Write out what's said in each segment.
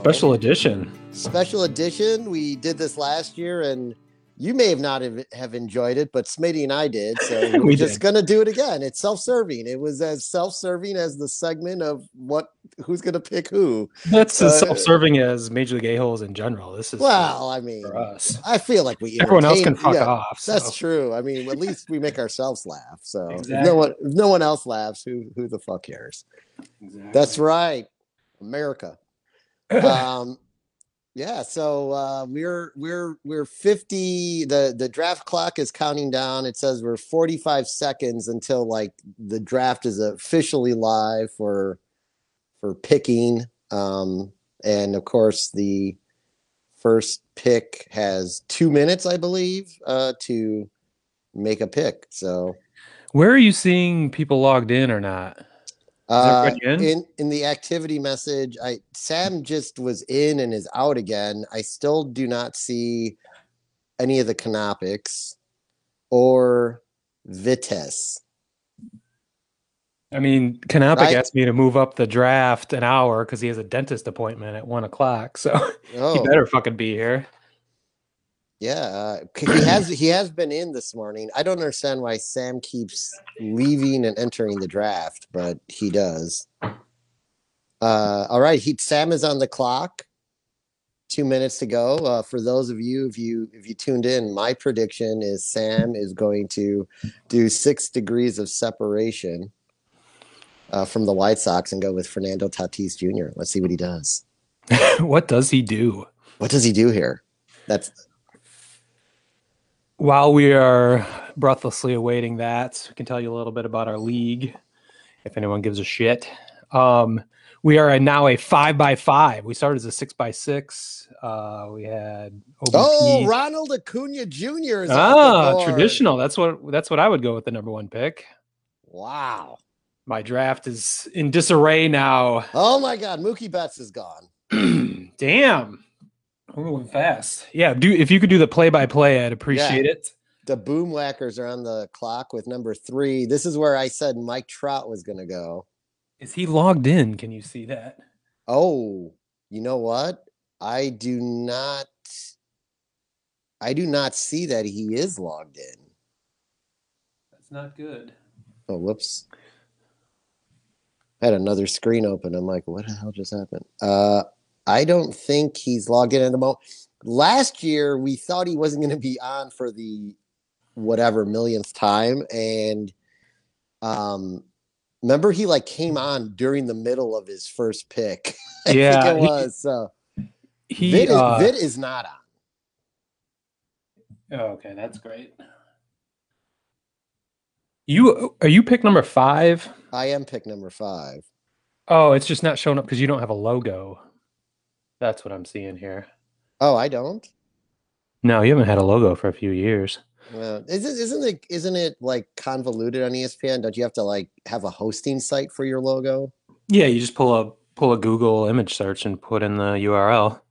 special edition. special edition. We did this last year, and you may have not have, have enjoyed it, but Smitty and I did. So we're We just did. gonna do it again. It's self-serving. It was as self-serving as the segment of what who's gonna pick who. That's Uh, as self-serving as Major League A-holes in general. This is Well, I mean, for us. I feel like we Everyone else can fuck yeah, off. That's true. I mean, at least we make ourselves laugh. So Exactly. no one, if no one else laughs, who who the fuck cares? Exactly. That's right, America. Um yeah so uh we're we're we're 50 the the draft clock is counting down. It says we're 45 seconds until like the draft is officially live for for picking. Um and of course the first pick has two minutes i believe uh to make a pick so. Where are you seeing people logged in or not? Uh, in? in in the activity message, I Sam just was in and is out again. I still do not see any of the canopics or Vitesse. I mean, Canopic Right. asked me to move up the draft an hour because he has a dentist appointment at one o'clock. So he Oh, better fucking be here. Yeah, uh, he has he has been in this morning. I don't understand why Sam keeps leaving and entering the draft, but he does. Uh, all right, he Sam is on the clock. Two minutes to go. Uh, for those of you, if you if you tuned in, my prediction is Sam is going to do six degrees of separation uh, from the White Sox and go with Fernando Tatis Jr. Let's see what he does. what does he do? What does he do here? That's While we are breathlessly awaiting that, we can tell you a little bit about our league, if anyone gives a shit. Um, we are now a five by five. We started as a six by six. Uh, we had OBP. oh Ronald Acuna Jr. is ah traditional. That's what that's what I would go with the number one pick. Wow. My draft is in disarray now. Oh my God, Mookie Betts is gone. Damn, we're moving fast. Yeah, do if you could do the play by play, I'd appreciate it. The Boom Whackers are on the clock with number three. This is where I said Mike Trout was going to go. Is he logged in? Can you see that? Oh, you know what? I do not. I do not see that he is logged in. That's not good. Oh, whoops. I had another screen open. I'm like, what the hell just happened? Uh, I don't think he's logged in at the moment. Last year, we thought he wasn't going to be on for the whatever millionth time, and um, remember he like came on during the middle of his first pick. I Yeah, think it he- was. So He Vid, is, uh, Vid is not on. oh, okay, that's great. You are you pick number five? I am pick number five. Oh, it's just not showing up because you don't have a logo. That's what I'm seeing here. Oh, I don't. No, you haven't had a logo for a few years. Well, isn't isn't it isn't it like convoluted on ESPN? Don't you have to like have a hosting site for your logo? Yeah, you just pull a pull a Google image search and put in the URL. All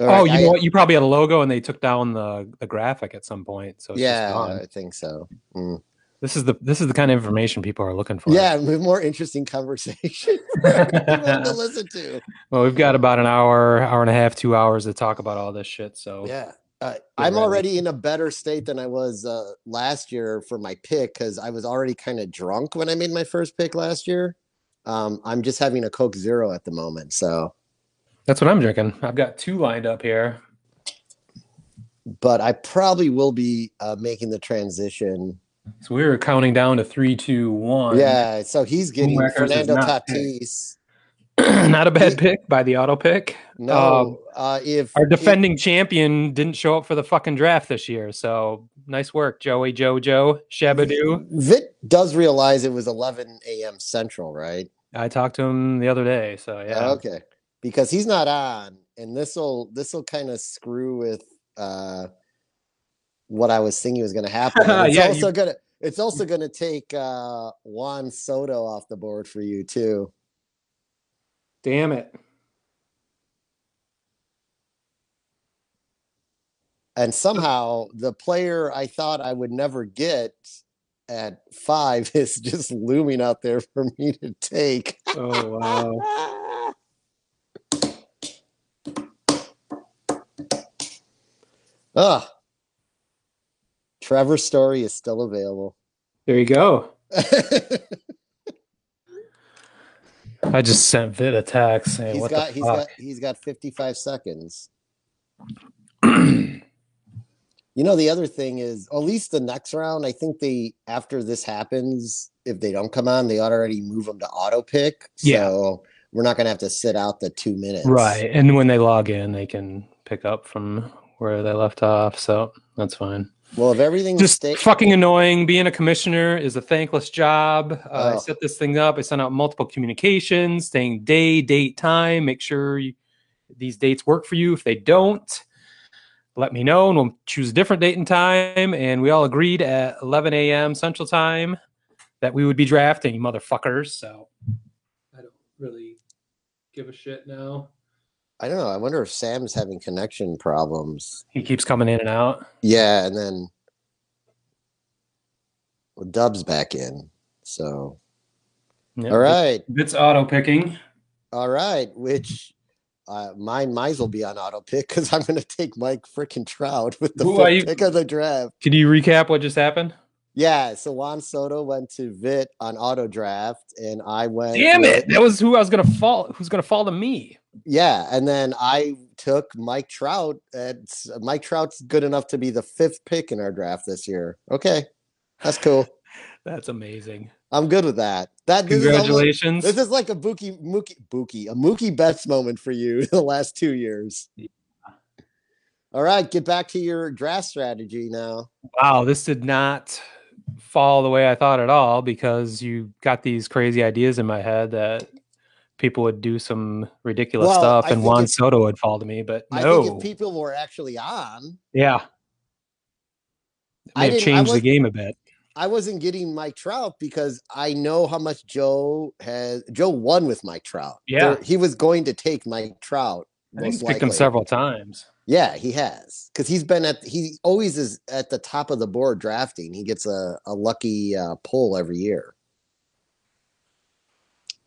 oh, right, you I- know what? You probably had a logo and they took down the the graphic at some point. So it's just yeah, gone. I think so. Mm. This is the this is the kind of information people are looking for. Yeah, more interesting conversation to listen to. well, we've got about an hour, hour and a half, two hours to talk about all this shit. So Yeah. Uh, I'm ready. already in a better state than I was uh, last year for my pick because I was already kind of drunk when I made my first pick last year. Um, I'm just having a Coke Zero at the moment. So, that's what I'm drinking. I've got two lined up here. but I probably will be uh, making the transition. So we were counting down to three, two, one. Yeah. So he's getting Boomwhackers Fernando not Tatis. not a bad He- pick by the auto pick. No, Um, uh, if Our if- defending champion didn't show up for the fucking draft this year. So nice work, Joey Jojo Shabadoo. Vit does realize it was 11 a.m. Central, right? I talked to him the other day. So yeah. Okay, because he's not on, and this will this will kind of screw with uh, what I was thinking was going to happen. it's yeah, also you... going to it's also going to take uh, Juan Soto off the board for you too. Damn it. And somehow the player I thought I would never get at five is just looming out there for me to take. Oh wow. Ugh. Trevor Story is still available. There you go. I just sent Vid a text saying, he's "What got the he's fuck?" got he's got 55 seconds. You know, the other thing is, at least the next round, I think they after this happens, if they don't come on, they ought already move them to auto pick. Yeah. So we're not gonna have to sit out the two minutes. right, and when they log in, they can pick up from where they left off. So that's fine. Well, if everything just stay, fucking annoying. Being a commissioner is a thankless job. Uh, I Oh. set this thing up. I sent out multiple communications saying day, date, time. Make sure you, these dates work for you. If they don't, let me know and we'll choose a different date and time. And we all agreed at 11 a.m. Central Time that we would be drafting, motherfuckers. So I don't really give a shit now. I don't know. I wonder if Sam's having connection problems. He keeps coming in and out. Yeah, and then well, Dub's back in. So Yep. all right, It's auto picking. all right. Which uh, mine, mine will be on auto pick because I'm going to take Mike freaking Trout with the are you- pick of the draft. Can you recap what just happened? Yeah, so Juan Soto went to Vit on auto draft, and I went. Damn with- it! That was who I was gonna fall. Who's gonna fall to me? Yeah, and then I took Mike Trout. And Mike Trout's good enough to be the fifth pick in our draft this year. Okay, that's cool. That's amazing. I'm good with that. That this is almost- Congratulations. This is like a Mookie Mookie Mookie a Mookie Betts moment for you the last two years. Yeah. All right, get back to your draft strategy now. wow, this did not fall the way I thought at all because you got these crazy ideas in my head that people would do some ridiculous Well, stuff I and Juan if- Soto would fall to me, but I no. think if people were actually on, yeah. It I didn't- I changed the game a bit. I wasn't getting Mike Trout because I know how much Joe has. Joe won with Mike Trout. Yeah. There- he was going to take Mike Trout. I think he's picked him several times. Yeah, he has because he's been at he always is at the top of the board drafting. He gets a a lucky uh, pull every year.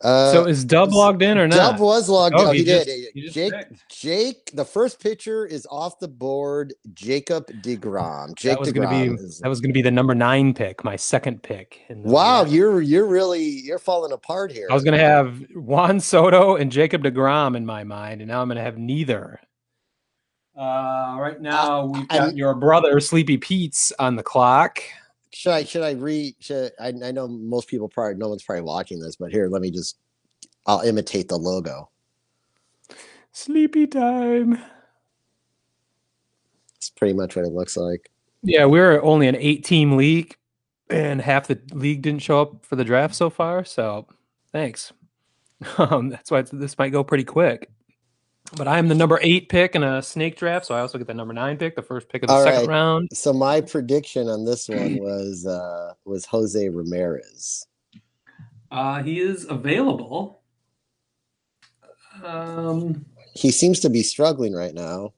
Uh, so is Dub logged in or not? Dub was logged. Oh, Oh, he he, just- did. he Jake, picked. Jake, the first pitcher is off the board. Jacob Degrom. Jake that was going to be is, that was going to be the number nine pick, my second pick. In wow, draft. you're you're really you're falling apart here. I was going to have Juan Soto and Jacob DeGrom in my mind, and now I'm going to have neither. Uh, right now, we've got I'm- your brother Sleepy Pete's on the clock. Should I should I read? Should I, I know most people probably no one's probably watching this, but here let me just I'll imitate the logo. Sleepy time. It's pretty much what it looks like. Yeah, we're only an eight-team league, and half the league didn't show up for the draft so far. So, thanks. Um, that's why it's, this might go pretty quick. But I'm the number eight pick in a snake draft, so I also get the number nine pick, the first pick of the All second right. round. So my prediction on this one was uh was Jose Ramirez. Uh, he is available. Um, He seems to be struggling right now.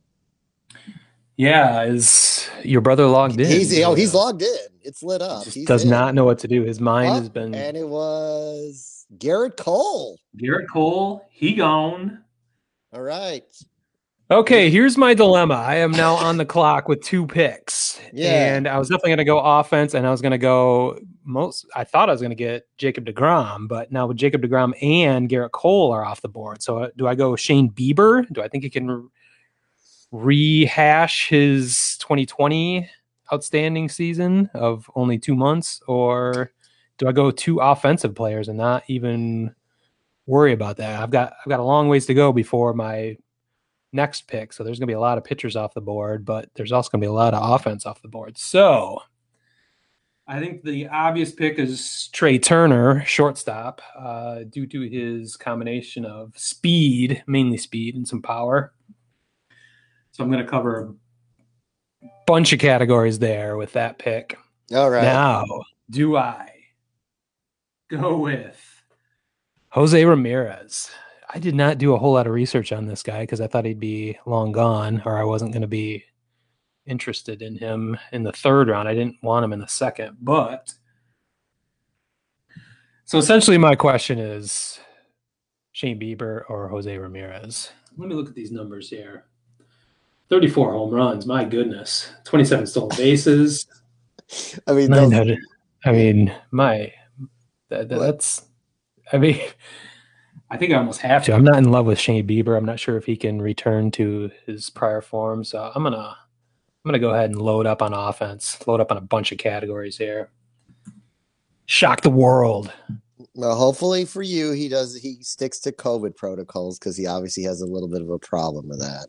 yeah, is your brother logged in? He's oh he's logged in. It's lit up. Just He's does in. not know what to do. His mind Oh, has been and it was Gerrit Cole. Gerrit Cole. He gone. All right. Okay, here's my dilemma. I am now on the clock with two picks. Yeah. And I was definitely going to go offense and I was going to go most I thought I was going to get Jacob DeGrom, but now with Jacob DeGrom and Gerrit Cole are off the board. So uh, do I go Shane Bieber? Do I think he can rehash his 2020 outstanding season of only 2 months or do I go two offensive players and not even worry about that? I've got I've got a long ways to go before my next pick. So there's going to be a lot of pitchers off the board, but there's also going to be a lot of offense off the board. So I think the obvious pick is Trea Turner, shortstop, uh, due to his combination of speed, mainly speed, and some power. So I'm going to cover a bunch of categories there with that pick. All right. Now, do I go with Jose Ramirez? I did not do a whole lot of research on this guy because I thought he'd be long gone or I wasn't going to be interested in him in the third round. I didn't want him in the second, but so essentially my question is Shane Bieber or Jose Ramirez. Let me look at these numbers here. 34 home runs. My goodness. 27 stolen bases. I mean, 900. I mean, my that, that- What? that's. I mean, I think I almost have to. I'm not in love with Shane Bieber. I'm not sure if he can return to his prior form. So I'm gonna, I'm gonna go ahead and load up on offense. Load up on a bunch of categories here. Shock the world. well, hopefully for you, he does. He sticks to COVID protocols because he obviously has a little bit of a problem with that.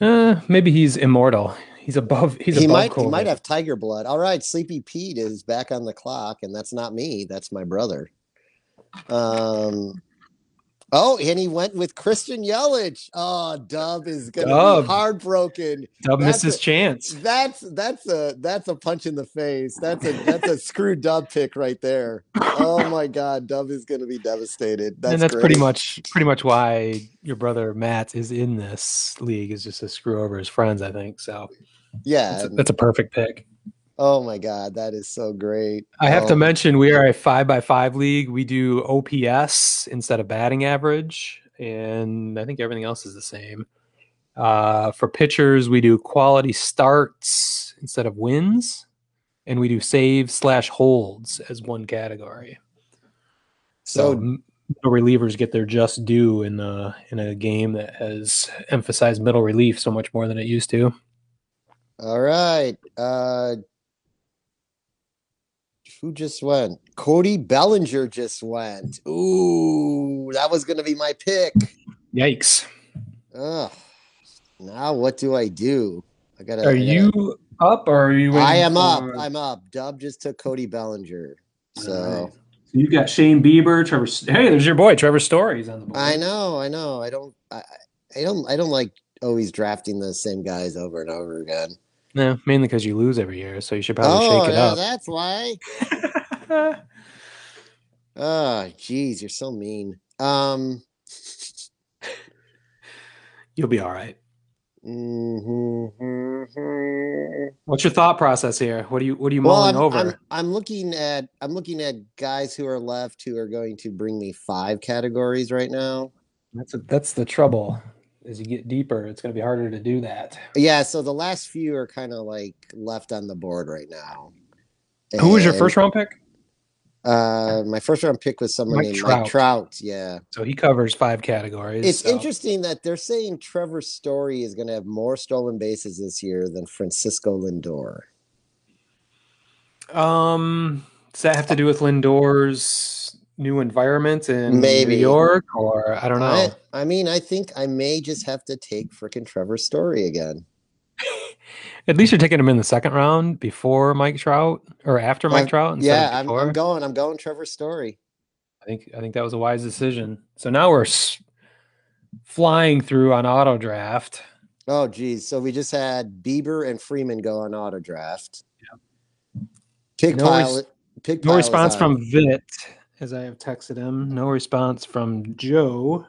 Uh, maybe he's immortal. He's above. He's he above might. He might have tiger blood. All right, Sleepy Pete is back on the clock, and that's not me. That's my brother. Um. Oh, and he went with Christian Yelich. Oh, Dub is gonna Dub. be heartbroken. Dub that's his a- chance. That's that's a that's a punch in the face. That's a that's a screw Dub pick right there. Oh my God, Dub is gonna be devastated. That's and that's great. pretty much pretty much why your brother Matt is in this league is just to screw over his friends. I think so. yeah. That's a, that's a perfect pick. Oh my God, that is so great. I have to Oh, mention we are a five by five league. We do OPS instead of batting average, and I think everything else is the same. Uh, for pitchers, we do quality starts instead of wins, and we do save slash holds as one category. So, So- middle relievers get their just due in the in a game that has emphasized middle relief so much more than it used to. All right. Uh who just went? Cody Bellinger just went. Ooh, that was gonna be my pick. Yikes! Ugh. Now what do I do? I gotta. Are I gotta- you up or are you? I am up. I'm up. Dub just took Cody Bellinger. So Alright. So you got Shane Bieber, Trevor. Hey, there's your boy, Trevor Story's on the board. I know, I know. I don't I I don't I don't like always drafting the same guys over and over again. No, mainly because you lose every year, so you should probably oh, shake it yeah, up. that's why. Oh, geez, you're so mean. Um You'll be all right. mhm. What's your thought process here? What are you What are you Well, mulling I'm, over? I'm I'm looking at I'm looking at guys who are left who are going to bring me five categories right now. that's a, that's the trouble. As you get deeper, it's going to be harder to do that. Yeah, so the last few are kind of like left on the board right now. Who was your first round pick? Uh, my first round pick was someone Mike named Trout. Mike Trout. Yeah, So he covers five categories. it's so- interesting that they're saying Trevor Story is going to have more stolen bases this year than Francisco Lindor. Um, does that have to do with Lindor's new environment in Maybe. New York, or I don't know? I, I mean, I think I may just have to take freaking Trevor Story again. At least you're taking him in the second round before Mike Trout or after Mike I'm- Trout. Yeah, I'm. I'm going. I'm going Trevor Story. I think I think that was a wise decision. So now we're s- flying through on auto draft. Oh, geez. So we just had Bieber and Freeman go on auto draft. Pig No pile. res- pig No response from Vit, as I have texted him. No response from Joe.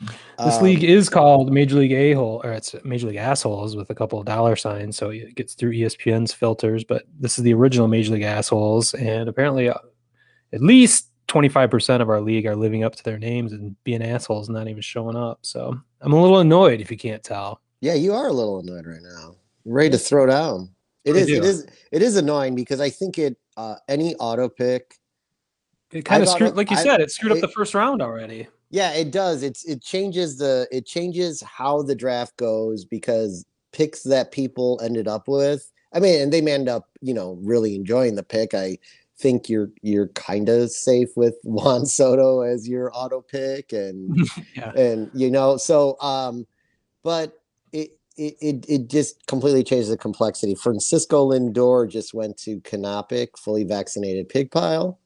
This Um, league is called Major League A hole, or it's Major League Assholes with a couple of dollar signs, so it gets through ESPN's filters. But this is the original Major League Assholes, and apparently, uh, at least twenty five percent of our league are living up to their names and being assholes, and not even showing up. So I'm a little annoyed if you can't tell. Yeah, you are a little annoyed right now. Ready to throw down. It I is. It do. is. It is annoying because I think it. Uh, any auto pick. It kind of screwed, it- like you I- said, it screwed up the first round already. Yeah, it does. It's it changes the it changes how the draft goes because picks that people ended up with. I mean, and they may end up, you know, really enjoying the pick. I think you're you're kind of safe with Juan Soto as your auto pick, and Yeah. and you know, so um, but it it it, it just completely changed the complexity. Francisco Lindor just went to Canopic, fully vaccinated pig pile.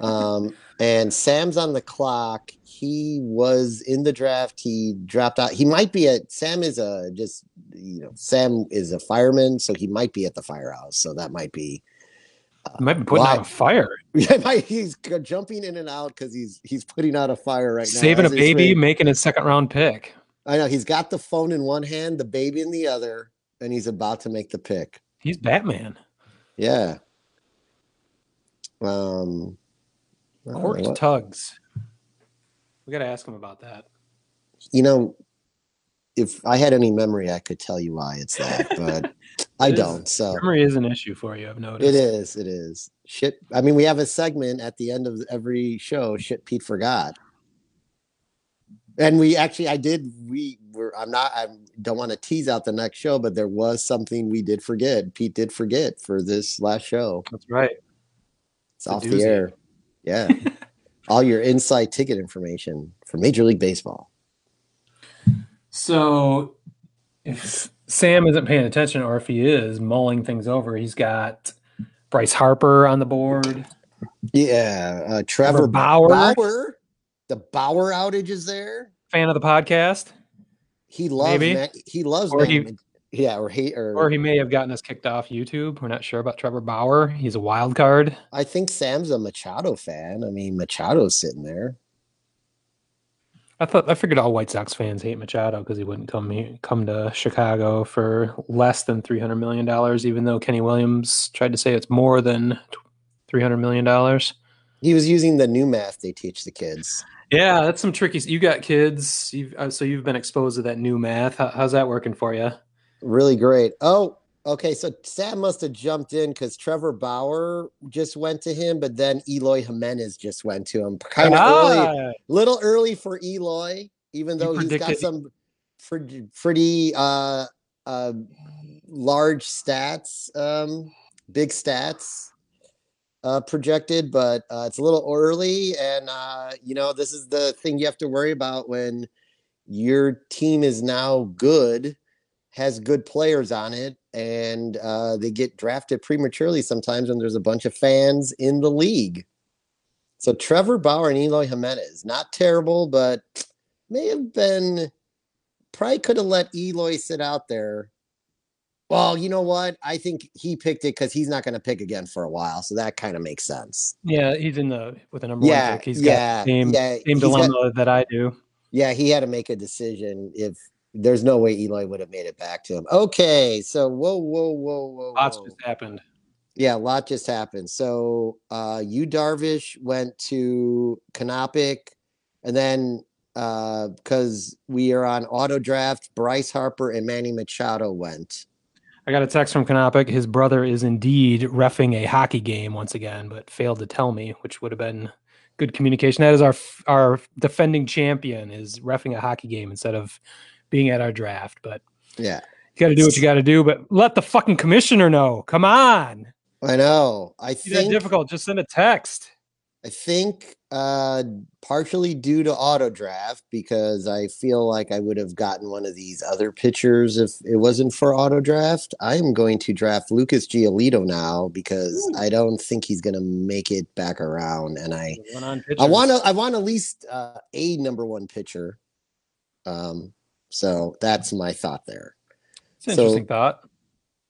Um, and Sam's on the clock. He was in the draft. He dropped out. He might be at Sam is a just you know Sam is a fireman, so he might be at the firehouse. So that might be You might be putting Why? out a fire, yeah, he's jumping in and out because he's he's putting out a fire right now. saving a baby, making a second round pick. I know he's got the phone in one hand, the baby in the other, and he's about to make the pick. He's Batman. Yeah. Um. Know Court tugs. We got to ask him about that. you know, if I had any memory, I could tell you why it's that, but I is- don't. So Memory is an issue for you. I've noticed. it is. It is. Shit. I mean, we have a segment at the end of every show. Shit, Pete forgot. And we actually, I did. We were. I'm not. I don't want to tease out the next show, but there was something we did forget. Pete did forget for this last show. That's right. It's a off doozy. the air. Yeah. All your inside ticket information for Major League Baseball. So if Sam isn't paying attention, or if he is mulling things over, he's got Bryce Harper on the board. Yeah. Uh, Trevor Trevor Bauer. Bauer. The Bauer outage is there. Fan of the podcast, He loves. Maybe. He loves. Or he- yeah, or he or, or he may have gotten us kicked off YouTube. We're not sure about Trevor Bauer. He's a wild card. I think Sam's a Machado fan. I mean, Machado's sitting there. I thought I figured all White Sox fans hate Machado because he wouldn't come here, come to Chicago for less than three hundred million dollars, even though Kenny Williams tried to say it's more than three hundred million dollars. He was using the new math they teach the kids. Yeah, that's some tricky. You got kids, you've, uh, so you've been exposed to that new math. How, how's that working for you? Really great. Oh, okay. So Sam must have jumped in because Trevor Bauer just went to him, but then Eloy Jimenez just went to him. Kind of early, Ah, little early for Eloy, even though he's got some pretty, pretty uh, uh, large stats, um, big stats uh, projected, but uh, it's a little early. And, uh, you know, this is the thing you have to worry about when your team is now good, has good players on it, and uh, they get drafted prematurely sometimes when there's a bunch of fans in the league. So Trevor Bauer and Eloy Jimenez, not terrible, but may have been probably could have let Eloy sit out there. Well, you know what? I think he picked it because he's not going to pick again for a while, so that kind of makes sense. yeah, he's in the with the number Yeah, one pick. He's yeah, got the same yeah. same he's got- dilemma that I do. yeah, he had to make a decision. If there's no way Eloy would have made it back to him. Okay, so whoa, whoa, whoa, whoa, Lots whoa. just happened. Yeah, a lot just happened. So uh you Darvish went to Canopic and then uh because we are on auto draft, Bryce Harper and Manny Machado went. I got a text from Kanopik. His brother is indeed refing a hockey game once again, but failed to tell me, which would have been good communication. That is our our defending champion is refing a hockey game instead of being at our draft. But Yeah, you got to do what you got to do. But let the fucking commissioner know. Come on, I know. I think difficult. Just send a text. I think uh partially due to auto draft because I feel like I would have gotten one of these other pitchers if it wasn't for auto draft. I am going to draft Lucas Giolito now because Ooh. I don't think he's going to make it back around and I I want to I want at least uh, a number one pitcher. Um so that's my thought there. It's an so- interesting thought.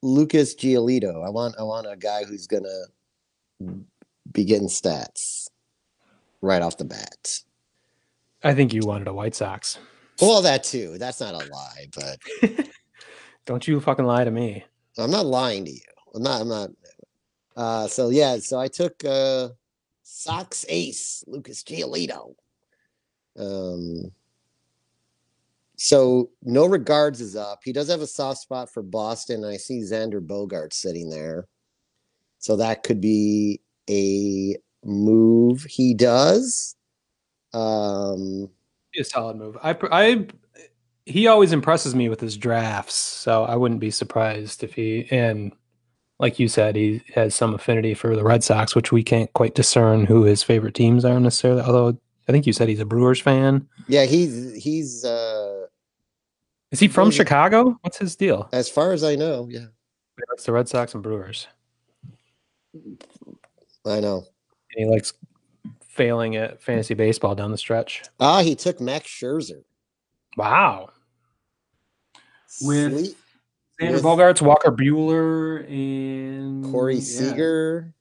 Lucas Giolito. I want I want a guy who's gonna be getting stats right off the bat. I think you wanted a White Sox. Well, that too. That's not a lie, but Don't you fucking lie to me. I'm not lying to you. I'm not. I'm not. Uh, so yeah. So I took uh, Sox ace Lucas Giolito. Um. So no regards is up. He does have a soft spot for Boston. I see Xander Bogaerts sitting there, so that could be a move he does. Um. A solid move. I, I, he always impresses me with his drafts, so I wouldn't be surprised if he and, like you said, he has some affinity for the Red Sox, which we can't quite discern who his favorite teams are necessarily. Although I think you said he's a Brewers fan. Yeah, he's he's uh Is he from Chicago? What's his deal? as far as I know, yeah. Likes the Red Sox and Brewers, I know. and he likes failing at fantasy baseball down the stretch. Ah, he took Max Scherzer. Wow. With Sweet. Xander With- Bogaerts, Walker Buehler, and Corey yeah. Seager.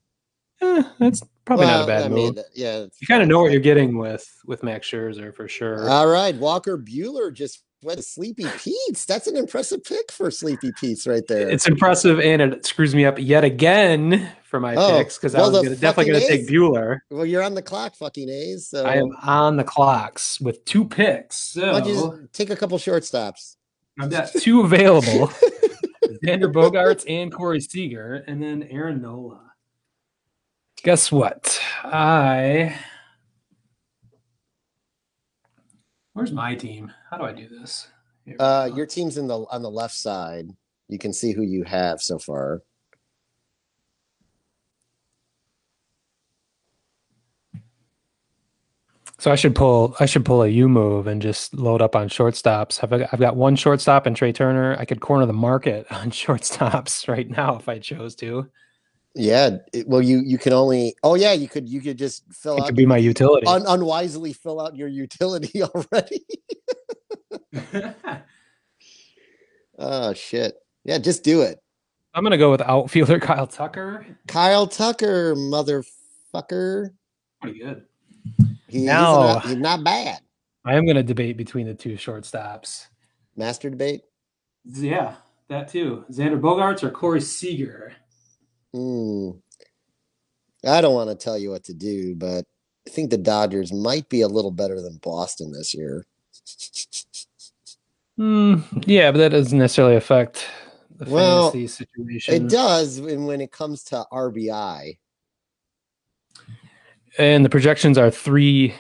Eh, that's probably not a bad I move. mean, yeah. you kind of know what you're getting with with Max Scherzer for sure. All right, Walker Buehler just to Sleepy Pete's. That's an impressive pick for Sleepy Pete's right there. it's impressive, and it screws me up yet again for my Oh, picks because well, I was gonna, definitely going to take Buehler. Well, you're on the clock, fucking A's. So I am on the clocks with two picks. why don't you just take a couple shortstops? I've got two available Xander Bogaerts and Corey Seager, and then Aaron Nola. Guess what? I. Where's my team? How do I do this? Here Uh, your team's in the on the left side. You can see who you have so far. So I should pull. I should pull a U move and just load up on shortstops. I've I've got one shortstop and Trea Turner. I could corner the market on shortstops right now if I chose to. Yeah. it- well, you you can only. Oh yeah, you could you could just fill It out could be my utility. un, unwisely fill out your utility already. oh shit. Yeah, just do it. I'm gonna go with outfielder Kyle Tucker. Kyle Tucker, motherfucker. Pretty good. He, No. he's, not, he's not bad. I am gonna debate between the two shortstops. Master debate. Yeah, that too. Xander Bogaerts or Corey Seager. Hmm. I don't want to tell you what to do, but I think the Dodgers might be a little better than Boston this year. Hmm. yeah, but that doesn't necessarily affect the Well, fantasy situation. It does when when it comes to RBI. And the projections are three,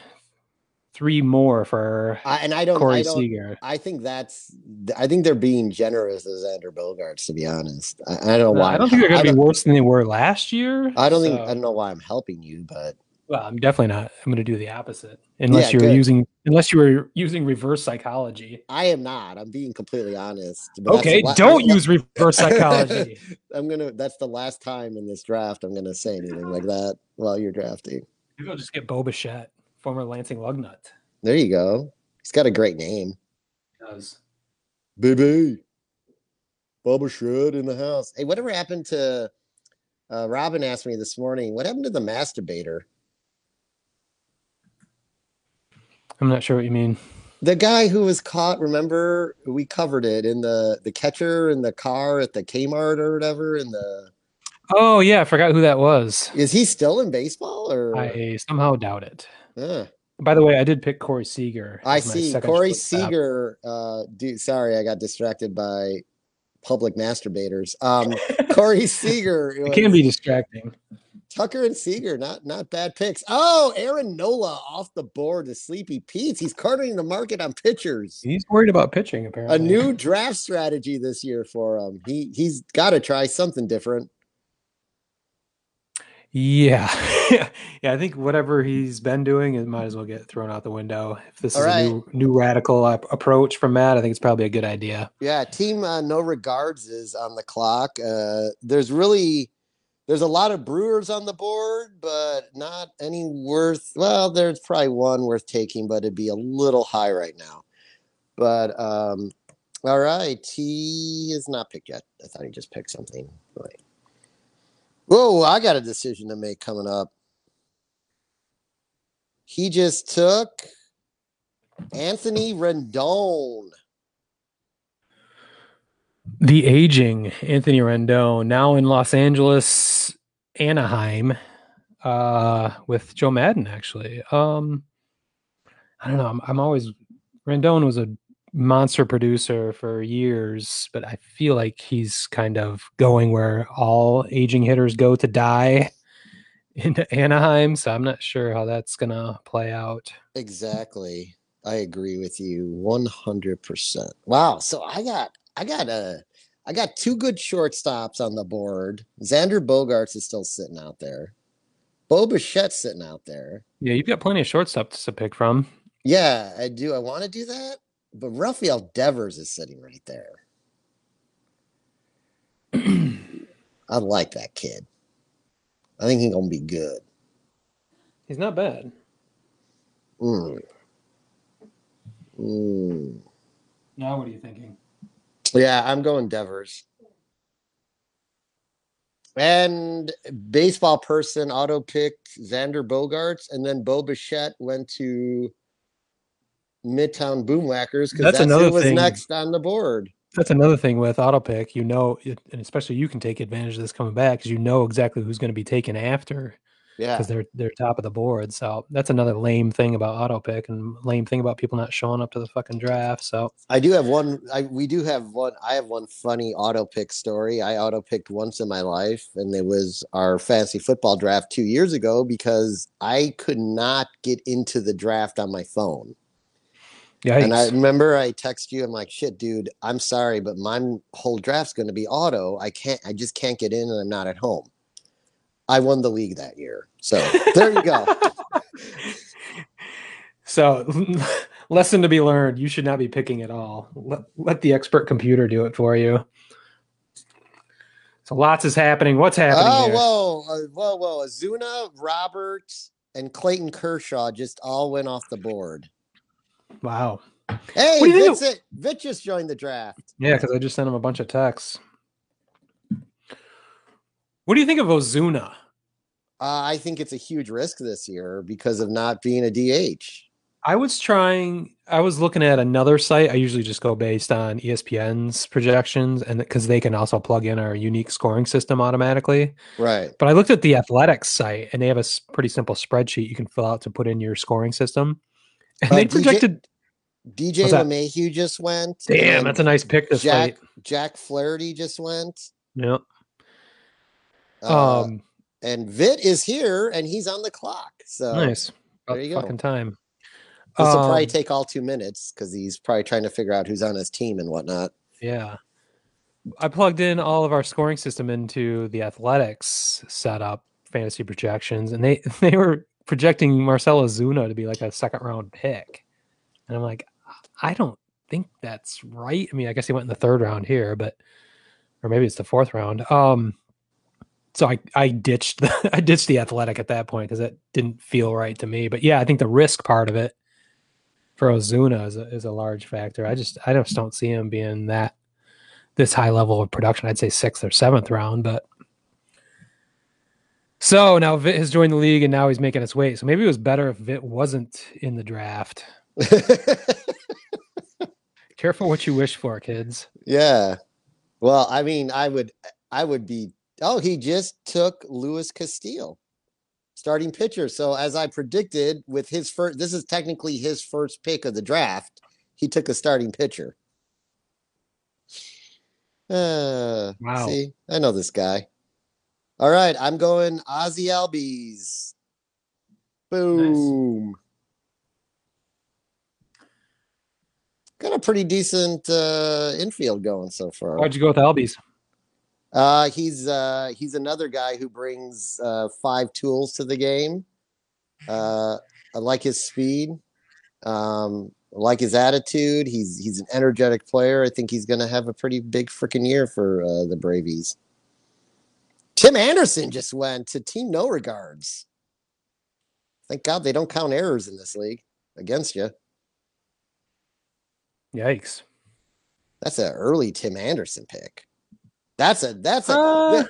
three more for I, and I don't. Corey I don't. Seager. I think that's. I think they're being generous with Xander Bogaerts. To be honest, I, I don't know uh, why. I don't think they're gonna be worse than they were last year. I don't think. I don't know why I'm helping you, but Well, I'm definitely not. I'm going to do the opposite, unless Yeah, you're good. using unless you were using reverse psychology. I am not. I'm being completely honest. Okay, la- don't use reverse psychology. I'm gonna. That's the last time in this draft I'm gonna say anything like that while you're drafting. Maybe I'll just get Bo Bichette, former Lansing Lugnut. There you go. He's got a great name. Does Baby. Bubba Shred in the house. Hey, whatever happened to uh, Robin asked me this morning, what happened to the masturbator? I'm not sure what you mean. The guy who was caught, remember we covered it in the the catcher in the car at the Kmart or whatever in the Oh yeah, I forgot who that was. is he still in baseball or I somehow doubt it. Huh. By the way, I did pick Corey Seager. I see Corey. Seager uh dude sorry I got distracted by public masturbators. Um Corey Seager It can be distracting. Tucker and Seager, not not bad picks. Oh, Aaron Nola off the board to Sleepy Pete's. He's cornering the market on pitchers. He's worried about pitching apparently. A new draft strategy this year for him. He he's got to try something different. Yeah. yeah, I think whatever he's been doing, it might as well get thrown out the window. If this All is right. a new new radical ap- approach from Matt, I think it's probably a good idea. Yeah, team uh, no regards is on the clock. Uh, there's really there's a lot of Brewers on the board, but not any worth. Well, there's probably one worth taking, but it'd be a little high right now. But um, all right, he is not picked yet. I thought he just picked something. Right. Whoa, I got a decision to make coming up. He just took Anthony Rendon. The aging Anthony Rendon now in Los Angeles, Anaheim, uh, with Joe Maddon. Actually, um, I don't know. I'm, I'm always Rendon was a monster producer for years, but I feel like he's kind of going where all aging hitters go to die into Anaheim. So I'm not sure how that's gonna play out. Exactly. I agree with you 100%. Wow. So I got I got a I got two good shortstops on the board. Xander Bogaerts is still sitting out there. Bo Bichette's sitting out there. Yeah, you've got plenty of shortstops to pick from. Yeah, I do. I want to do that. But Rafael Devers is sitting right there. I like that kid. I think he's gonna be good. He's not bad. Mm. Mm. Now, what are you thinking? Yeah, I'm going Devers. And baseball person auto picked Xander Bogaerts, and then Bo Bichette went to Midtown Boomwhackers because That's that's, another who was thing. next on the board. That's another thing with auto pick. You know, and especially you can take advantage of this coming back because you know exactly who's going to be taken after Yeah. because they're they're top of the board. So that's another lame thing about auto pick and lame thing about people not showing up to the fucking draft. So I do have one. I we do have one. I have one funny auto pick story. I auto picked once in my life, and it was our fantasy football draft two years ago because I could not get into the draft on my phone. Yeah, And I remember I text you. I'm like, "Shit, dude, I'm sorry, but my whole draft's going to be auto. I can't. I just can't get in, and I'm not at home." I won the league that year, so there you go. So, lesson to be learned: you should not be picking at all. Let, let the expert computer do it for you. So, lots is happening. What's happening Oh, here? whoa, uh, whoa, whoa! Ozuna, Robert, and Clayton Kershaw just all went off the board. Wow. Hey, What do you think of- Vincent, Vic just joined the draft. Yeah, because I just sent him a bunch of texts. What do you think of Ozuna? Uh, I think it's a huge risk this year because of not being a DH. I was trying. I was looking at another site. I usually just go based on ESPN's projections, and because they can also plug in our unique scoring system automatically. Right. But I looked at the Athletics site, and they have a pretty simple spreadsheet you can fill out to put in your scoring system. And Uh, they projected. DJ that? LeMahieu just went. Damn, that's a nice pick this Jack late. Jack Flaherty just went. Yeah. Uh, Um. and Vit is here and he's on the clock. So nice. There you go. fucking time. this will probably Um, take all two minutes because he's probably trying to figure out who's on his team and whatnot. Yeah. I plugged in all of our scoring system into the athletics setup fantasy projections, and they they were projecting Marcell Ozuna to be like a second round pick. And I'm like, I don't think that's right. I mean, I guess he went in the third round here, but or maybe it's the fourth round. Um so I, I ditched the I ditched the athletic at that point because it didn't feel right to me. But yeah, I think the risk part of it for Ozuna is a, is a large factor. I just I just don't see him being that this high level of production. I'd say sixth or seventh round, but so now Vit has joined the league and now he's making his way. So maybe it was better if Vit wasn't in the draft. Careful what you wish for, kids. yeah. Well, I mean, I would I would be oh, he just took Luis Castillo, starting pitcher. So as I predicted with his first this is technically his first pick of the draft, he took a starting pitcher. Uh Wow. see, I know this guy. All right, I'm going Ozzy Albies. Boom. Got a pretty decent uh, infield going so far. Why'd you go with Albies? Uh, he's uh, he's another guy who brings uh, five tools to the game. Uh, I like his speed. Um, I like his attitude. He's he's an energetic player. I think he's going to have a pretty big freaking year for uh, the Bravies. Tim Anderson just went to Team No Regards. Thank God they don't count errors in this league against you. Yikes. That's an early Tim Anderson pick. That's a that's a Uh,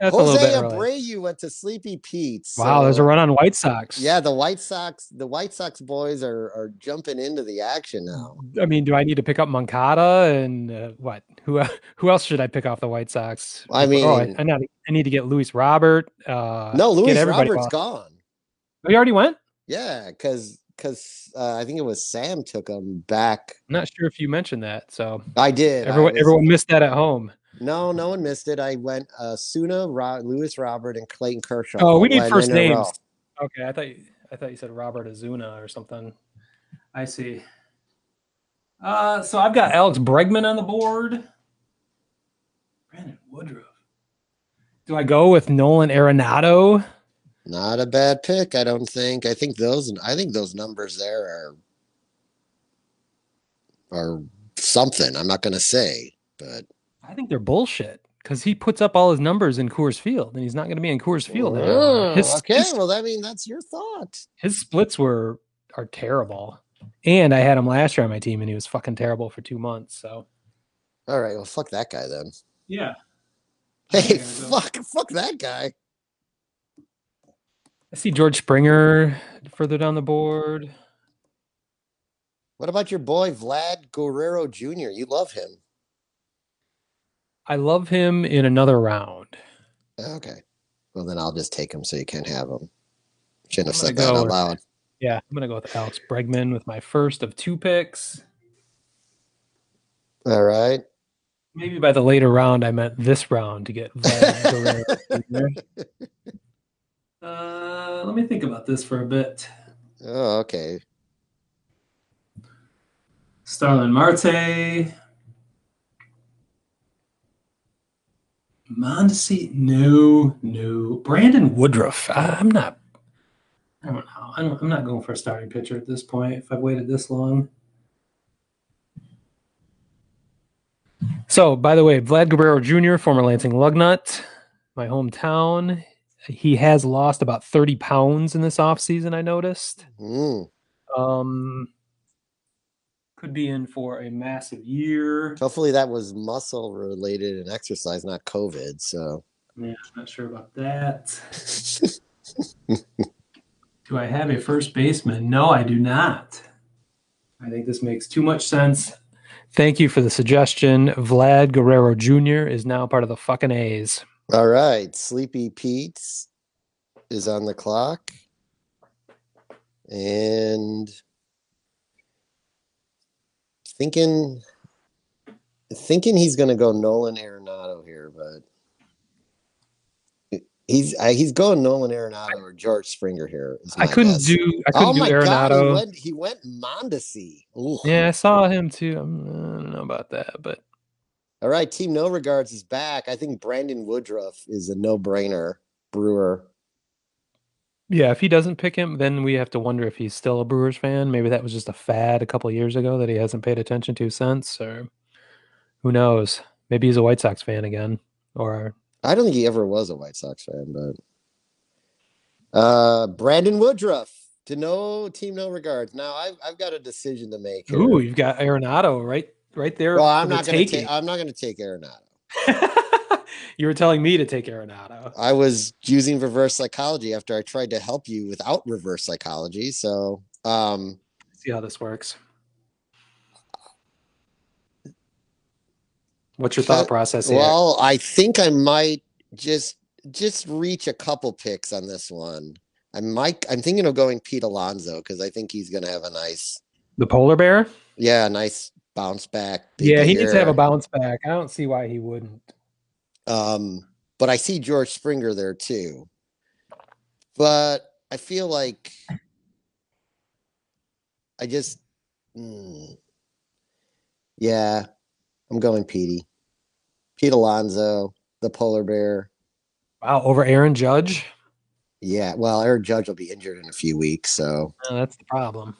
that's Jose. Abreu went to Sleepy Pete's. Wow, there's a run on White Sox. Yeah, the White Sox, the White Sox boys are are jumping into the action now. I mean, do I need to pick up Moncada and uh, what? Who who else should I pick off the White Sox? I oh, I, mean- I, need, I need to get Luis Robert. Uh, No, Luis Robert's off. gone. Oh, he already went. Yeah, because because uh, I think it was Sam took him back. I'm not sure if you mentioned that. So I did. I everyone was- everyone missed that at home. No, no one missed it. I went uh, Suna, Ro- Luis Robert, and Clayton Kershaw. Oh, we need first in a row. names. Okay, I thought you, I thought you said Robert Ozuna or something. I see. Uh, so I've got Alex Bregman on the board. Brandon Woodruff. Do I go with Nolan Arenado? Not a bad pick, I don't think. I think those I think those numbers there are are something. I'm not going to say, but I think they're bullshit because he puts up all his numbers in Coors Field, and he's not going to be in Coors Field. anymore. Oh, His, okay, his, well, I mean that's your thought. his splits were are terrible, and I had him last year on my team, and he was fucking terrible for two months. So All right, well, fuck that guy then. yeah, Hey, fuck, fuck that guy. I see George Springer further down the board. What about your boy Vlad Guerrero Jr.? You love him. I love him in another round. Okay. Well, then I'll just take him so you can't have him. Shouldn't have said that out with- loud. Yeah, I'm gonna go with Alex Bregman with my first of two picks. All right. Maybe by the later round, I meant this round to get Vlad Guerrero Jr. Uh, let me think about this for a bit. Oh, okay. Starling Marte. Mondesi, no, no. Brandon Woodruff. I, I'm not. I don't know. I'm, I'm not going for a starting pitcher at this point. If I've waited this long. So, by the way, Vlad Guerrero Jr., former Lansing Lugnut, my hometown. He has lost about 30 pounds in this offseason, I noticed. Mm. Um, could be in for a massive year. Hopefully that was muscle related and exercise, not COVID. So Yeah, I'm not sure about that. Do I have a first baseman? No, I do not. I think this makes too much sense. Thank you for the suggestion. Vlad Guerrero Jr. is now part of the fucking A's. all right. Sleepy Pete's is on the clock. And thinking thinking he's gonna go Nolan Arenado here, but he's I, he's going Nolan Arenado or George Springer here. I couldn't guess. do. I couldn't Oh do my god, he went he went Mondesi. Ooh. Yeah, I saw him too. I'm, I don't know about that, but All right, Team No Regards is back. I think Brandon Woodruff is a no-brainer. Brewer. Yeah, if he doesn't pick him, then we have to wonder if he's still a Brewers fan. Maybe that was just a fad a couple of years ago that he hasn't paid attention to since, or who knows? Maybe he's a White Sox fan again, or I don't think he ever was a White Sox fan, but uh Brandon Woodruff to no team no regards. Now I've I've got a decision to make. Here. ooh, you've got Arenado right, right there. well, I'm the not gonna take I'm not gonna take Arenado. you were telling me to take Arenado. I was using reverse psychology after I tried to help you without reverse psychology. So um See how this works. What's your thought process here? well, I think I might just just reach a couple picks on this one. I might I'm thinking of going Pete Alonso because I think he's gonna have a nice the polar bear? yeah, a nice bounce back. Yeah, he needs to have a bounce back. I don't see why he wouldn't. Um, but I see George Springer there too. But I feel like I just, mm, yeah, I'm going Petey, Pete Alonso, the polar bear. Wow, over Aaron Judge? Yeah, well, Aaron Judge will be injured in a few weeks, so Uh, that's the problem.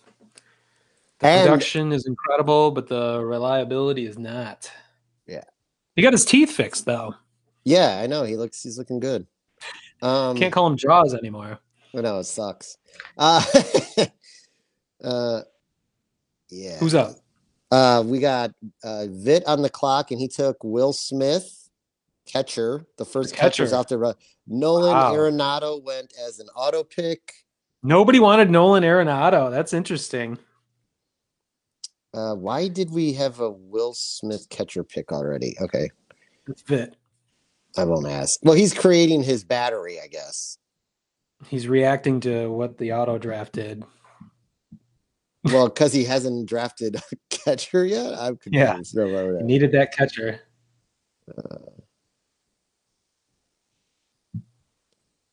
The And- production is incredible, but the reliability is not. Yeah. He got his teeth fixed though. Yeah, I know he looks he's looking good. Um, Can't call him Jaws anymore. I know it sucks. Uh, uh, yeah. Who's up? Uh, we got uh, Vit on the clock, and he took Will Smith, catcher. The first catcher's catcher. off the run. Nolan Wow. Arenado went as an auto pick. Nobody wanted Nolan Arenado. That's interesting. Uh, why did we have a Will Smith catcher pick already? Okay, That's Vit. I won't ask. Well, he's creating his battery, I guess. He's reacting to what the auto draft did. Well, because he hasn't drafted a catcher yet. I'm Yeah. confused. No. He needed that catcher. Uh,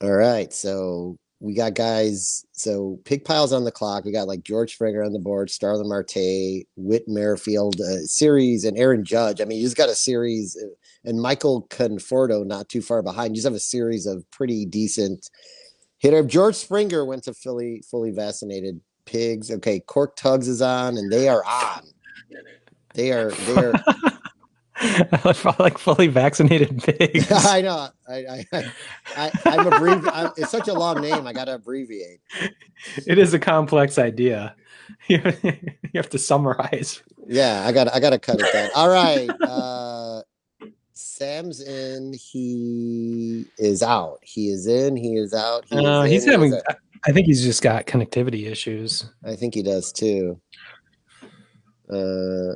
all right, so we got guys. So pig piles on the clock. We got like George Springer on the board, Starling Marte, Whit Merrifield uh, series, and Aaron Judge. I mean, you just got a series, uh, and Michael Conforto not too far behind. You just have a series of pretty decent hitter. George Springer went to Philly, fully vaccinated pigs. Okay, Cork Tugs is on, and they are on. They are. They are. like fully vaccinated pigs. I know. I, I, I, I I'm abbrevi- It's such a long name. I got to abbreviate. it is a complex idea. You have to summarize. Yeah, I got I got to cut it down. All right. Uh Sam's in, he is out. He is in, he is out. He is Uh, he's he having. I think he's just got connectivity issues. I think he does too. Uh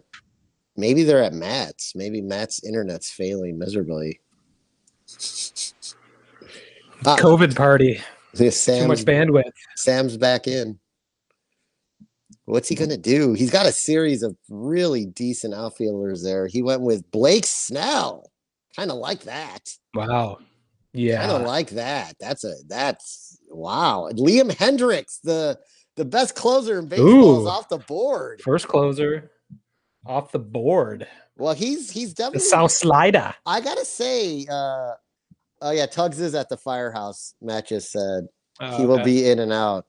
maybe they're at Matt's. Maybe Matt's internet's failing miserably. Ah, COVID party. Too Sam's, much bandwidth. Sam's back in. What's he gonna do? He's got a series of really decent outfielders there. He went with Blake Snell. Kind of like that. Wow. Yeah. I don't like that. That's a that's wow. Liam Hendriks, the the best closer in baseball, is off the board. First closer off the board. Well, he's he's definitely The definitely. South Slider. I gotta say, uh, oh yeah, Tugs is at the firehouse. Matt just said he will be in and out.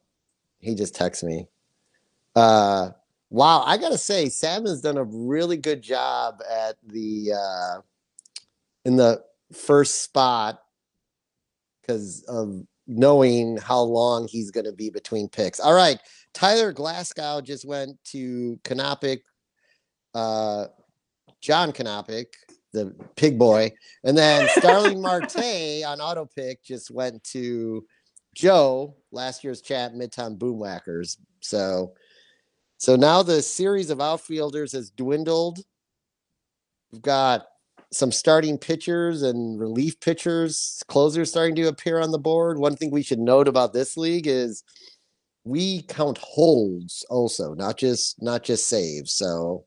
He just texted me. Uh, wow, I gotta say, Sam has done a really good job at the uh, in the first spot because of knowing how long he's going to be between picks. All right, Tyler Glasnow just went to Canopic, uh, John Canopic, the pig boy, and then Starling Marte on auto pick just went to Joe, last year's chat Midtown Boomwhackers. So, so now the series of outfielders has dwindled. We've got some starting pitchers and relief pitchers, closers starting to appear on the board. One thing we should note about this league is we count holds also, not just not just saves. So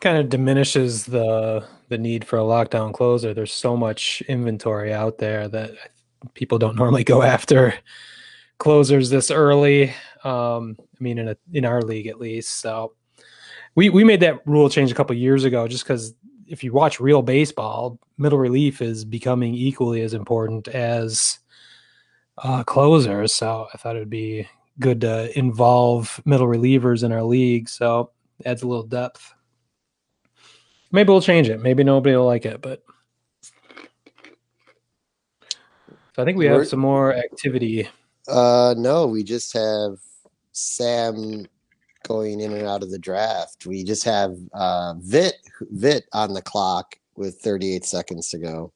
kind of diminishes the the need for a lockdown closer. There's so much inventory out there that people don't normally go after closers this early. Um, I mean, in a in our league at least. So we we made that rule change a couple years ago, just because if you watch real baseball, middle relief is becoming equally as important as uh, closers. So I thought it would be good to involve middle relievers in our league. So adds a little depth. Maybe we'll change it. Maybe nobody will like it, but so I think we have We're- some more activity. uh no, we just have Sam going in and out of the draft. We just have uh Vit Vit on the clock with 38 seconds to go.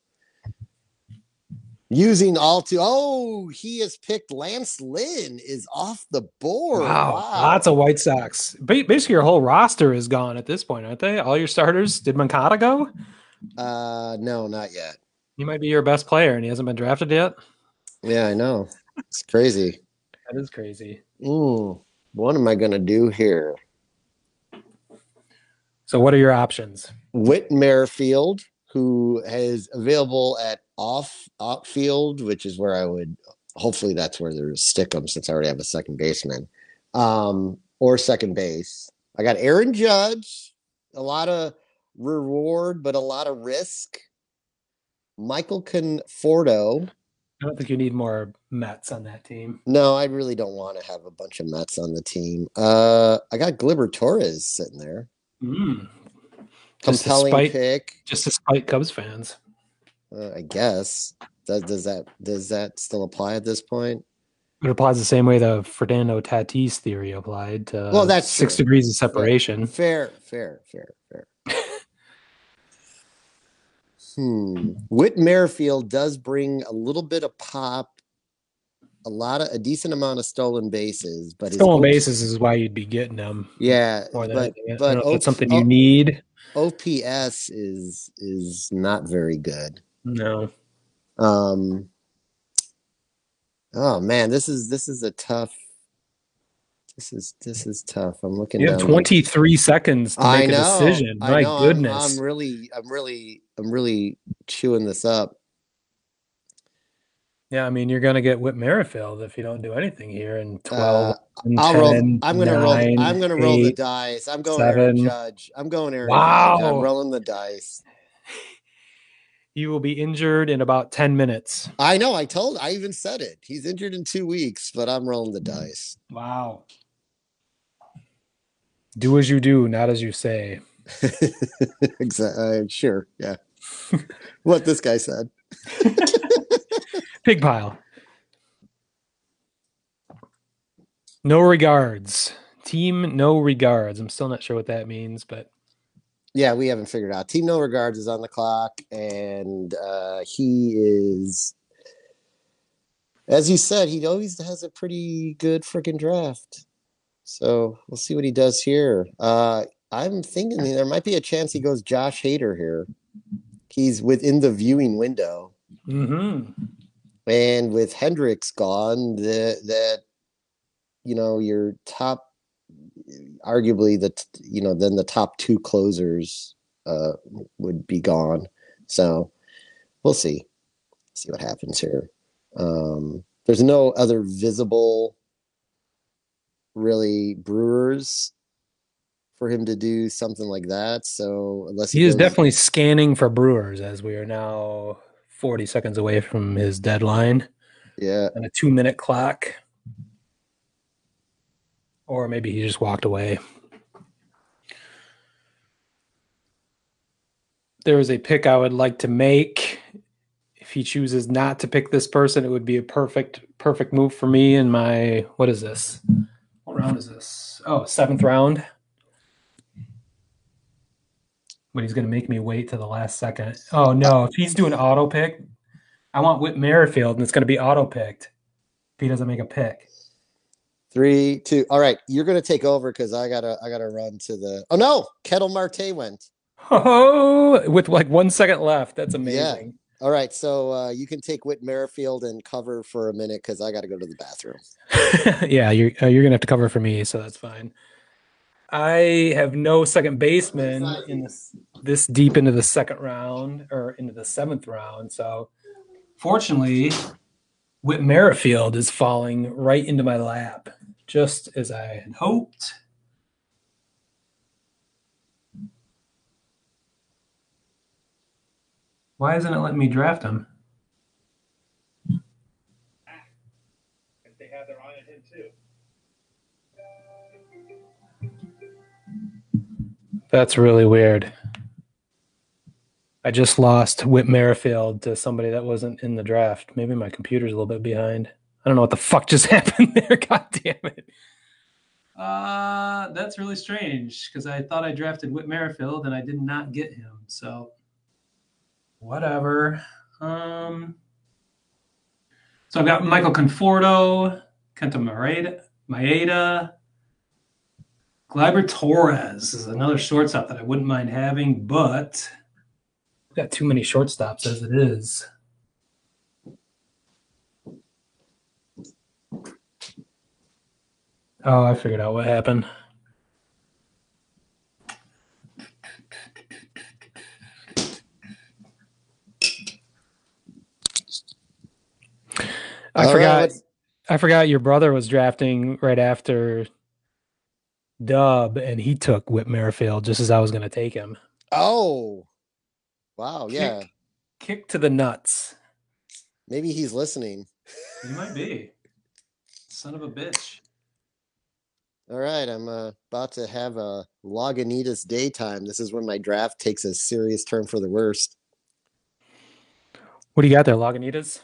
Using all two. Oh, he has picked Lance Lynn is off the board. Wow, lots of White Sox. Basically, your whole roster is gone at this point, aren't they? All your starters. Did Moncada go? Uh, no, not yet. He might be your best player, and he hasn't been drafted yet. Yeah, I know. It's crazy. That is crazy. Mm, what am I gonna do here? So, what are your options? Whit Merrifield, who is available at off outfield, which is where I would hopefully that's where they stick them since I already have a second baseman. Um, or second base. I got Aaron Judge, a lot of reward, but a lot of risk. Michael Conforto. I don't think you need more Mets on that team. No, I really don't want to have a bunch of Mets on the team. Uh, I got Gleyber Torres sitting there. Mm. Just Compelling spite- pick. Just to spite Cubs fans. Uh, I guess. Does, does that does that still apply at this point? It applies the same way the Fernando Tatis theory applied to Well, that's six true. degrees of separation. Fair, fair, fair, fair. hmm. Whit Merrifield does bring a little bit of pop, a lot of a decent amount of stolen bases, but Stolen O- bases is why you'd be getting them Yeah, but anything. But don't know if O- that's something O- you need. OPS is is not very good. No. Um. Oh man, this is this is a tough. This is this is tough. I'm looking. At You have down- 23 seconds to make know. a decision. I My know, I'm- goodness. I'm, really, I'm really, I'm really chewing this up. yeah, I mean, you're going to get Whit Merrifield if you don't do anything here in 12. Uh, and I'll roll. I'm gonna roll. nine, I'm gonna roll the dice. I'm going Aaron seven. Judge. I'm going Aaron. Judge. I'm Wow. rolling the dice. You will be injured in about 10 minutes. I know. I told. I even said it. He's injured in two weeks, but I'm rolling the dice. Wow. Do as you do, not as you say. exactly. Uh, sure. Yeah. what this guy said. Pig pile. No regards. Team no regards. I'm still not sure what that means, but Yeah, we haven't figured out. Team No Regards is on the clock, and uh, he is, as you said, he always has a pretty good freaking draft. So we'll see what he does here. Uh, I'm thinking there might be a chance he goes Josh Hader here. He's within the viewing window. Mm-hmm. And with Hendriks gone, that that you know your top, arguably the you know then the top two closers uh, would be gone. So we'll see, see what happens here. Um, there's no other visible, really Brewers for him to do something like that. So unless he, he is goes, definitely scanning for Brewers as we are now 40 seconds away from his deadline. Yeah. And a two minute clock. Or maybe he just walked away. There is a pick I would like to make. If he chooses not to pick this person, it would be a perfect, perfect move for me in my what is this? What round is this? Oh, seventh round but he's going to make me wait to the last second. Oh no! If he's doing auto pick, I want Whit Merrifield, and it's going to be auto picked. If he doesn't make a pick. Three, two. All right, you're going to take over because I gotta, I gotta run to the. Oh no! Ketel Marte went. Oh, with like one second left. That's amazing. Yeah. All right, so uh, you can take Whit Merrifield and cover for a minute because I got to go to the bathroom. yeah, you're uh, you're gonna have to cover for me, so that's fine. I have no second baseman in this this deep into the second round or into the seventh round. So fortunately, Whit Merrifield is falling right into my lap, just as I had hoped. Why isn't it letting me draft him? They have their eye on him too. That's really weird. I just lost Whit Merrifield to somebody that wasn't in the draft. Maybe my computer's a little bit behind. I don't know what the fuck just happened there. God damn it. Uh, that's really strange because I thought I drafted Whit Merrifield and I did not get him. So, whatever. Um, so I've got Michael Conforto, Kenta Maeda, Maeda, Gleyber Torres is another shortstop that I wouldn't mind having, but I've got too many shortstops as it is. Oh, I figured out what happened. I All forgot. Right. I forgot your brother was drafting right after Dub, and he took Whit Merrifield just as I was going to take him. Oh, wow! Kick, yeah, kick to the nuts. Maybe he's listening. He might be. Son of a bitch. All right, I'm uh, about to have a Lagunitas daytime. This is when my draft takes a serious turn for the worst. What do you got there, Lagunitas?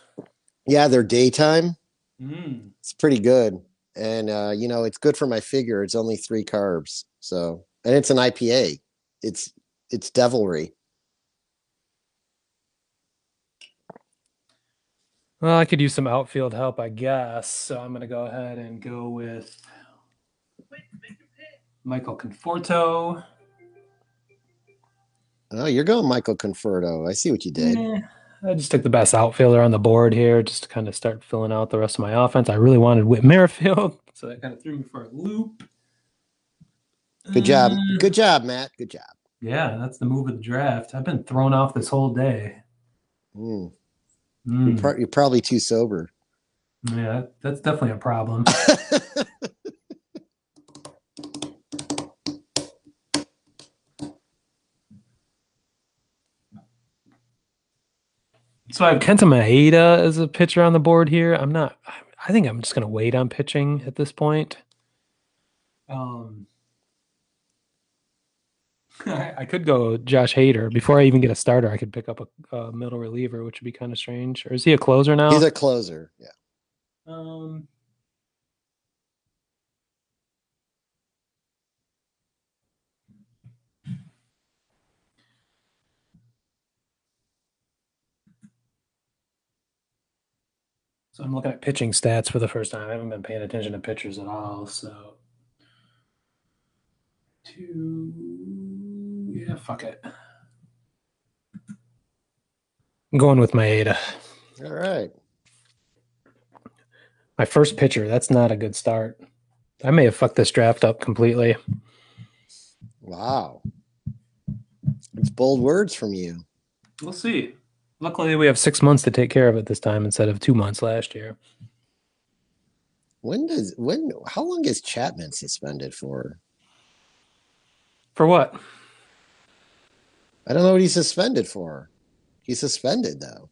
Yeah, they're daytime. Mm. It's pretty good and uh, you know it's good for my figure. It's only three carbs, so and it's an IPA. It's it's devilry. Well, I could use some outfield help, I guess. So I'm going to go ahead and go with Michael Conforto. Oh, you're going Michael Conforto. I see what you did. Yeah. I just took the best outfielder on the board here just to kind of start filling out the rest of my offense. I really wanted Whit Merrifield, so that kind of threw me for a loop. Good job. Uh, Good job, Matt. Good job. Yeah, that's the move of the draft. I've been thrown off this whole day. Mm. Mm. You're, pro- you're, probably too sober. Yeah, that's definitely a problem. So I have Kenta Maeda as a pitcher on the board here. I'm not. I think I'm just going to wait on pitching at this point. Um, I could go Josh Hader before I even get a starter. I could pick up a, a middle reliever, which would be kind of strange. Or is he a closer now? He's a closer. Yeah. Um, So I'm looking at pitching stats for the first time. I haven't been paying attention to pitchers at all. So two Yeah, fuck it. I'm going with Maeda. All right. My first pitcher. That's not a good start. I may have fucked this draft up completely. Wow. It's bold words from you. We'll see. Luckily, we have six months to take care of it this time instead of two months last year. When does when how long is Chapman suspended for? For what? I don't know what he's suspended for. He's suspended though.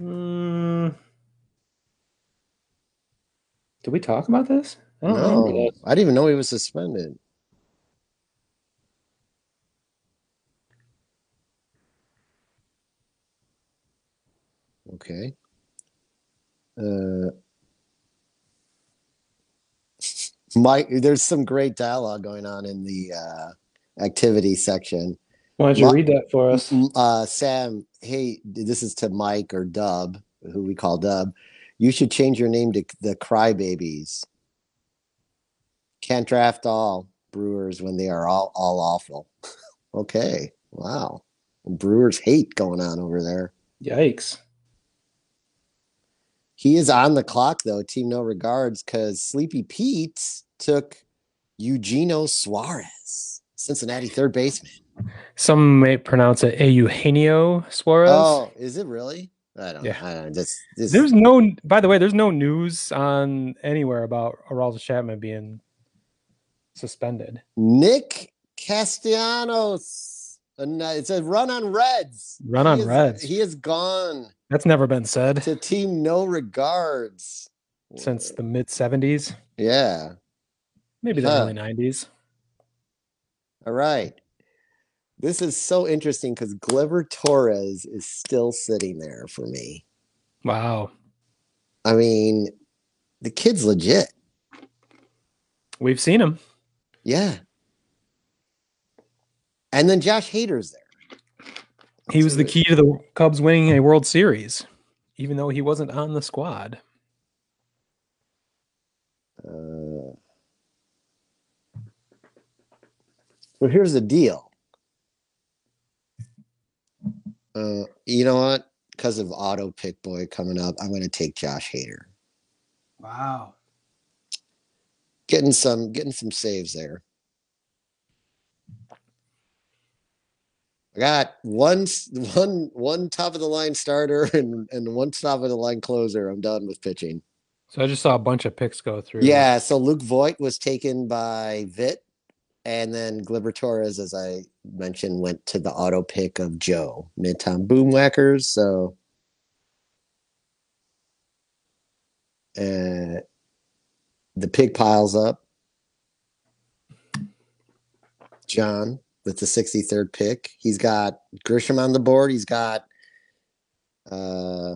Mm. Did we talk about this? I don't No, that. I didn't even know he was suspended. Okay. Uh, Mike, there's some great dialogue going on in the uh, activity section. Why don't you read that for us? Uh, Sam, hey, this is to Mike or Dub, who we call Dub. You should change your name to the Crybabies. Can't draft all Brewers when they are all all awful. okay, wow. Brewers hate going on over there. Yikes. He is on the clock though. Team no regards because Sleepy Pete took Eugenio Suarez, Cincinnati third baseman. Some may pronounce it Eugenio Suarez. Oh, is it really? I don't. Yeah. I don't. This, this, There's no, by the way, there's no news on anywhere about Aroldis Chapman being suspended. Nick Castellanos. It's a run on Reds. Run He on is- Reds. He is gone That's never been said to team no regards since the mid 70s, Yeah. maybe the Huh. early 90s. All right. This is so interesting because Gleyber Torres is still sitting there for me. Wow. I mean, the kid's legit. We've seen him. Yeah. And then Josh Hader's there. He was the key to the Cubs winning a World Series, even though he wasn't on the squad. Uh, so here's the deal. Uh, you know what? Because of auto pick boy coming up, I'm going to take Josh Hader. Wow. Getting some, getting some saves there. I got one, one, one top of the line starter and and one top of the line closer. I'm done with pitching. So I just saw a bunch of picks go through. Yeah, so Luke Voit was taken by Vit, and then Gleyber Torres, as I mentioned, went to the auto pick of Joe Midtown Boomwhackers. So, uh, the pig piles up. John with the 63rd pick. He's got Grisham on the board. He's got uh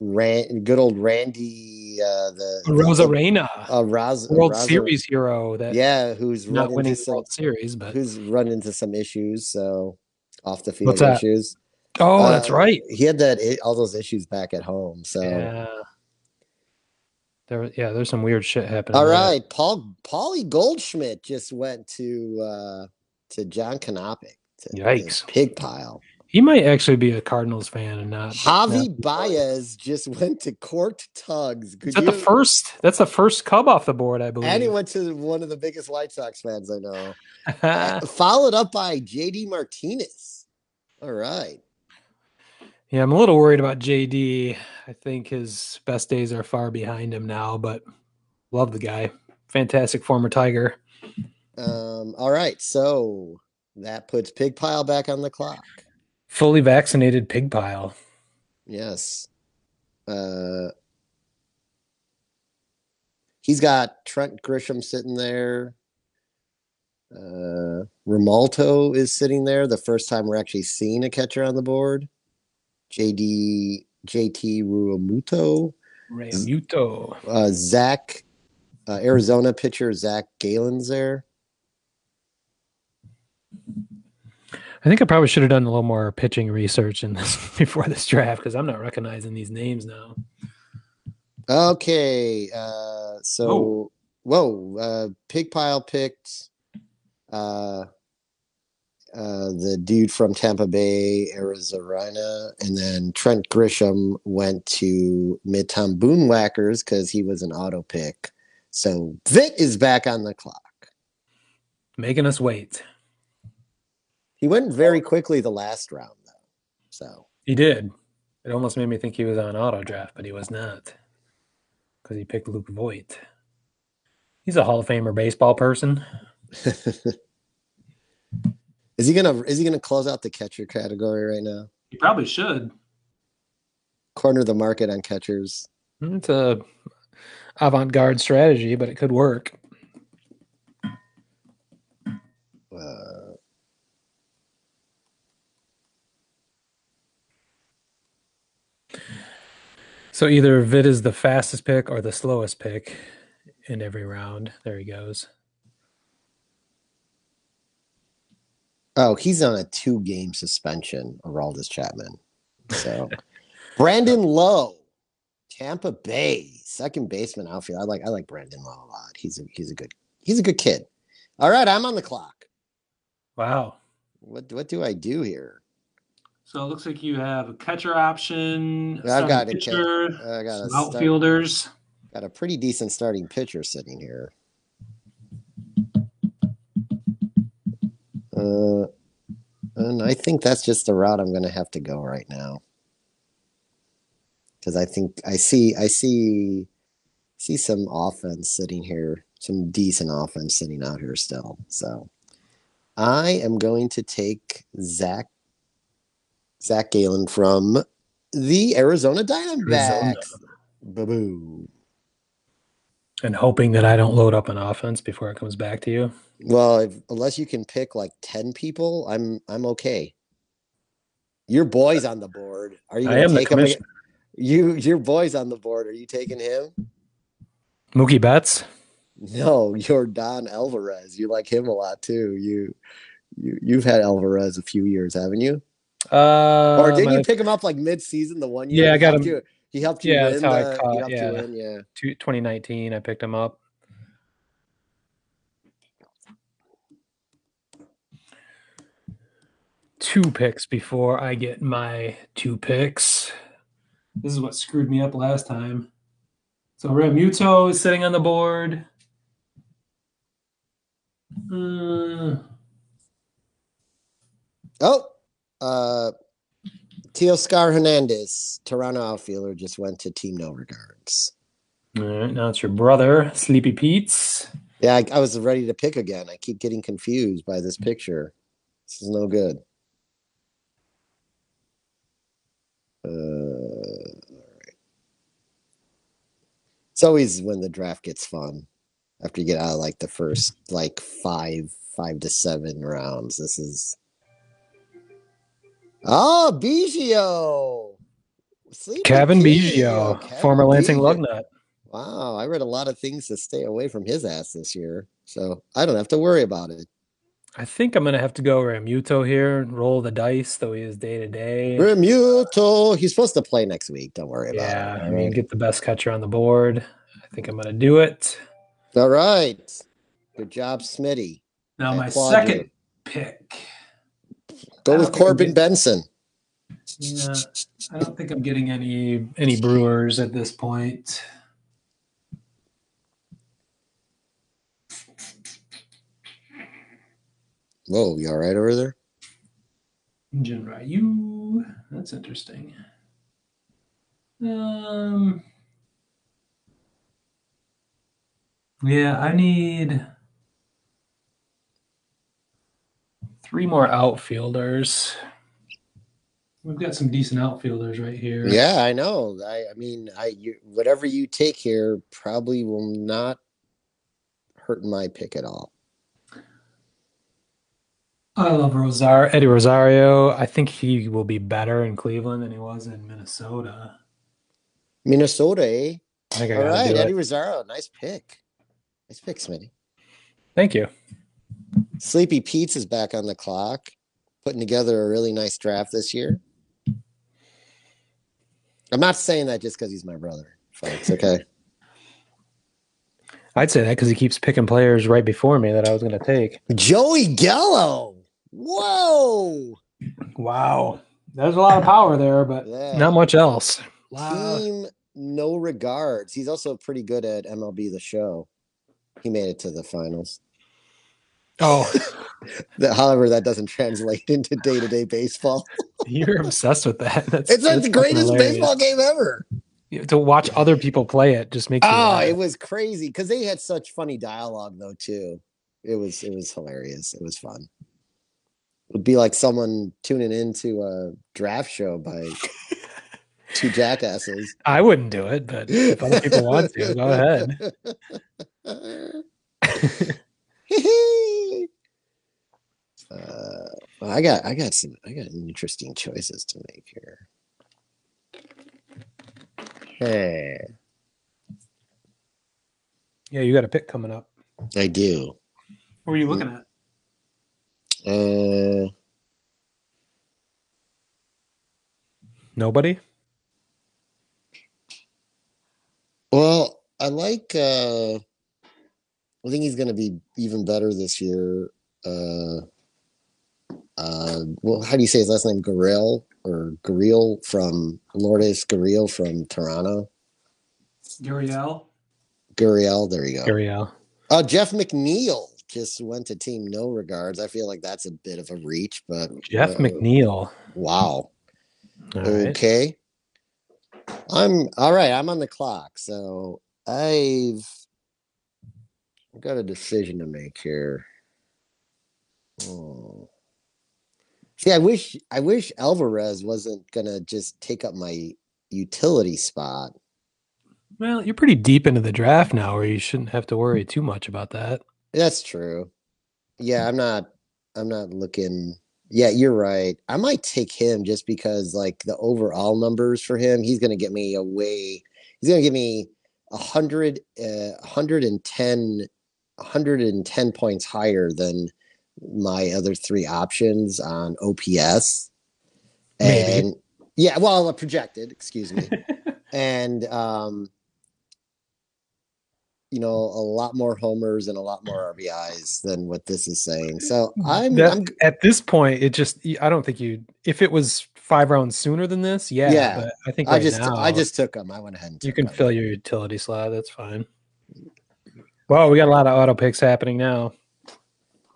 Ran, good old Randy uh the Rosa the- Reina, uh, Raz, World Raza- Series hero that Yeah, who's not run winning into some World Series, but who's run into some issues, so off the field issues. oh, that's Uh, right. He had that all those issues back at home. So Yeah. There, yeah, there's some weird shit happening. All right, there. Paul Paulie Goldschmidt just went to uh to John Canopic. To Yikes. Pig pile. He might actually be a Cardinals fan and not. Javi not- Baez just went to Corked Tugs. Could Is that the first? That's the first Cub off the board, I believe. And he went to one of the biggest White Sox fans I know. Uh, followed up by JD Martinez. All right. Yeah, I'm a little worried about JD. I think his best days are far behind him now, but love the guy. Fantastic former Tiger. Um, all right. So that puts Pig Pile back on the clock. Fully vaccinated pig pile. Yes. Uh, he's got Trent Grisham sitting there. Uh, Realmuto is sitting there. The first time we're actually seeing a catcher on the board. JD JT Realmuto. Realmuto. Uh, Zach, uh, Arizona pitcher Zac Gallen's there. I think I probably should have done a little more pitching research in this before this draft because I'm not recognizing these names now. Okay, uh, so Oh. whoa, uh, Pig Pile picked uh, uh, the dude from Tampa Bay, Arizona, and then Trent Grisham went to Midtown Boomwhackers because he was an auto pick. So Vit is back on the clock. Making us wait. He went very quickly the last round, though. So He did. It almost made me think he was on auto draft, but he was not. Because he picked Luke Voit. He's a Hall of Famer baseball person. is he gonna is he gonna close out the catcher category right now? He probably should. Corner the market on catchers. It's a avant-garde strategy, but it could work. Uh, So either Vid is the fastest pick or the slowest pick in every round. There he goes. Oh, he's on a two game suspension, Aroldis Chapman. So Brandon Lowe, Tampa Bay, second baseman outfield. I like I like Brandon Lowe a lot. He's a he's a good he's a good kid. All right, I'm on the clock. Wow. What what do I do here? So it looks like you have a catcher option. I've got a catcher. ca- I got some a start- outfielders. got a pretty decent starting pitcher sitting here. Uh, and I think that's just the route I'm going to have to go right now. Because I think I see I see see some offense sitting here, some decent offense sitting out here still. So I am going to take Zach Zac Gallen from the Arizona Diamondbacks. Boo. And hoping that I don't load up an offense before it comes back to you. Well, if, unless you can pick like ten people, I'm I'm okay. Your boy's on the board. Are you? I gonna am the take him? commissioner. You your boy's on the board. Are you taking him? Mookie Betts. No, Yordan Alvarez. You like him a lot too. You you you've had Alvarez a few years, haven't you? Uh, or did you pick him up like mid season the one year? Yeah, I got him. You, he helped you Yeah, win. that's how I caught- yeah. win. Yeah. 2019? I picked him up. Two picks before I get my two picks. This is what screwed me up last time. So Realmuto is sitting on the board. Uh, Oh, uh, Teoscar Hernandez, Toronto outfielder, just went to Team No Regards. all right, now it's your brother, Sleepy Pete's. Yeah, I, I was ready to pick again. I keep getting confused by this picture. This is no good. Uh, all right. It's always when the draft gets fun after you get out of like the first like five, five to seven rounds. This is oh Biggio. Sleepy Kevin Pete. Biggio, Kevin former Lansing Biggio. Lugnut. Wow, I read a lot of things to stay away from his ass this year, so I don't have to worry about it. I think I'm gonna have to go Realmuto here and roll the dice, though he is day to day. Realmuto, he's supposed to play next week. Don't worry about Yeah, it. I mean, get the best catcher on the board. I think I'm gonna do it. all right. Good job, Smitty. Now I my second you. pick. Go with don't think I'm Corbin getting- Benson. Yeah, I don't think I'm getting any any Brewers at this point. Whoa, you all right over there? Jin Ryu. That's interesting. Um. Yeah, I need three more outfielders. We've got some decent outfielders right here. Yeah, I know. I, I mean, I you, whatever you take here probably will not hurt my pick at all. I love Rosario, Eddie Rosario. I think he will be better in Cleveland than he was in Minnesota. Minnesota, eh? I think I All right. Eddie Rosario, nice pick. Nice pick, Smitty. Thank you. Sleepy Pete's is back on the clock, putting together a really nice draft this year. I'm not saying that just because he's my brother, folks. Okay. I'd say that because he keeps picking players right before me that I was going to take. Joey Gallo. Whoa. Wow. There's a lot of power there, but Yeah. not much else. Wow. Team No Regards. He's also pretty good at MLB The Show. He made it to the finals. Oh, That, however, that doesn't translate into day to day baseball. you're obsessed with that. That's, It's that's the greatest hilarious. baseball game ever. You- To watch other people play it just makes Oh, laugh. it was crazy because they had such funny dialogue though too. It was it was hilarious. It was fun. It would be like someone tuning into a draft show by two jackasses. I wouldn't do it, but if other people want to, go ahead. Uh, well, I got I got some I got interesting choices to make here. Hey, Yeah, you got a pick coming up. I do. What are you looking at? Uh, Nobody? well, I like. uh I think he's going to be even better this year. Uh, uh, well, how do you say his last name? Gurriel or Gurriel from Lourdes Gurriel from Toronto. Guriel. Gurriel, there you go. Guriel. Uh, Jeff McNeil just went to Team No Regards. I feel like that's a bit of a reach, but Jeff uh, McNeil. Wow. All right. Okay. I'm all right. I'm on the clock, so I've got a decision to make here. Oh. See, I wish I wish Alvarez wasn't gonna just take up my utility spot. Well, you're pretty deep into the draft now where you shouldn't have to worry too much about that. That's true. Yeah, I'm not. I'm not looking. Yeah, you're right. I might take him just because, like, the overall numbers for him, he's going to get me away. He's going to give me a hundred, uh, hundred and ten, hundred and ten points higher than my other three options on OPS. Maybe. And yeah, well, projected. Excuse me and um you know a lot more homers and a lot more RBIs than what this is saying. So I'm, That- I'm At this point, it just I don't think you if it was five rounds sooner than this, yeah. Yeah. But I think I just now, I just took them. I went ahead and you can can 'em. fill your utility slot. That's fine. Well, we got a lot of auto picks happening now.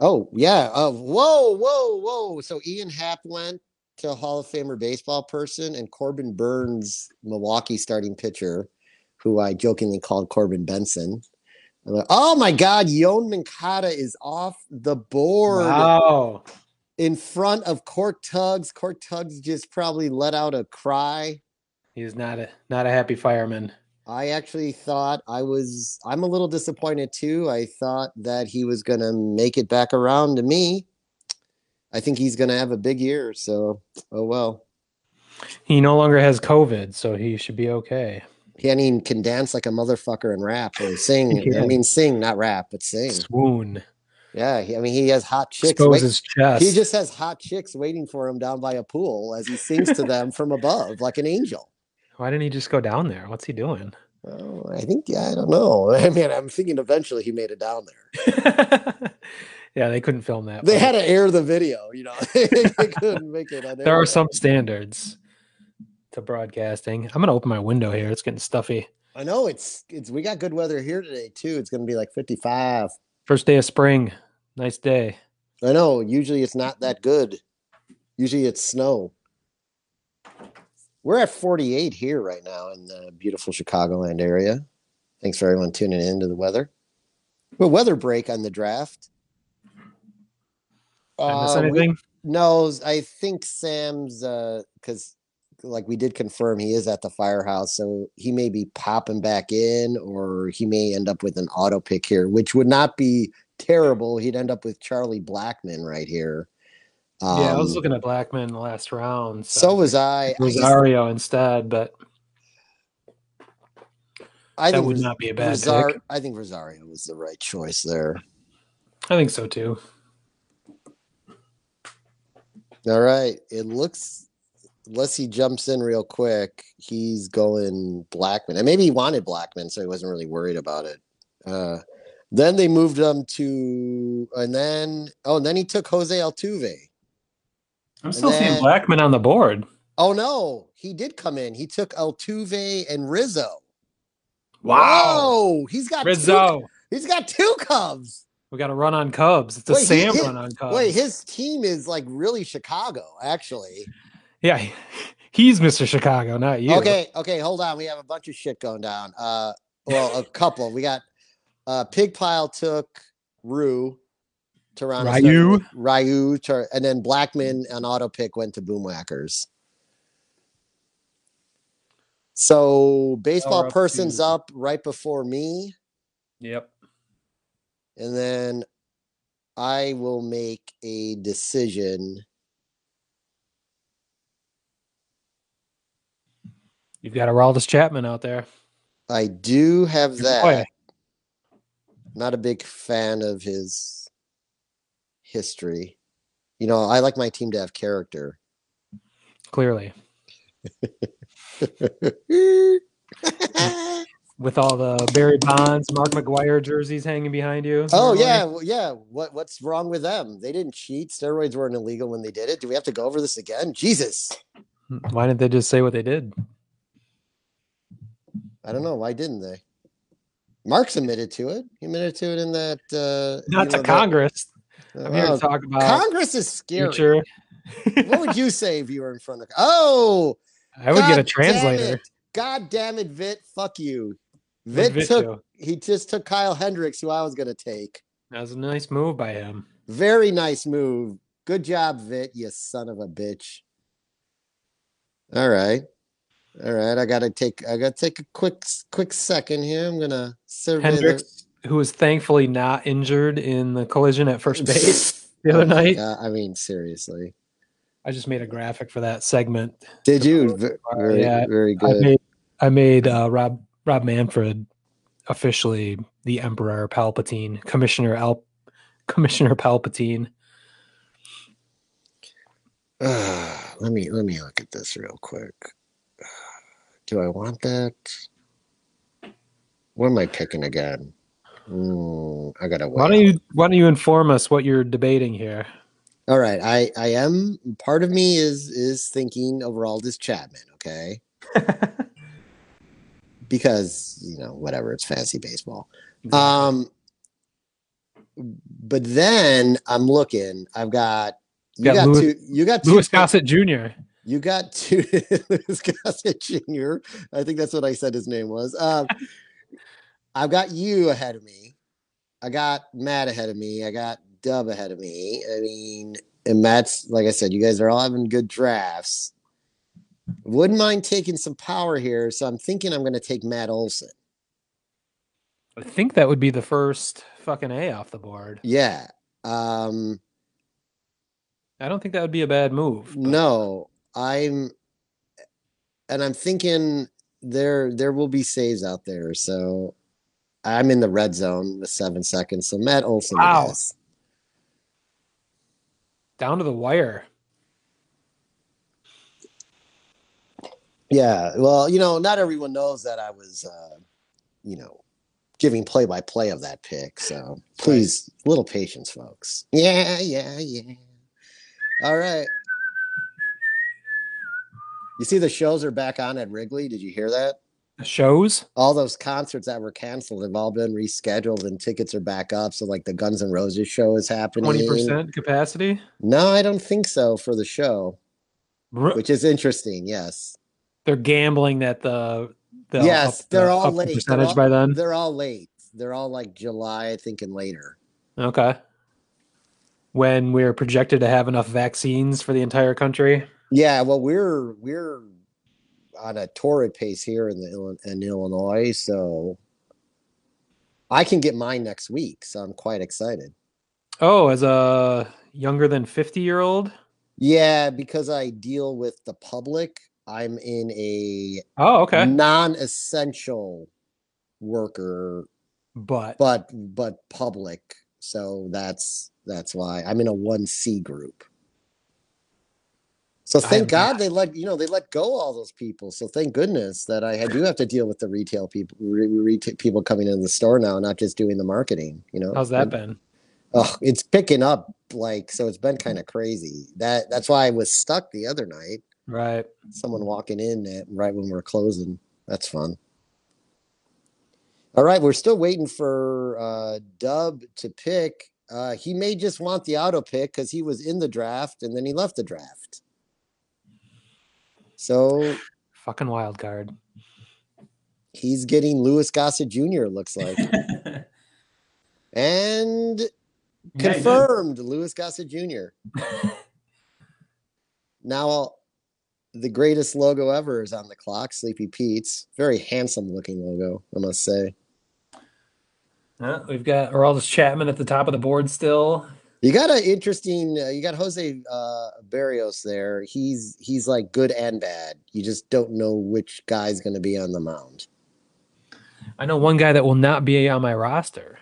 Oh yeah. Uh, whoa, whoa, whoa. So Ian Happ went to Hall of Famer baseball person, and Corbin Burnes, Milwaukee starting pitcher, who I jokingly called Corbin Benson. Like, oh my God, Yoan Moncada is off the board. Wow. in front of Court Tugs. Court Tugs just probably let out a cry. He's not a not a happy fireman. I actually thought I was I'm a little disappointed too. I thought that he was going to make it back around to me. I think he's going to have a big year, so oh well. He no longer has COVID, so he should be okay. He I mean can dance like a motherfucker and rap or sing. I mean sing, not rap, but sing. Swoon. Yeah, he, I mean he has hot chicks. Expose wait- his chest. he just has hot chicks waiting for him down by a pool as he sings to them from above like an angel. Why didn't he just go down there? What's he doing? Oh, I think yeah, I don't know. I mean, I'm thinking eventually he made it down there. yeah, they couldn't film that. They had to air the video, you know. they couldn't make it. there are some standards to broadcasting. I'm gonna open my window here. It's getting stuffy. I know it's it's we got good weather here today too. It's going to be like 55. First day of spring. Nice day. I know. Usually it's not that good. Usually it's snow. We're at 48 here right now in the beautiful Chicagoland area. Thanks for everyone tuning in to the weather. Well, weather break on the draft. I miss Uh, we- anything? No, I think Sam's uh because like we did confirm he is at the firehouse, so he may be popping back in, or he may end up with an auto pick here, which would not be terrible. He'd end up with Charlie Blackmon right here. Yeah, I was Um, looking at Blackmon in the last round. So was I. I, Rosario instead, but I that would not be a bad Rosar- pick. I think Rosario was the right choice there. I think so too. All right. It looks unless he jumps in real quick, he's going Blackmon. And maybe he wanted Blackmon, so he wasn't really worried about it. Uh Then they moved him to, and then oh, and then he took Jose Altuve. I'm still then- seeing Blackmon on the board. Oh no, he did come in. He took Altuve and Rizzo. Wow. Whoa, he's got Two, Rizzo. he's got two Cubs. We got a run on Cubs. It's a Wait, Sam run on Cubs. Wait, his team is like really Chicago, actually. yeah, he's Mr. Chicago, not you. Okay, okay, hold on. We have a bunch of shit going down. Uh, well, a couple. We got uh, Pig Pile took Ryu. Toronto Ryu. Ryu, Tor- and then Blackmon on auto pick went to Boomwhackers. So baseball up person's to- up right before me, Yep. and then I will make a decision. You've got a Aroldis Chapman out there. I do have that. Not a big fan of his history. You know, I like my team to have character. Clearly. With all the Barry Bonds, Mark McGwire jerseys hanging behind you. oh yeah, well, yeah. What what's wrong with them? They didn't cheat. Steroids weren't illegal when they did it. Do we have to go over this again? Jesus. Why didn't they just say what they did? I don't know. Why didn't they? Mark's admitted to it. He admitted to it in that uh Not you to know, that- Congress. I'm here to uh, talk about Congress is scary. future. what would you say if you were in front of Oh I would get a God damn translator. God damn it, Vit. Fuck you. Vit Vit took do? he just took Kyle Hendricks, who I was gonna take. That was a nice move by him. Very nice move. Good job, Vit, you son of a bitch. All right. All right. I gotta take I gotta take a quick quick second here. I'm gonna survey Hendricks, who was thankfully not injured in the collision at first base the other night. God, I mean, seriously. I just made a graphic for that segment. Did you? Very, Yeah, very I good. made I made uh, Rob Rob Manfred officially the Emperor Palpatine, Commissioner Al Commissioner Palpatine. Ah, let me let me look at this real quick. Do I want that? What am I picking again? Mm, I gotta wait. Why don't you Why don't you inform us what you're debating here? All right, I I am part of me is is thinking overall this Chapman, okay? Because you know whatever, it's fancy baseball. Um, but then I'm looking. I've got you Got got, Louis- two. You got two. Louis pick- Gossett Jr. You got two. Louis Gossett Jr. I think that's what I said his name was. Um, I've got you ahead of me. I got Matt ahead of me. I got Dub ahead of me. I mean, and Matt's like I said, you guys are all having good drafts. Wouldn't mind taking some power here, so I'm thinking I'm going to take Matt Olson. I think that would be the first fucking A off the board. Yeah. Um, I don't think that would be a bad move. but- no, I'm, and I'm thinking there there will be saves out there. So I'm in the red zone with seven seconds. So Matt Olson. Wow. is. down to the wire. Yeah. Well, you know, not everyone knows that I was, uh, you know, giving play by play of that pick. So please, little patience, folks. Yeah, yeah, yeah. All right. You see, the shows are back on at Wrigley. Did you hear that? Shows? All those concerts that were canceled have all been rescheduled and tickets are back up. So, like the Guns and Roses show is happening. Twenty percent capacity. No, I don't think so for the show, R- which is interesting. Yes. They're gambling that the, the Yes, they're all late. Percentage all- by then. They're all late. They're all like July, I think, and later. Okay. When we're projected to have enough vaccines for the entire country. Yeah, well, we're we're on a torrid pace here in the in Illinois, so I can get mine next week. So I'm quite excited. Oh, as a younger than 50 year old? Yeah, because I deal with the public. I'm in a Oh, okay. non-essential worker, But but but public. So that's that's why I'm in a one C group. So thank God not. they let you know they let go all those people. So thank goodness that I do have to deal with the retail people, re- retail people coming into the store now, not just doing the marketing. You know, How's that been? Oh, it's picking up like so. It's been kind of crazy. That that's why I was stuck the other night. Right. Someone walking in at, right when we're closing. That's fun. All right, we're still waiting for uh, Dub to pick. Uh, he may just want the auto pick because he was in the draft and then he left the draft. So Fucking wild card. he's getting Louis Gossett Jr. Looks like, and Yeah, confirmed Louis Gossett Jr. Now, the greatest logo ever is on the clock, Sleepy Pete's. Very handsome looking logo, I must say. Yeah, we've got Aroldis Chapman at the top of the board still. You got an interesting. Uh, you got Jose uh, Berrios there. He's he's like good and bad. You just don't know which guy's going to be on the mound. I know one guy that will not be on my roster.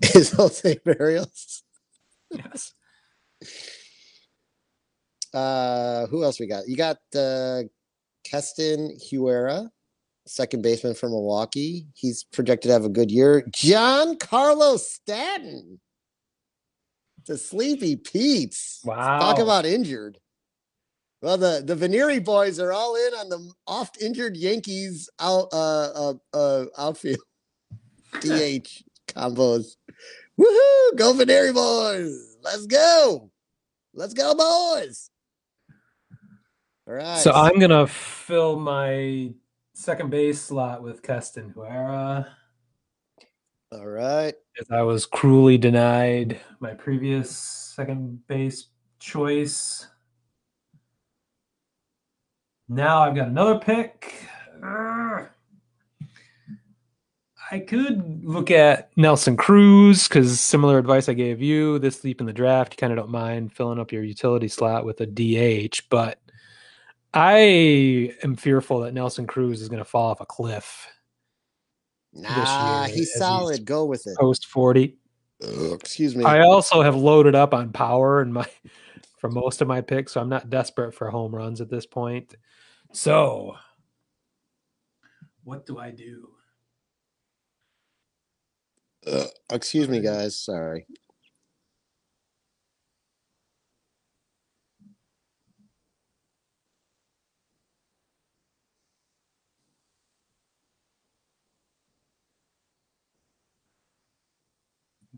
Is Jose Berrios? Yes. Uh, who else we got? You got uh, Keston Hiura, second baseman from Milwaukee. He's projected to have a good year. Giancarlo Stanton to Sleepy Pete's. Wow. Talk about injured. Well, the the Veneri boys are all in on the oft injured Yankees out uh uh, uh outfield DH combos. Woohoo! Go Veneri boys! Let's go! Let's go, boys! All right. So I'm gonna fill my second base slot with Keston Hiura, all right. As I was cruelly denied my previous second base choice. Now I've got another pick. Ugh. I could look at Nelson Cruz because similar advice I gave you this leap in the draft, you kind of don't mind filling up your utility slot with a DH, but I am fearful that Nelson Cruz is going to fall off a cliff Nah, year, he's as he's- solid. Go with it. post 40. Ugh, excuse me. I also have loaded up on power in my for most of my picks, so I'm not desperate for home runs at this point. So, what do I do? Ugh, excuse me, guys. Sorry.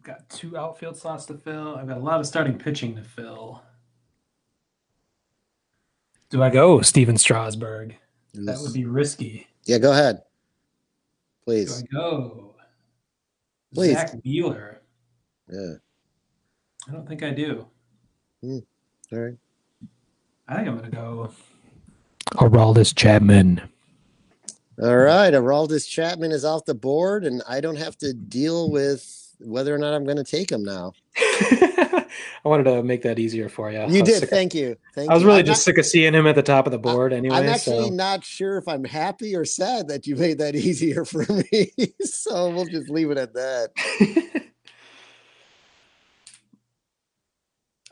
Got two outfield slots to fill. I've got a lot of starting pitching to fill. Do I go Stephen Strasburg? That would be risky. Yeah, go ahead. Please. Do I go Please. Zack Wheeler? Yeah. I don't think I do. Hmm. All right. I think I'm going to go Aroldis Chapman. All right. Aroldis Chapman is off the board, and I don't have to deal with whether or not I'm going to take him now. I wanted to make that easier for you. You did. sick of- Thank you. Thank I was really just not- sick of seeing him at the top of the board anyway. I'm actually so. not sure if I'm happy or sad that you made that easier for me. so we'll just leave it at that.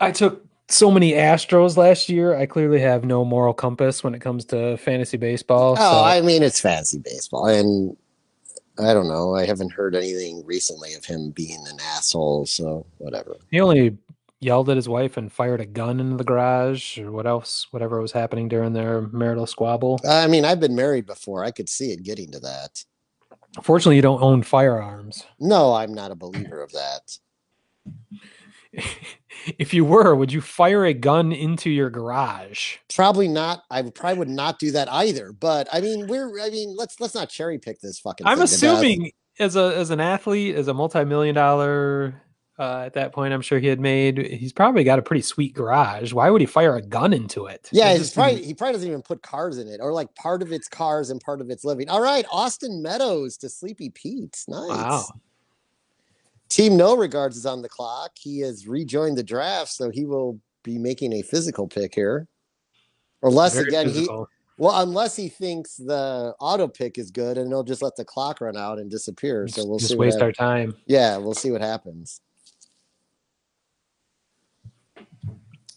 I took so many Astros last year. I clearly have no moral compass when it comes to fantasy baseball. Oh, so I mean, it's fantasy baseball, and I don't know. I haven't heard anything recently of him being an asshole. So whatever. he only yelled at his wife and fired a gun into the garage or what else, whatever was happening during their marital squabble. I mean, I've been married before. I could see it getting to that. Fortunately, you don't own firearms. No, I'm not a believer of that. if you were, would you fire a gun into your garage? Probably not. I probably would not do that either. But I mean, we're. I mean, let's let's not cherry pick this fucking. I'm assuming as a as an athlete, as a multi-million dollar uh, at that point, I'm sure he had made. He's probably got a pretty sweet garage. Why would he fire a gun into it? Yeah, just probably he probably doesn't even put cars in it, or like part of it's cars and part of it's living. All right, Austin Meadows to Sleepy Pete's. Nice. Wow. Team No Regards is on the clock. He has rejoined the draft, so he will be making a physical pick here. Or unless Very again he well, unless he thinks the auto pick is good and he'll just let the clock run out and disappear. So we'll just. Waste our time. yeah, we'll see what happens.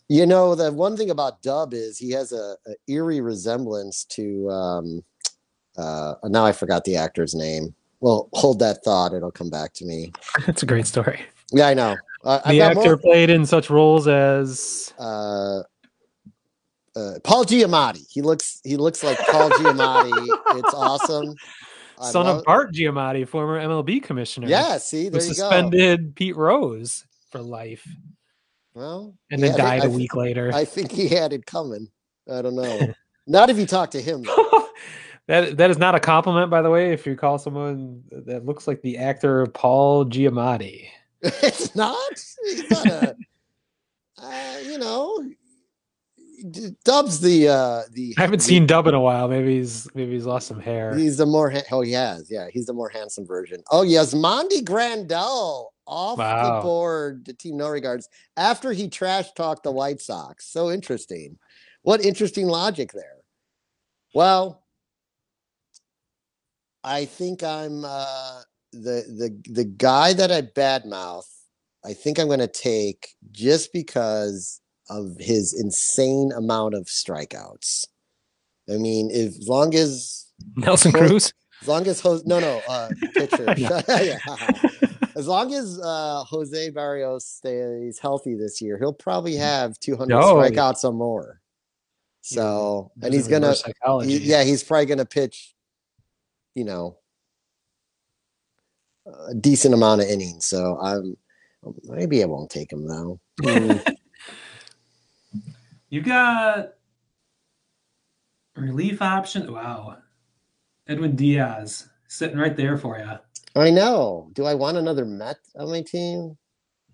You know, the one thing about Dub is he has a, a eerie resemblance to. Um, uh, now I forgot the actor's name. Well, hold that thought; it'll come back to me. That's a great story. Yeah, I know. Uh, The actor more- played in such roles as uh, uh, Paul Giamatti. He looks he looks like Paul Giamatti. It's awesome. I son love- of Bart Giamatti, former MLB commissioner. Yeah, see, there you go. suspended Pete Rose for life Well, and then I died I a week later. I think he had it coming. I don't know. Not if you talk to him. though. That that is not a compliment, by the way. If you call someone that looks like the actor Paul Giamatti, it's not. He's not a. Uh, you know, Dub's the uh the. I haven't the- seen Dub in a while. Maybe he's maybe he's lost some hair. He's the more. Ha- oh, he has. Yeah, he's the more handsome version. Oh, Yasmani Grandal off Wow. the board to Team No Regards after he trash talked the White Sox. So interesting. What interesting logic there. Well, I think I'm uh, the the the guy that I badmouth. I think I'm going to take just because of his insane amount of strikeouts. I mean, if, as long as Nelson Cruz. as long as Jose, no, no, uh, pitcher. Yeah. Yeah. As long as uh, Jose Berrios stays healthy this year, he'll probably have 200 No. strikeouts or more. So, and he's gonna, he- yeah, he's probably gonna pitch, you know, a decent amount of innings. So I'm maybe I won't take him though. Hmm. You got relief option. Wow. Edwin Diaz sitting right there for you. I know. Do I want another Met on my team?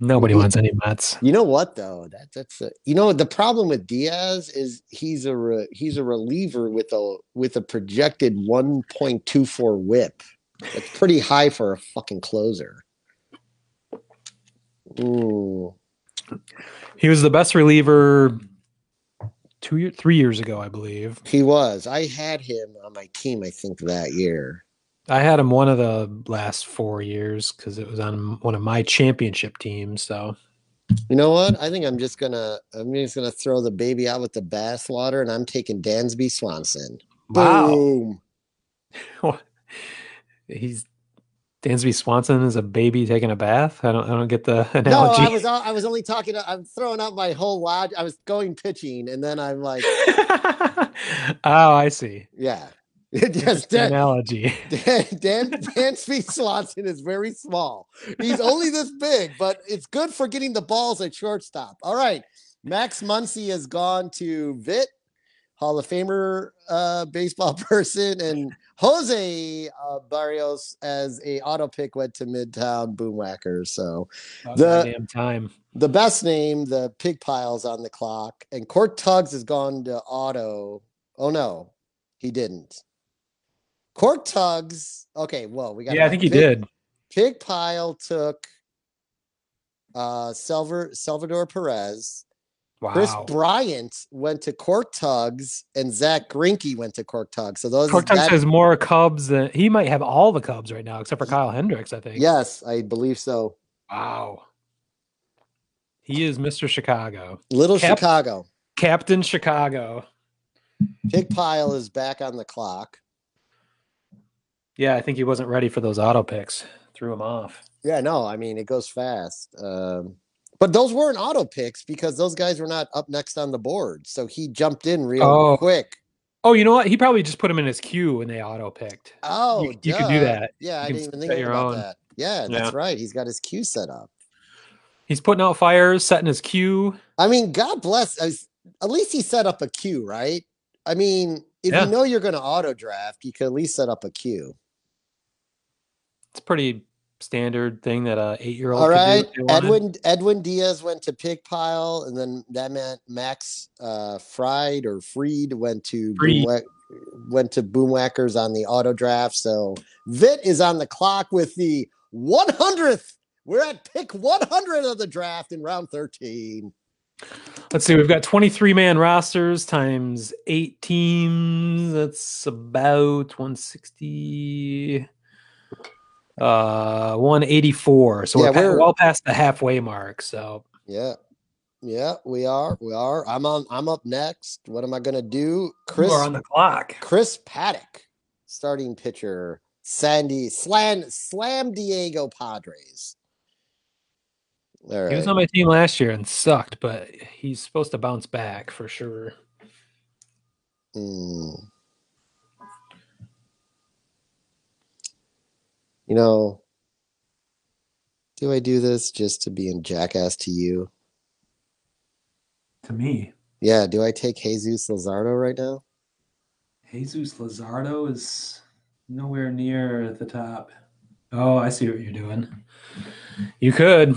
Nobody wants any Mets. You know what though? That that's a, you know the problem with Diaz is he's a re, he's a reliever with a with a projected 1.24 whip. That's pretty high for a fucking closer. Ooh. He was the best reliever two year, three years ago, I believe. He was. I had him on my team I think that year. I had him one of the last four years because it was on one of my championship teams. So You know what? I think I'm just gonna I'm just gonna throw the baby out with the bathwater and I'm taking Dansby Swanson. wow, Boom. he's Dansby Swanson is a baby taking a bath. I don't, I don't get the analogy. No. I was I was only talking. I'm throwing out my whole log. I was going pitching, and then I'm like, oh, I see. yeah, yes, Dan, analogy. Dan, Dan Dansby Swanson is very small. He's only this big, but it's good for getting the balls at shortstop. All right, Max Muncy has gone to Vit, Hall of Famer uh, baseball person, and Jose uh, Berrios as a auto pick went to Midtown Boomwhackers. So. The- damn time. the best name, the pig piles on the clock, and Court Tugs has gone to auto. Oh no, he didn't. Court Tugs. Okay, well we got. Yeah, I think he pig, did. Pig pile took uh Salvador Salvador Perez. Wow. Kris Bryant went to Cork Tugs, and Zack Greinke went to Cork Tugs. So those Cork Tugs has more Cubs than he might have all the Cubs right now, except for Kyle Hendricks. I think. yes, I believe so. Wow. He is Mr. Chicago, Little Cap- Chicago. Captain Chicago. Pig pile is back on the clock. Yeah, I think he wasn't ready for those auto picks. Threw him off. Yeah, no, I mean it goes fast. Um, but those weren't auto picks because those guys were not up next on the board. So he jumped in real Oh. quick. Oh, you know what? He probably just put him in his queue and they auto picked. Oh, you could do that. Yeah, I You can didn't even think about own. that. Yeah, Yeah. that's right. He's got his queue set up. He's putting out fires, setting his queue. I mean, God bless. At least he set up a queue, right? I mean, if Yeah. you know you're going to auto draft, you can at least set up a queue. It's pretty standard thing that a eight year old. All right, do if they wanted. Edwin Edwin Diaz went to pig pile, and then that meant Max uh, Fried or Freed went to Freed. Went to Boomwhackers on the auto draft. So Vit is on the clock with the 100th. We're at pick 100 of the draft in round 13. Let's see. We've got 23 man rosters times eight teams. That's about 160. Uh, 184. So Yeah, we're, we're- well past the halfway mark. So Yeah. Yeah, we are. We are. I'm on. I'm up next. What am I gonna do? Chris are on the clock. Chris Paddack, starting pitcher. Sandy Slam Slam Diego Padres. All He was on my team last year and sucked, but he's supposed to bounce back for sure. Mm. You know, do I do this just to be a jackass to you? To me, Yeah, do I take Jesus Luzardo right now? Jesus Luzardo is nowhere near the top. Oh, I see what you're doing. You could.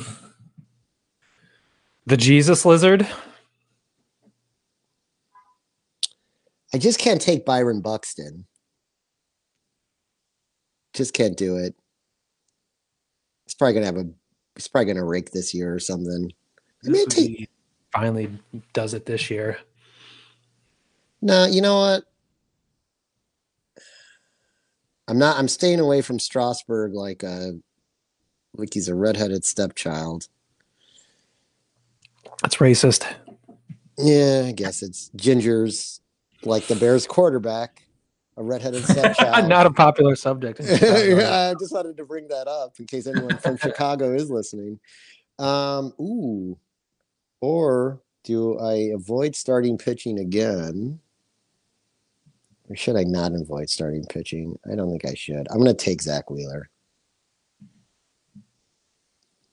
The Jesus lizard? I just can't take Byron Buxton. Just can't do it. He's probably gonna have a he's probably gonna rake this year or something. I mean, take, finally does it this year. no, you know what? I'm not I'm staying away from Strasburg like uh like he's a redheaded stepchild. That's racist. Yeah, I guess it's Ginger's like the Bears quarterback, a redheaded stepchild. Not a popular subject. in Chicago. yeah, I just wanted to bring that up in case anyone from Chicago is listening. Um, ooh, or do I avoid starting pitching again? Or should I not avoid starting pitching? I don't think I should. I'm going to take Zack Wheeler.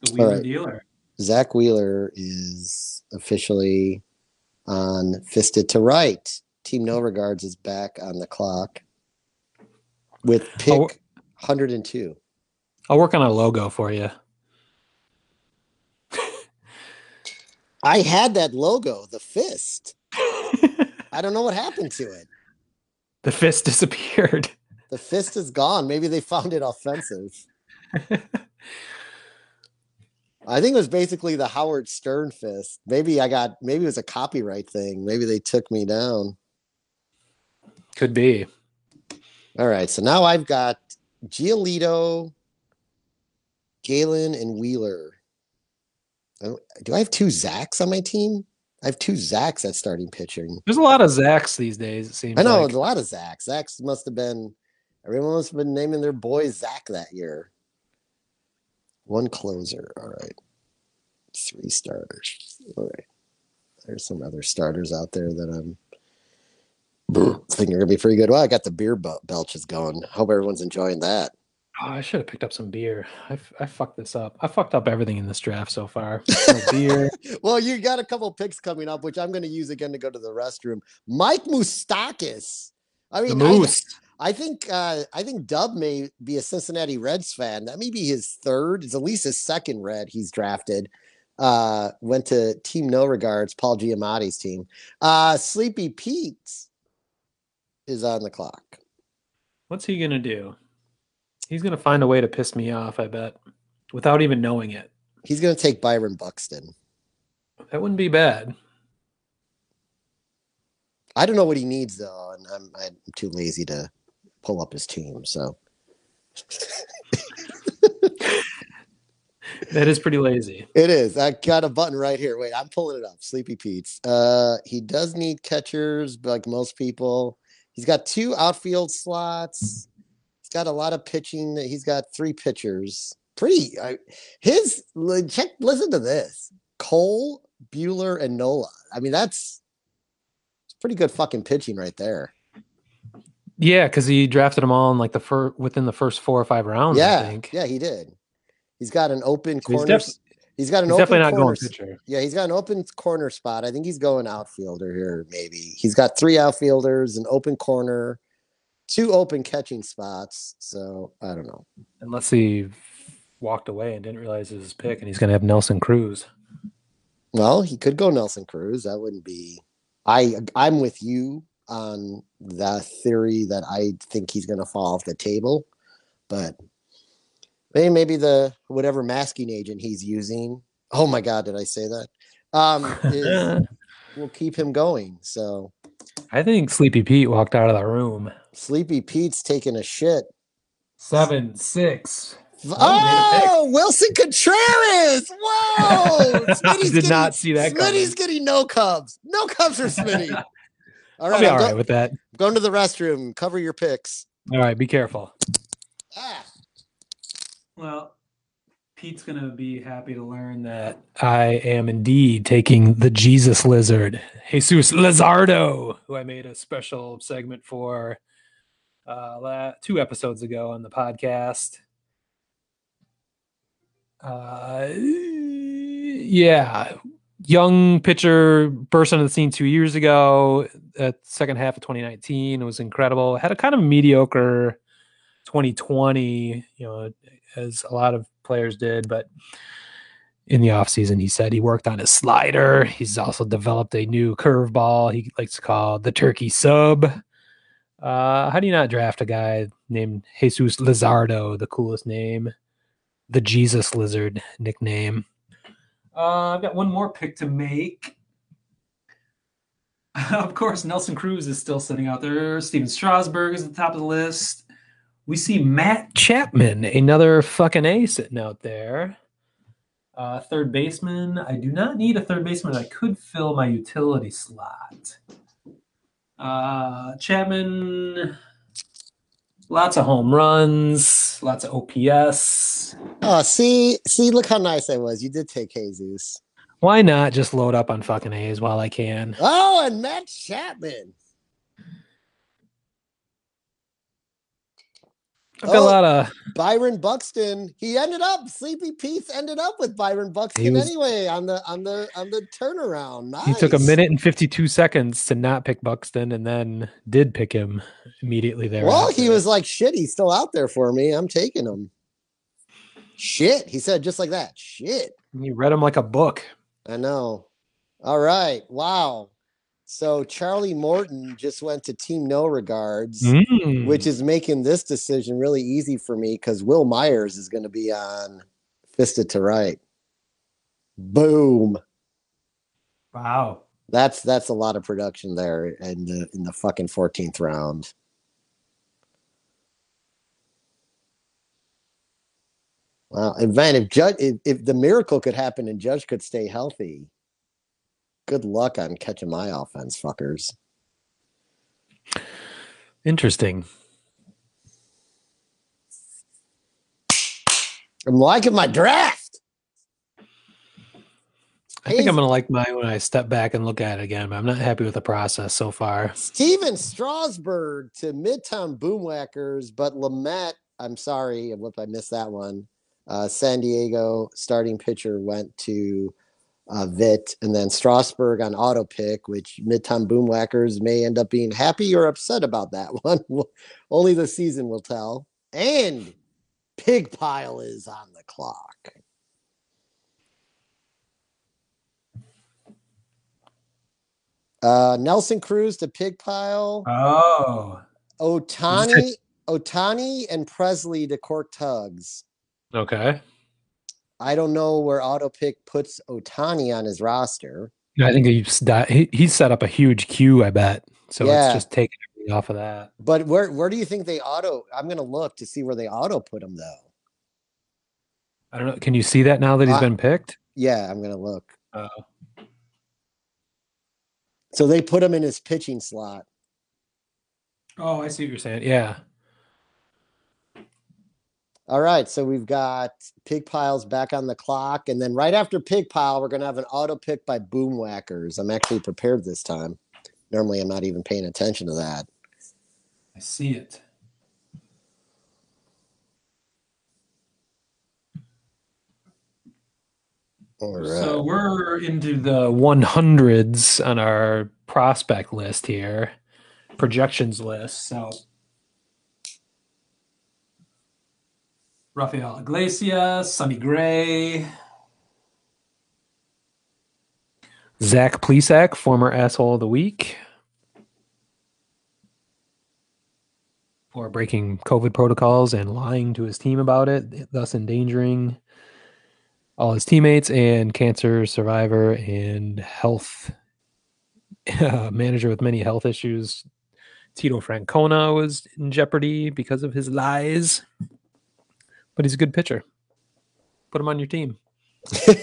The Wheeler right. dealer. Zack Wheeler is officially on fisted to right. Team hmm. No Regards is back on the clock with pick Oh. 102. I'll work on a logo for you. I had that logo, the fist. I don't know what happened to it. the fist disappeared. The fist is gone. Maybe they found it offensive. I think it was basically the Howard Stern fist. Maybe I got maybe it was a copyright thing. Maybe they took me down. Could be. All right, so now I've got Giolito, Gallen, and Wheeler. Do I have two Zacks on my team? I have two Zacks at starting pitching. There's a lot of Zachs these days, it seems I know like. a lot of Zacks. Zacks must have been everyone must have been naming their boy Zach that year. One closer. All right. Three starters. All right. There's some other starters out there that I'm thinking are gonna be pretty good. Well, I got the beer belches going. Hope everyone's enjoying that. Oh, I should have picked up some beer. I fucked this up. I fucked up everything in this draft so far. No beer. Well, you got a couple picks coming up, which I'm going to use again to go to the restroom. Mike Moustakas. I The mean, I- moose. I think uh, I think Dub may be a Cincinnati Reds fan. That may be his third. It's at least his second Red he's drafted. Uh, went to Team No Regards, Paul Giamatti's team. Uh, Sleepy Pete is on the clock. What's he gonna do? He's gonna find a way to piss me off. I bet, without even knowing it. He's going to take Byron Buxton. That wouldn't be bad. I don't know what he needs though, and I'm, I'm too lazy to pull up his team. So That is pretty lazy. It is. I got a button right here. Wait, I'm pulling it up. Sleepy Pete's. Uh, he does need catchers, but like most people. He's got two outfield slots. He's got a lot of pitching. He's got three pitchers. Pretty. I, his check. Listen to this: Cole, Buehler, and Nola. I mean, that's it's pretty good fucking pitching right there. Yeah, because he drafted them all in like the first within the first four or five rounds. I yeah, think. yeah, he did. He's got an open So he's corner. def- he's got an He's open definitely not corner going. Yeah, he's got an open corner spot. I think he's going outfielder here, maybe. He's got three outfielders, an open corner, two open catching spots. So I don't know. Unless he walked away and didn't realize it was his pick, and he's gonna have Nelson Cruz. Well, he could go Nelson Cruz. That wouldn't be. I I'm with you on the theory that I think he's going to fall off the table, but maybe maybe the whatever masking agent he's using. Oh my God, did I say that? Um, is, will keep him going. So I think Sleepy Pete walked out of the room. Sleepy Pete's taking a shit. Seven, six, Oh, Willson Contreras! Whoa! I did getting, not see that. Smitty's getting no Cubs. No Cubs for Smitty. All right, I'll be all right go, with that. Going to the restroom. Cover your picks. All right, be careful. Ah. Well, Pete's gonna be happy to learn that I am indeed taking the Jesus Lizard, Jesus Lizardo, who I made a special segment for uh, two episodes ago on the podcast. Uh, yeah, young pitcher burst onto the scene two years ago at second half of 2019 it was incredible had a kind of mediocre 2020 you know as a lot of players did but in the offseason he said he worked on his slider he's also developed a new curveball he likes to call the turkey sub uh, how do you not draft a guy named jesus lizardo the coolest name the jesus lizard nickname uh, I've got one more pick to make. of course, Nelson Cruz is still sitting out there. Stephen Strasburg is at the top of the list. We see Matt Chapman, another fucking A sitting out there. Uh, third baseman. I do not need a third baseman. I could fill my utility slot. Uh, Chapman, lots of home runs, lots of OPS. Oh, see, see, look how nice I was. You did take Jesus. Why not just load up on fucking A's while I can? Oh, and Matt Chapman. I've got oh, a lot oh, of Byron Buxton. He ended up Sleepy Pete's ended up with Byron Buxton was, anyway on the on the on the turnaround. Nice. He took a minute and fifty two seconds to not pick Buxton, and then did pick him immediately there. Well, he was like, "Shit, he's still out there for me. I'm taking him." Shit, he said just like that. Shit. You read him like a book. I know. All right. Wow. So Charlie Morton just went to Team No Regards, mm. which is making this decision really easy for me because Wil Myers is going to be on Fisted to Right. Boom. Wow. That's that's a lot of production there in the in the fucking 14th round. Wow. And Van, if Judge if, if the miracle could happen and Judge could stay healthy, good luck on catching my offense, fuckers. Interesting. I'm liking my draft. I think I'm gonna like mine when I step back and look at it again, but I'm not happy with the process so far. Stephen Strasburg to Midtown Boomwhackers, but Lamet, I'm sorry, if I missed that one. Uh, San Diego starting pitcher went to uh, Vit, and then Strasburg on auto pick, which Midtown Boomwhackers may end up being happy or upset about that one. Only the season will tell. And Pig Pile is on the clock. Uh, Nelson Cruz to Pig Pile. Oh. Ohtani, Ohtani, and Pressly to Cork Tugs. Okay. I don't know where AutoPick puts Ohtani on his roster. I think he's he, he's set up a huge queue. I bet. So yeah. it's just taking everything off of that. But where where do you think they auto? I'm going to look to see where they auto put him though. I don't know. Can you see that now that he's uh, been picked? Yeah, I'm going to look. Uh, so they put him in his pitching slot. Oh, I see what you're saying. Yeah. All right, so we've got Pig Piles back on the clock, and then right after Pig Pile, we're gonna have an auto pick by Boomwhackers. I'm actually prepared this time. Normally, I'm not even paying attention to that. I see it. All right. So we're into the 100s on our prospect list here, projections list. So Rafael Iglesias, Sonny Gray, Zach Plesac, former asshole of the week, for breaking COVID protocols and lying to his team about it, thus endangering all his teammates and cancer survivor and health manager with many health issues. Tito Francona was in jeopardy because of his lies but he's a good pitcher. Put him on your team.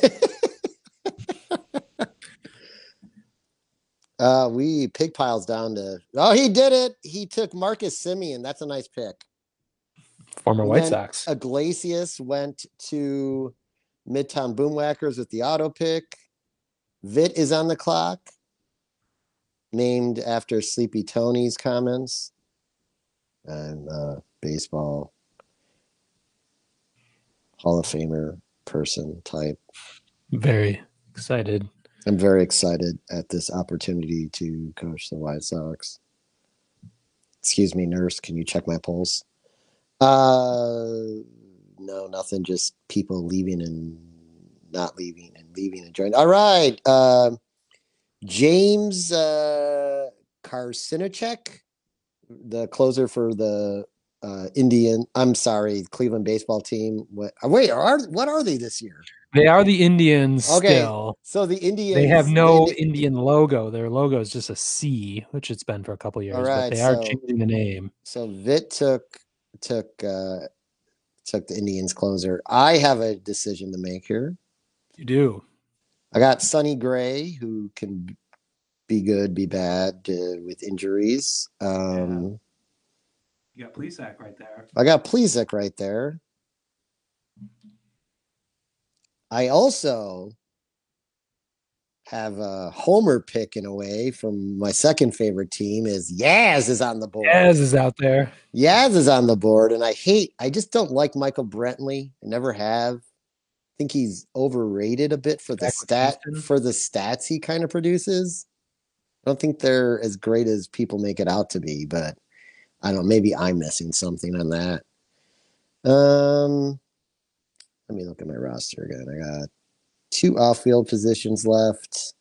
uh, we pig piles down to. Oh, he did it. He took Marcus Semien. That's a nice pick. Former And White Sox. Iglesias went to Midtown Boomwhackers with the auto pick. Vit is on the clock, named after Sleepy Tony's comments. And uh, baseball Hall of Famer person type. Very excited. I'm very excited at this opportunity to coach the White Sox. Excuse me, nurse. Can you check my pulse? Uh, no, nothing. Just people leaving and not leaving and leaving and joining. All right. Uh, James uh, Karinchak, the closer for the uh, Indian. I'm sorry, Cleveland baseball team. What? Wait, are what are they this year? They are the Indians Okay. still. So the Indians. They have no they- Indian logo. Their logo is just a C, which it's been for a couple years. right, but they are so- changing the name. so Vit took took uh took the Indians closer. I have a decision to make here. You do. I got Sonny Gray, who can be good, be bad uh, with injuries. Um You got Plesac right there. I got Plesac right there. I also have a homer pick in a way from my second favorite team is Yaz is on the board. Yaz is out there. Yaz is on the board, and I hate. I just don't like Michael Brantley. I never have. I think he's overrated a bit for the stat for the stats he kind of produces. I don't think they're as great as people make it out to be, but I don't. know, Maybe I'm missing something on that. Um, let me look at my roster again. I got two off-field positions left.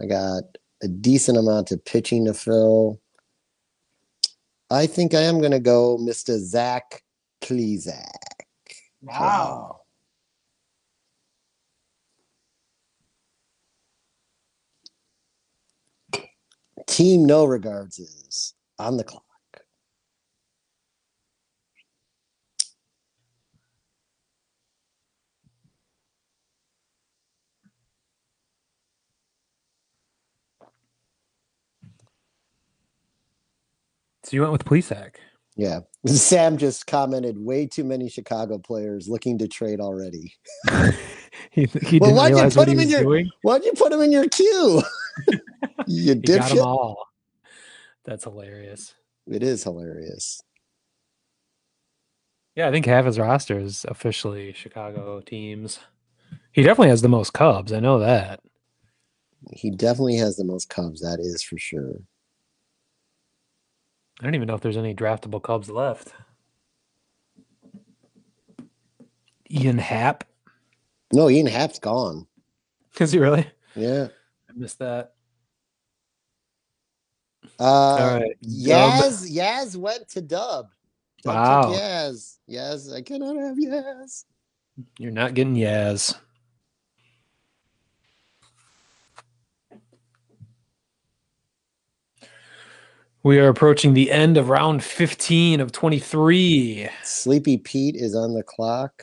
I got a decent amount of pitching to fill. I think I am going to go Mr. Zach Klezak. Wow. Team No Regards is on the clock. So you went with Plesac. Yeah. Sam just commented way too many Chicago players looking to trade already. he he Well, didn't why'd you put what he him in was your- doing. Why'd you put him in your queue? you got them all. That's hilarious. It is hilarious. Yeah, I think half his roster is officially Chicago teams. He definitely has the most Cubs. I know that. He definitely has the most Cubs. That is for sure. I don't even know if there's any draftable Cubs left. Ian Happ. No, Ian Happ's gone. Is he really? Yeah. I missed that. Uh, All right. Yaz, Yaz went to Dub. Dub Wow. Yaz. Yaz, I cannot have Yaz. You're not getting Yaz. We are approaching the end of round 15 of 23. Sleepy Pete is on the clock.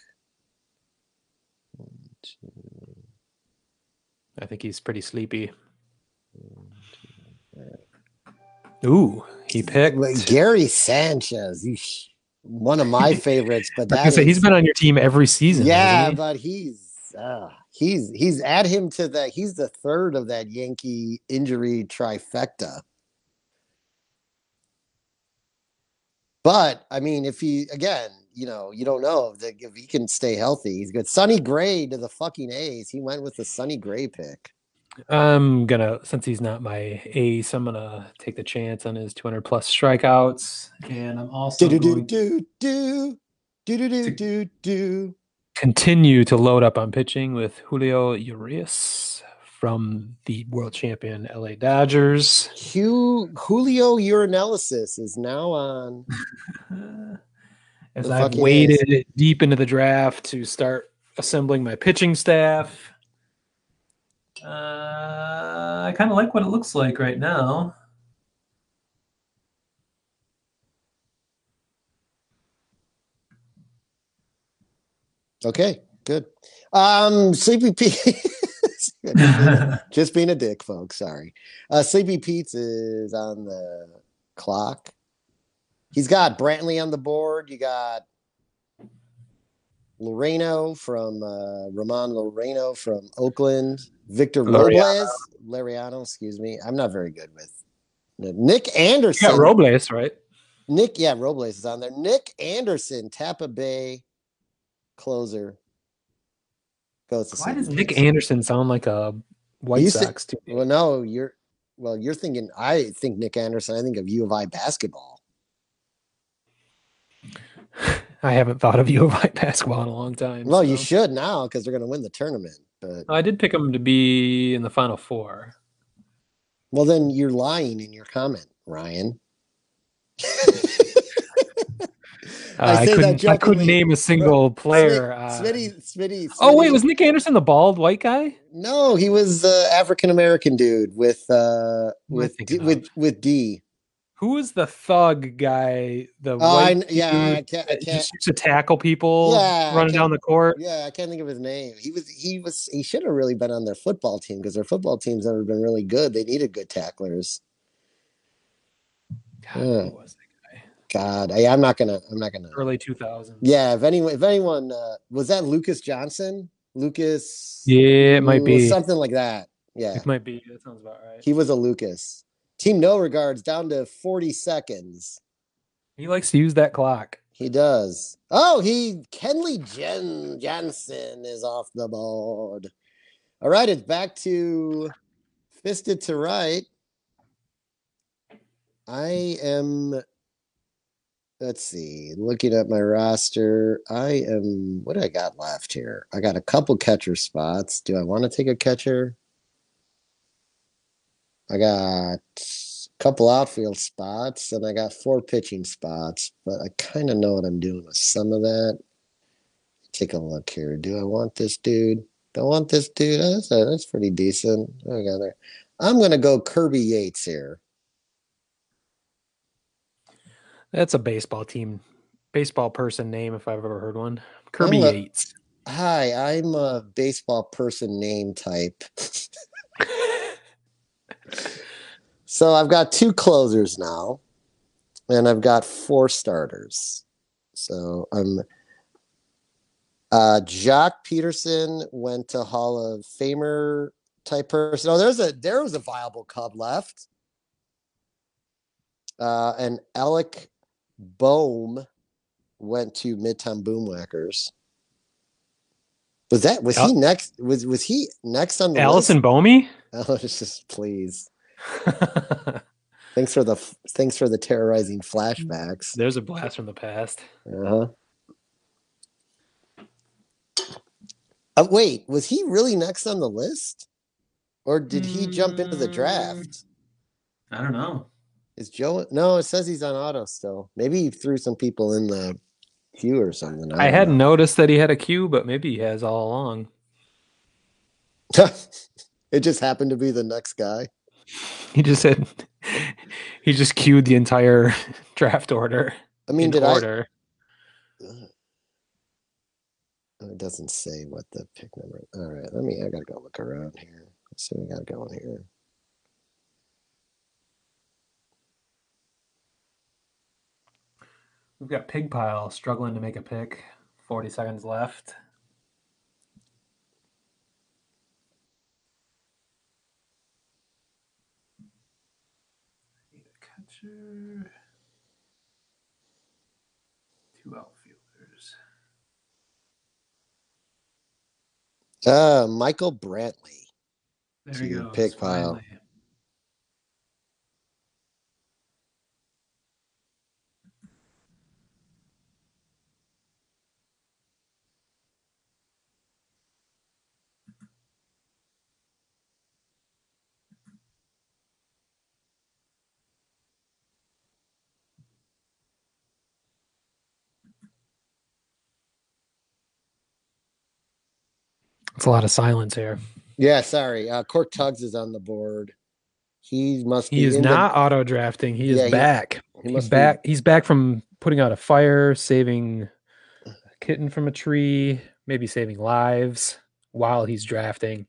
I think he's pretty sleepy. one, Ooh, he picked. Like Gary Sanchez, eesh, one of my favorites, but I was gonna say, he's is- been on your team every season. yeah, he? but he's uh, he's he's add him to that. He's the third of that Yankee injury trifecta. But I mean, if he again, you know, you don't know if, the, if he can stay healthy. He's good. Sonny Gray to the fucking A's. He went with the Sonny Gray pick. I'm gonna since he's not my ace, I'm gonna take the chance on his 200 plus strikeouts, and I'm also Do do do do do do do do do do. continue to load up on pitching with Julio Urias from the world champion LA Dodgers. Hugh, Julio urinalysis is now on. As The I've waded deep into the draft to start assembling my pitching staff. Uh, I kind of like what it looks like right now. Okay, good. Um, Sleepy Pete. just being a dick, folks. Sorry. Uh, Sleepy Pete's is on the clock. He's got Brantley on the board. You got Loreno from uh, Ramon Loreno from Oakland. Victor Robles, Laureano, excuse me. I'm not very good with Nick Anderson. Yeah, Robles, right? Nick, yeah, Robles is on there. Nick Anderson, Tampa Bay closer. Goes to Why does Nick Anderson sound like a White Sox team? Well, no, you're well, you're thinking I think Nick Anderson, I think of U of I basketball. I haven't thought of U of I basketball in a long time. Well, so. you should now because they're going to win the tournament. But I did pick them to be in the final four. Well, then you're lying in your comment, Ryan. Uh, I, I, couldn't. I couldn't name a single player. Smitty, uh, Smitty, Smitty, Oh wait, was Nick Anderson the bald white guy? No, he was the African American dude with uh with D, with with D. Who was the thug guy? The oh, I, yeah, I can't, I can't. Used to tackle people, yeah, running down the court. Yeah, I can't think of his name. He was he was he should have really been on their football team because their football team's never been really good. They needed good tacklers. God, yeah. was God, I, am not gonna. I'm not gonna. Early 2000s. Yeah, if anyone, if anyone, uh, was that Lucas Johnson? Lucas. Yeah, it might be something like that. Yeah, it might be. That sounds about right. He was a Lucas. Team no regards down to 40 seconds. He likes to use that clock. He does. Oh, he Kenley Jen Jansen is off the board. All right, it's back to fisted to right. I am let's see. Looking at my roster, I am. What do I got left here? I got a couple catcher spots. Do I want to take a catcher? I got a couple outfield spots, and I got four pitching spots. But I kind of know what I'm doing with some of that. Take a look here. Do I want this dude? Don't want this dude. Oh, that's a, that's pretty decent. I got there. I'm gonna go Kirby Yates here. That's a baseball team, baseball person name if I've ever heard one. Kirby a, Yates. Hi, I'm a baseball person name type. so I've got two closers now, and I've got four starters. So I'm. Uh, Joc Pederson went to Hall of Famer type person. Oh, there's a there was a viable Cub left. Uh, and Alec Bohm went to Midtown Boomwhackers. Was that was he next? Was was he next on the Allison list? Bomi? Oh, just please. thanks for the thanks for the terrorizing flashbacks. There's a blast from the past. Uh-huh. Uh, wait, was he really next on the list, or did he jump into the draft? I don't know. Is Joe? No, it says he's on auto still. Maybe he threw some people in the queue or something. I, I hadn't know. noticed that he had a queue, but maybe he has all along. it just happened to be the next guy. He just said he just queued the entire draft order. I mean, did order. I? Uh, it doesn't say what the pick number. All right, let me. I gotta go look around here. Let's see what we got going here. We've got Pigpile struggling to make a pick. 40 seconds left. Need a catcher. Two outfielders. Uh, Michael Brantley. There you go. Pigpile. It's a lot of silence here. Yeah, sorry. Uh, Cork Tugs is on the board. He must. He is not the... auto drafting. He is yeah, back. He, he he's back. Be... He's back from putting out a fire, saving a kitten from a tree, maybe saving lives while he's drafting.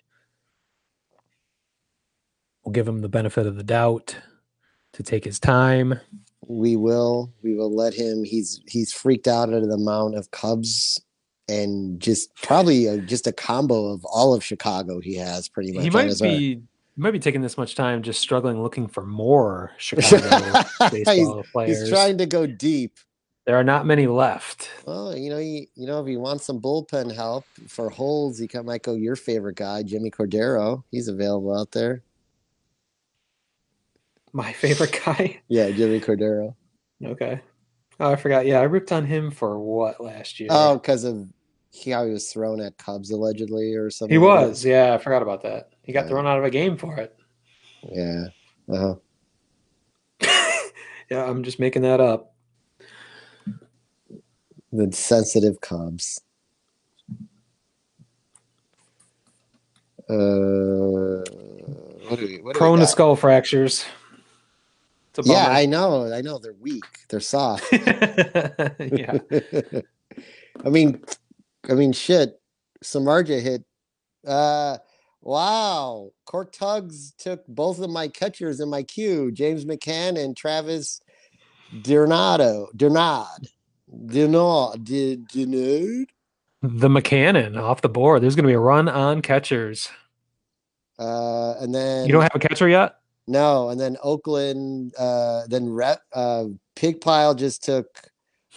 We'll give him the benefit of the doubt to take his time. We will. We will let him. He's he's freaked out at the amount of Cubs and just probably a, just a combo of all of Chicago he has pretty much. He might be he might be taking this much time just struggling looking for more Chicago baseball players. He's trying to go deep. There are not many left. Well, you know, you, you know, if you want some bullpen help for holds, you can, might go your favorite guy, Jimmy Cordero. He's available out there. My favorite guy. Yeah, Jimmy Cordero. Okay. Oh, I forgot. Yeah, I ripped on him for what last year? Oh, because of he, how he was thrown at Cubs allegedly or something. he like was. Yeah, I forgot about that. He got Yeah. thrown out of a game for it. Yeah. Uh-huh. Yeah, I'm just making that up. The sensitive Cubs. Uh, what do we? What do Prone to skull fractures. Yeah. I know. I know. They're weak. They're soft. yeah. I mean, I mean, shit. Samarja hit. Uh, wow. Cork Tugs took both of my catchers in my queue, James McCann and Travis Dernado. Dernad. Dernad. Did Dernad? The McCannon off the board. There's going to be a run on catchers. Uh, and then You don't have a catcher yet? No, and then Oakland. Uh, then Rep. Uh, Pig Pile just took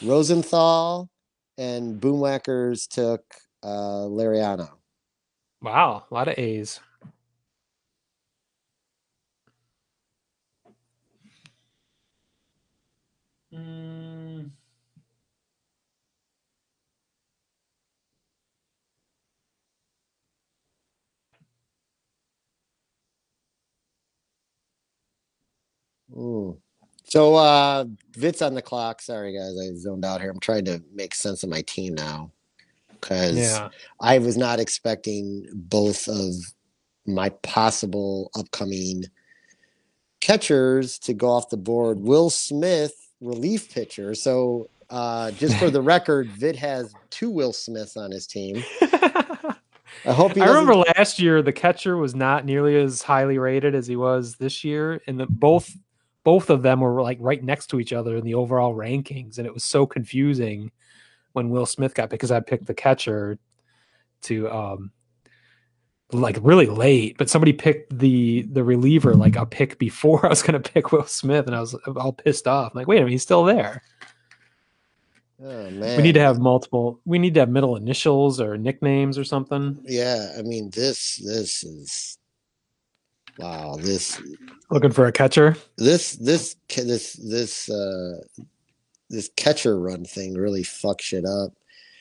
Rosenthal, and Boomwhackers took uh Laureano. Wow, a lot of A's. Mm, Mm. So uh Vit's on the clock. Sorry guys, I zoned out here. I'm trying to make sense of my team now. Cause yeah. I was not expecting both of my possible upcoming catchers to go off the board. Will Smith, relief pitcher. So uh just for the record, Vit has two Will Smiths on his team. I hope he I remember last year the catcher was not nearly as highly rated as he was this year, and the both both of them were like right next to each other in the overall rankings, and it was so confusing when Will Smith got because I picked the catcher to um like really late, but somebody picked the the reliever like a pick before I was gonna pick Will Smith, and I was all pissed off. I'm like, wait a minute, he's still there. Oh man. We need to have multiple. We need to have middle initials or nicknames or something. Yeah, I mean this this is wow, this Looking for a catcher. this this this this uh this catcher run thing really fucks shit up.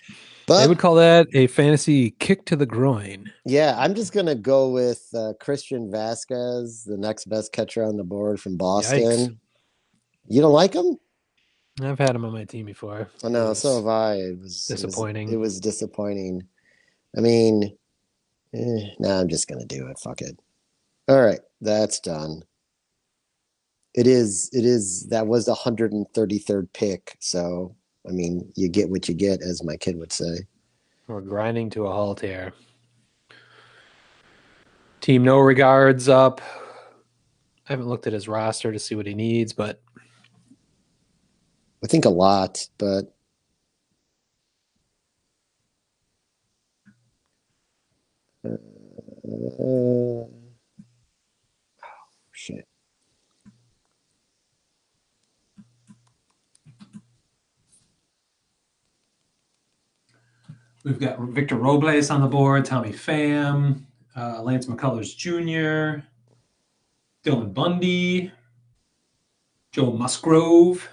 They But would call that a fantasy kick to the groin. yeah, I'm just gonna go with uh, Christian Vázquez, the next best catcher on the board from Boston. Yikes. You don't like him? I've had him on my team before. Oh no, It so have I. It was it was- disappointing. It was, disappointing. I mean, eh, nah, I'm just gonna do it. Fuck it. All right, that's done. It is. It is. That was the 133rd pick. So I mean, you get what you get, as my kid would say. We're grinding to a halt here. Team no regards up. I haven't looked at his roster to see what he needs, but I think a lot, but uh, oh, shit. We've got Victor Robles on the board, Tommy Pham, uh, Lance McCullers Jr., Dylan Bundy, Joe Musgrove.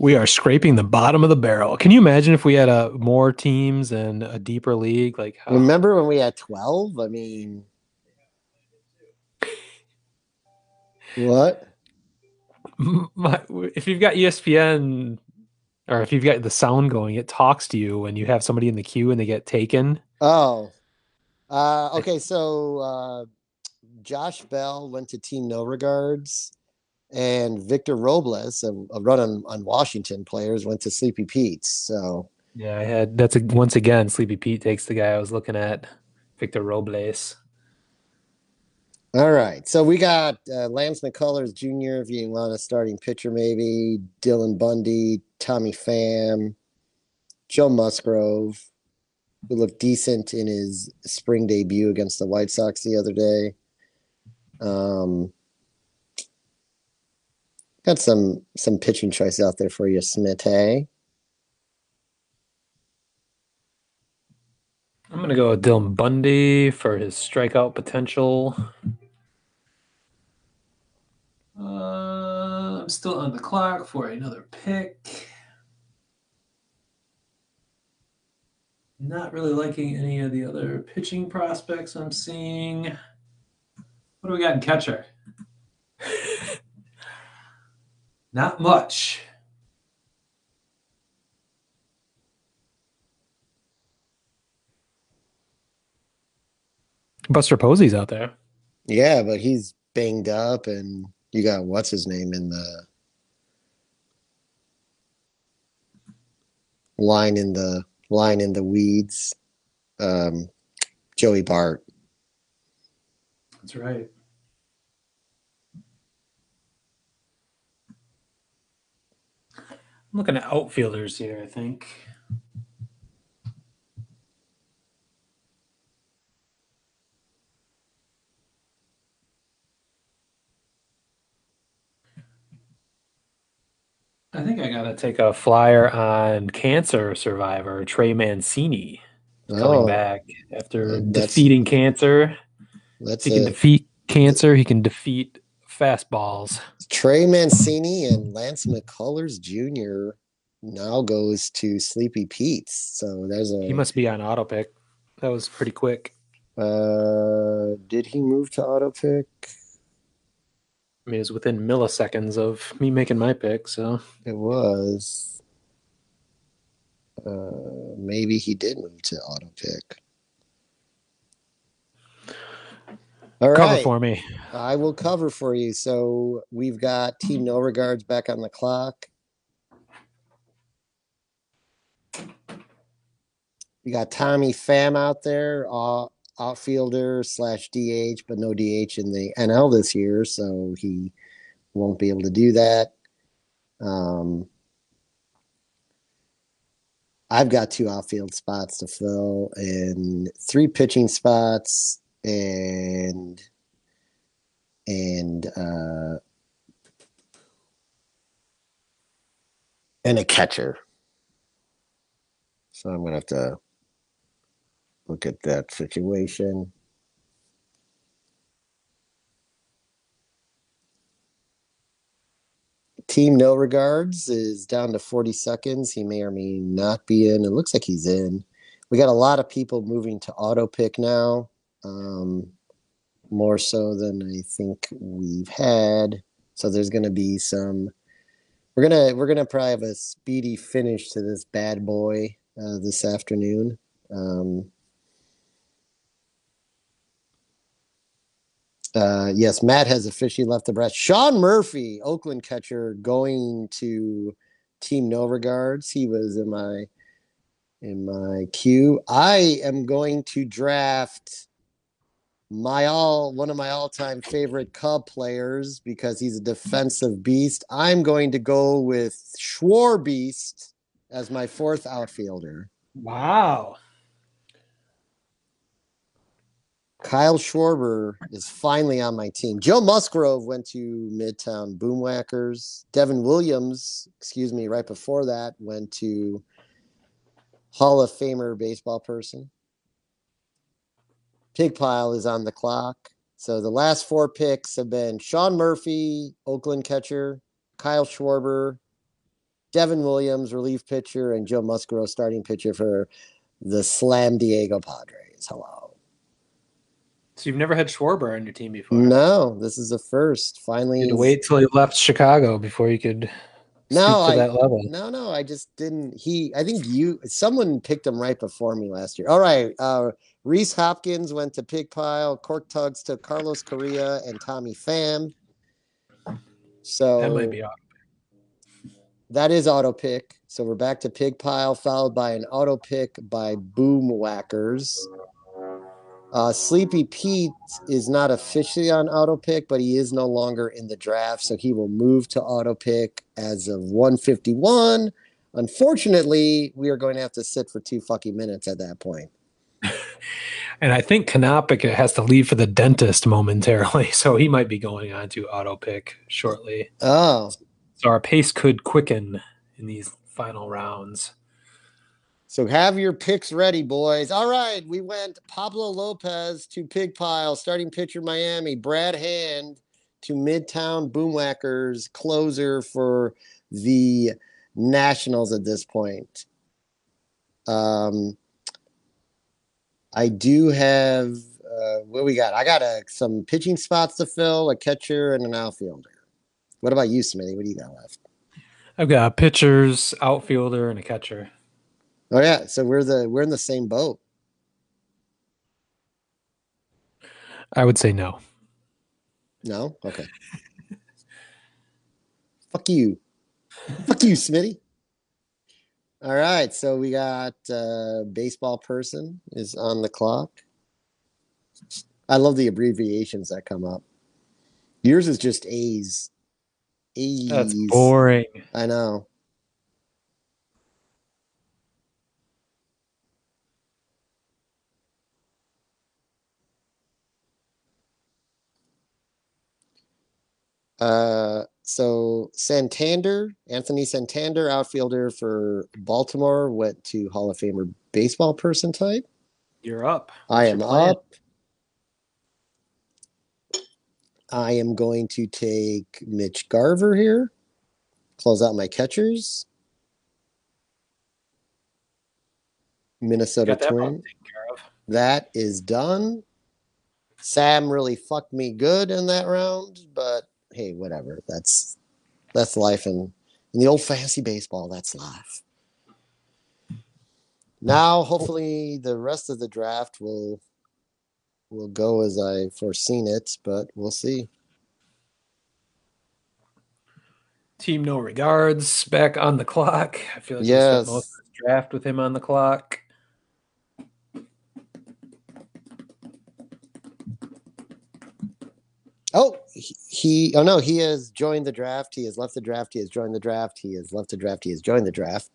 We are scraping the bottom of the barrel. Can you imagine if we had a more teams and a deeper league? Like how, Remember when we had 12? I mean, what? My, if you've got ESPN or if you've got the sound going, it talks to you when you have somebody in the queue and they get taken. Oh, uh, okay. So uh, Josh Bell went to Team No Regards, and Victor Robles, a, a run on, on Washington players, went to Sleepy Pete's. So yeah, I had that's a, once again Sleepy Pete takes the guy I was looking at, Victor Robles. All right, so we got uh, Lance McCullers Jr. A starting pitcher, maybe Dylan Bundy, Tommy Pham, Joe Musgrove, who looked decent in his spring debut against the White Sox the other day. Um, got some some pitching choice out there for you, Smith. Hey, I'm gonna go with Dylan Bundy for his strikeout potential. Uh, I'm still on the clock for another pick. Not really liking any of the other pitching prospects I'm seeing. What do we got in catcher? Not much. Buster Posey's out there. Yeah, but he's banged up, and you got what's his name in the line in the line in the weeds. Um, Joey Bart. That's right. I'm looking at outfielders here, I think. I think I gotta take a flyer on cancer survivor Trey Mancini coming oh, back after defeating cancer. That's he can defeat cancer. He can defeat fastballs. Trey Mancini and Lance McCullers Jr. now goes to Sleepy Pete's. So there's a. He must be on auto pick. That was pretty quick. Uh, did he move to auto pick? I mean, it was within milliseconds of me making my pick, so it was. Uh, maybe he did move to auto pick. All cover right. for me. I will cover for you. So we've got Team No Regards back on the clock. We got Tommy Pham out there. Uh, outfielder slash DH, but no DH in the NL this year, so he won't be able to do that. Um, I've got two outfield spots to fill and three pitching spots and and uh, and a catcher. So I'm gonna have to look at that situation. Team No Regards is down to 40 seconds. He may or may not be in. It looks like he's in. We got a lot of people moving to auto pick now, um, more so than I think we've had. So there's going to be some. We're gonna we're gonna probably have a speedy finish to this bad boy uh, this afternoon. Um, Uh, yes, Matt has officially left the breast. Sean Murphy, Oakland catcher, going to Team No Regards. He was in my in my queue. I am going to draft my all one of my all-time favorite Cub players because he's a defensive beast. I'm going to go with Schwarbeast as my fourth outfielder. Wow. Kyle Schwarber is finally on my team. Joe Musgrove went to Midtown Boomwhackers. Devin Williams, excuse me, right before that, went to Hall of Famer baseball person. Pig pile is on the clock. So the last four picks have been Sean Murphy, Oakland catcher, Kyle Schwarber, Devin Williams, relief pitcher, and Joe Musgrove, starting pitcher for the Slam Diego Padres. Hello. So you've never had Schwarber on your team before? No, this is the first. Finally, you wait till he left Chicago before you could. No, I, no, no. I just didn't. He, I think you, someone picked him right before me last year. All right, uh, Rhys Hoskins went to Pig Pile. Cork Tugs took Carlos Correa and Tommy Pham. So That might be off. that is auto pick. So we're back to pig pile, followed by an auto pick by boom whackers. Uh, Sleepy Pete is not officially on auto pick, but he is no longer in the draft, so he will move to auto pick as of 151. Unfortunately, we are going to have to sit for two fucking minutes at that point. And I think Kanopik has to leave for the dentist momentarily, so he might be going on to auto pick shortly. Oh, So our pace could quicken in these final rounds. So have your picks ready, boys. All right, we went Pablo Lopez to Pig Pile, starting pitcher Miami, Brad Hand to Midtown Boomwhackers, closer for the Nationals at this point. Um, I do have uh, what we got. I got a, some pitching spots to fill, a catcher and an outfielder. What about you, Smitty? What do you got left? I've got a pitchers, outfielder, and a catcher. Oh yeah, so we're the we're in the same boat. I would say no. No? Okay. Fuck you. Fuck you, Smitty. All right. So we got uh baseball person is on the clock. I love the abbreviations that come up. Yours is just A's. A's. That's boring. I know. Uh, so Santander, Anthony Santander, outfielder for Baltimore, went to Hall of Famer baseball person type. You're up. I am up. I am going to take Mitch Garver here. Close out my catchers. Minnesota that Twin. problem taken care of. That is done. Sam really fucked me good in that round, but hey, whatever. That's that's life in in the old fancy baseball. That's life. Now, hopefully, the rest of the draft will will go as I foreseen it, but we'll see. Team no regards back on the clock. I feel like Yes. most draft with him on the clock. Oh, he, he oh no, he has joined the draft. He has left the draft. He has joined the draft. He has left the draft. He has joined the draft.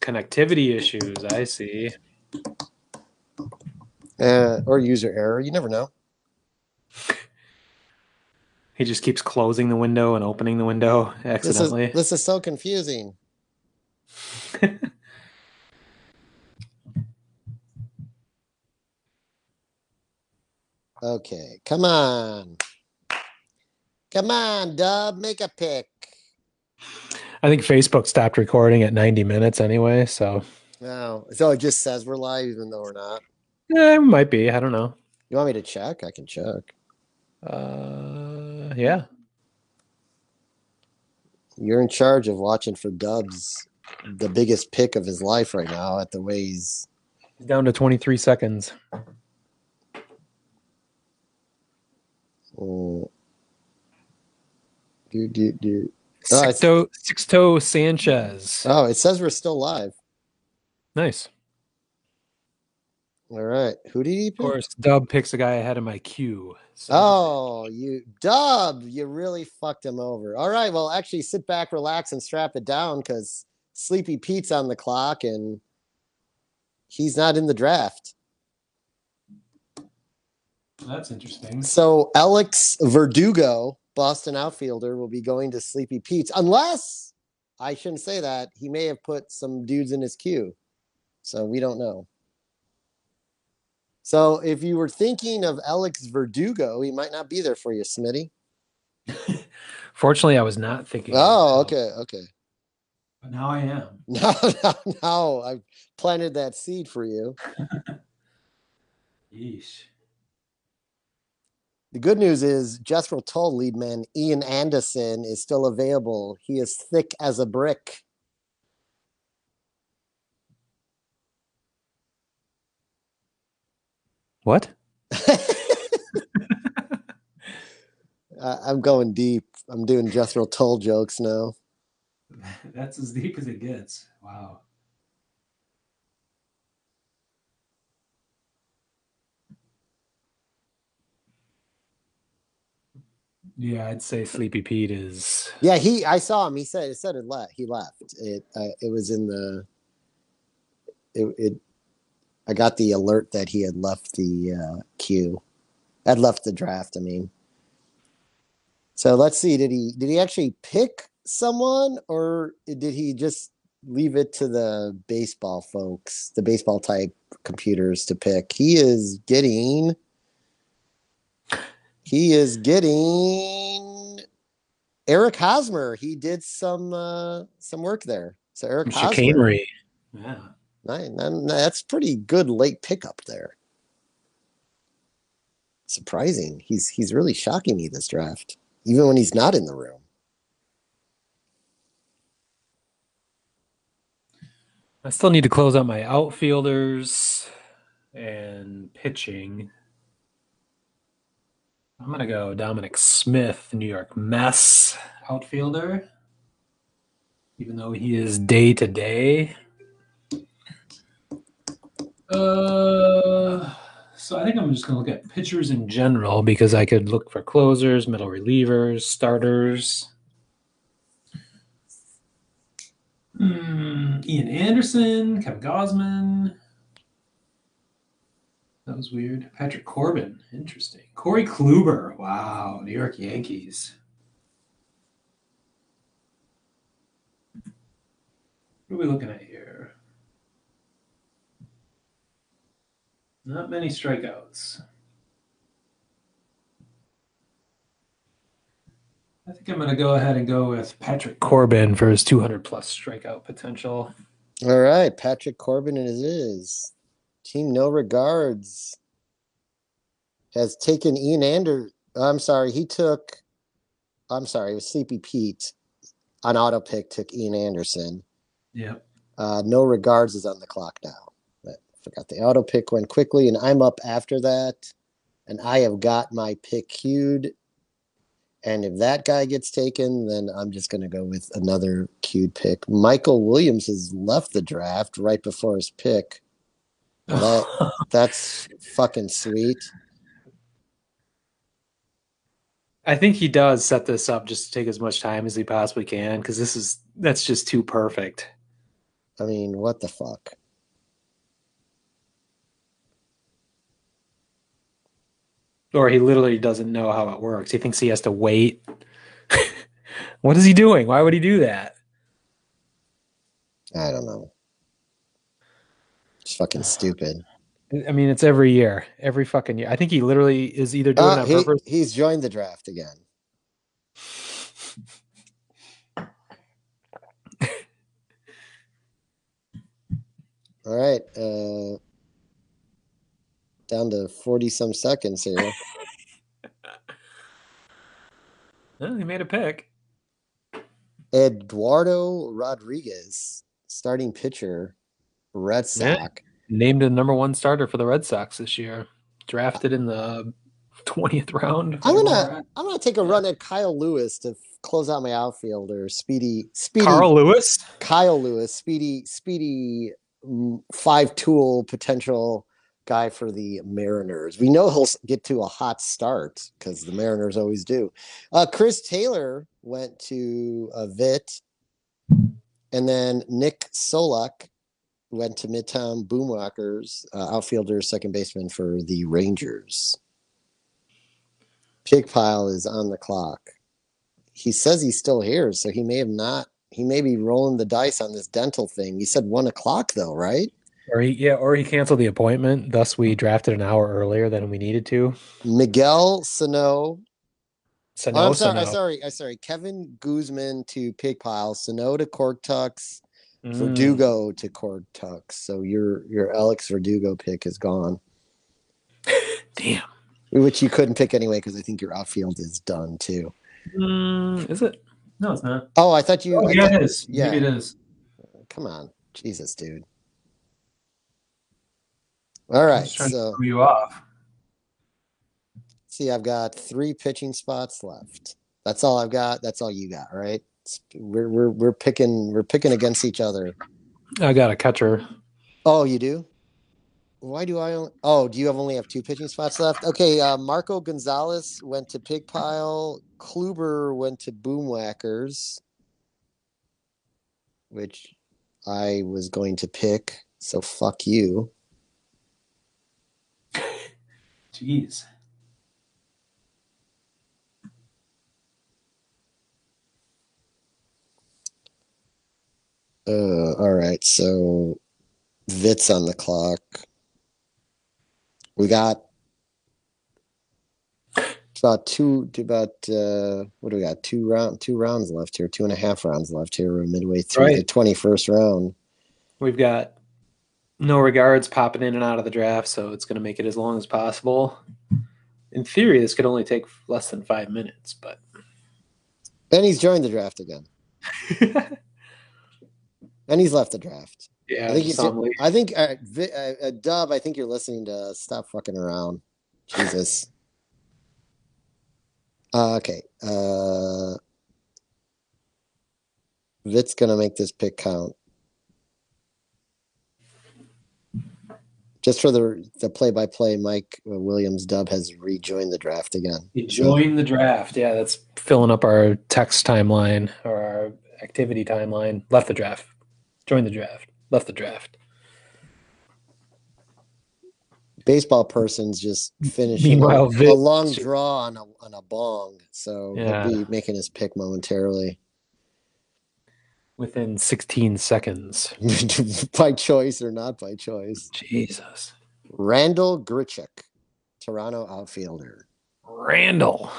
Connectivity issues, I see. Uh, or user error. You never know. He just keeps closing the window and opening the window This is accidentally. this is so confusing. Okay, come on. Come on, Dub, make a pick. I think Facebook stopped recording at 90 minutes anyway, so No, so it just says we're live, even though we're not. yeah, it might be. I don't know. You want me to check? I can check. Uh, yeah. You're in charge of watching for Dubs, the biggest pick of his life right now. At the way he's He's down to 23 seconds. oh, do do do. Oh, I- Sixto, Sixto Sanchez. Oh, it says we're still live. nice. All right, who did he pick? Of course, Dub picks a guy ahead of my queue. So Oh, you Dub, you really fucked him over. All right, well, actually, sit back, relax, and strap it down because Sleepy Pete's on the clock and he's not in the draft. that's interesting. So Alex Verdugo, Boston outfielder, will be going to Sleepy Pete's unless I shouldn't say that. He may have put some dudes in his queue. So we don't know. So if you were thinking of Alex Verdugo, he might not be there for you, Smitty. Fortunately, I was not thinking. Oh, okay, okay. But now I am. No, now, now I've planted that seed for you. Yeesh. The good news is Jethro Tull lead man Ian Anderson is still available. He is thick as a brick. What? I, I'm going deep. I'm doing Jethro Tull jokes now. That's as deep as it gets. Wow. Yeah, I'd say Sleepy Pete is. Yeah, he. I saw him. He said. It said it left. He left. It. Uh, it was in the. It, it. I got the alert that he had left the uh, queue. Had left the draft. I mean. So let's see. Did he? Did he actually pick someone, or did he just leave it to the baseball folks, the baseball type computers to pick? He is getting he is getting Eric Hosmer. He did some uh, some work there. So Eric Hosmer. Chicanery. Yeah. That's pretty good late pickup there. Surprising. He's he's really shocking me this draft, even when he's not in the room. I still need to close out my outfielders and pitching. I'm going to go Dominic Smith, New York Mets outfielder, even though he is day to day. Uh, so I think I'm just going to look at pitchers in general because I could look for closers, middle relievers, starters. Mm, Ian Anderson, Kevin Gausman, that was weird. Patrick Corbin, interesting. Corey Kluber, wow, New York Yankees. What are we looking at here? Not many strikeouts. I think I'm going to go ahead and go with Patrick Corbin for his 200 plus strikeout potential. All right, Patrick Corbin it is. Team No Regards has taken Ian Ander. I'm sorry, he took. I'm sorry, it was Sleepy Pete on auto pick took Ian Anderson. Yeah. Uh, no regards is on the clock now. But forgot the auto pick went quickly, and I'm up after that, and I have got my pick queued. And if that guy gets taken, then I'm just going to go with another queued pick. Michael Williams has left the draft right before his pick. That, that's fucking sweet. I think he does set this up just to take as much time as he possibly can because this is that's just too perfect. I mean, what the fuck? Or he literally doesn't know how it works. He thinks he has to wait. what is he doing? Why would he do that? I don't know. It's fucking stupid. I mean, it's every year, every fucking year. I think he literally is either doing uh, purpose. He's joined the draft again. All right. Uh, down to 40 some seconds here. well, he made a pick. Eduardo Rodriguez, starting pitcher Red Sox. Named a number one starter for the Red Sox this year. Drafted in the twentieth round. I'm gonna I'm gonna take a run at Kyle Lewis to close out my outfielder. Speedy Speedy Carl Lewis? Kyle Lewis, speedy, speedy mm, five tool potential guy for the Mariners. We know he'll get to a hot start because the Mariners always do. Uh, Chris Taylor went to a Vit, and then Nick Solak went to Midtown Boomwhackers, uh, outfielder, second baseman for the Rangers. Pig Pile is on the clock. He says he's still here, so he may have not. He may be rolling the dice on this dental thing. He said one o'clock though, right? Or he yeah, or he canceled the appointment. Thus, we drafted an hour earlier than we needed to. Miguel Sano. Sano, oh, I'm sorry, Sano. I'm sorry, I'm sorry. Kevin Gausman to Pig Pile, Sano to Cork Tugs, mm. Verdugo to Cork Tugs. So your your Alex Verdugo pick is gone. Damn. Which you couldn't pick anyway because I think your outfield is done too. Mm, is it? No, it's not. Oh, I thought you. Oh, yeah, thought, it is. Yeah, Maybe it is. Come on, Jesus, dude. All right, so you off. See, I've got three pitching spots left. That's all I've got. That's all you got, right? It's- We're we're we're picking we're picking against each other. I got a catcher. Oh, you do? Why do I only? Oh, do you have only have two pitching spots left? Okay, uh, Marco Gonzalez went to Pig Pile. Kluber went to Boomwhackers, which I was going to pick. So fuck you. Jeez. Uh, all right, so Vit's on the clock. We got about two, about uh, what do we got? Two round, two rounds left here, two and a half rounds left here. We're midway through the twenty first round. We've got no regards popping in and out of the draft, so it's going to make it as long as possible. In theory, this could only take less than five minutes, but he's joined the draft again, and he's left the draft. yeah, I think just he's. on. I think uh, Vi- uh, uh, Dub. I think you're listening to. Stop fucking around. Jesus. Uh, okay. Uh, Vit's gonna make this pick count. Just for the the play by play, Mike uh, Williams Dub has rejoined the draft again. He joined the draft. Yeah, that's filling up our text timeline or our activity timeline. Left the draft. Joined the draft. Left the draft. Baseball person's just finishing Meanwhile, a, a long draw on a on a bong, so Yeah. he'll be making his pick momentarily. Within 16 seconds. by choice or not by choice. Jesus. Randal Grichuk, Toronto outfielder. Randal.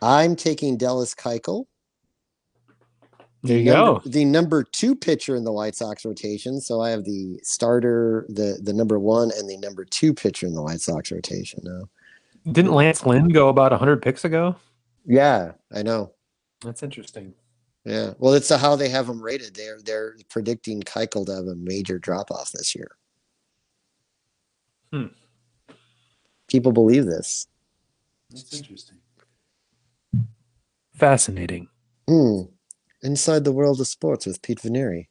I'm taking Dallas Keuchel, There you number, go. the number two pitcher in the White Sox rotation. So I have the starter, the the number one, and the number two pitcher in the White Sox rotation now. Didn't Lance Lynn go about 100 picks ago? Yeah, I know. That's interesting. Yeah, well, it's how they have him rated. They're they're predicting Keuchel to have a major drop off this year. Hmm. People believe this. That's interesting. Fascinating. Hmm. Inside the world of sports with Pete Veneri.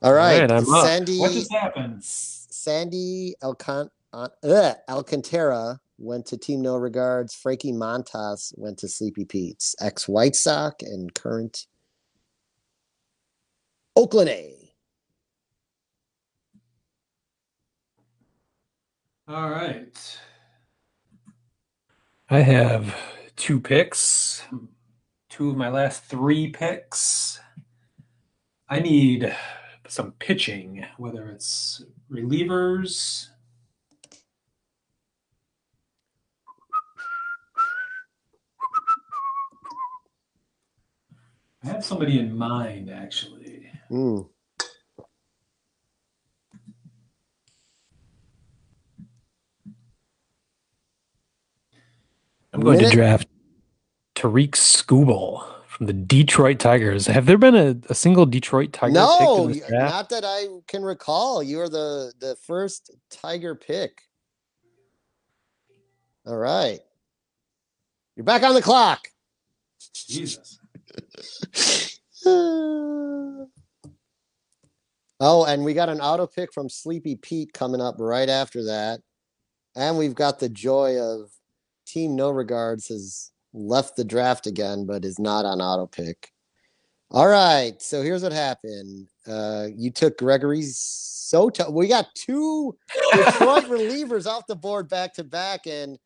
All right, right, I'm up. Sandy. What just happened? Sandy Alcan- uh, ugh, Alcantara went to Team No Regards. Frankie Montas went to Sleepy Pete's. Ex White Sox and current Oakland A. All right. I have two picks, two of my last three picks. I need some pitching, whether it's relievers. I have somebody in mind, actually. Hmm. I'm going Minute- to draft Tarik Skubal from the Detroit Tigers. Have there been a, a single Detroit Tiger No, picked in this draft? not that I can recall. You are the the first Tiger pick. All right, you're back on the clock. Jesus. oh, and we got an auto pick from Sleepy Pete coming up right after that. And we've got the joy of Team No Regards has left the draft again, but is not on auto pick. All right. So here's what happened. Uh, you took Gregory Soto. We got two Detroit relievers off the board back to back, and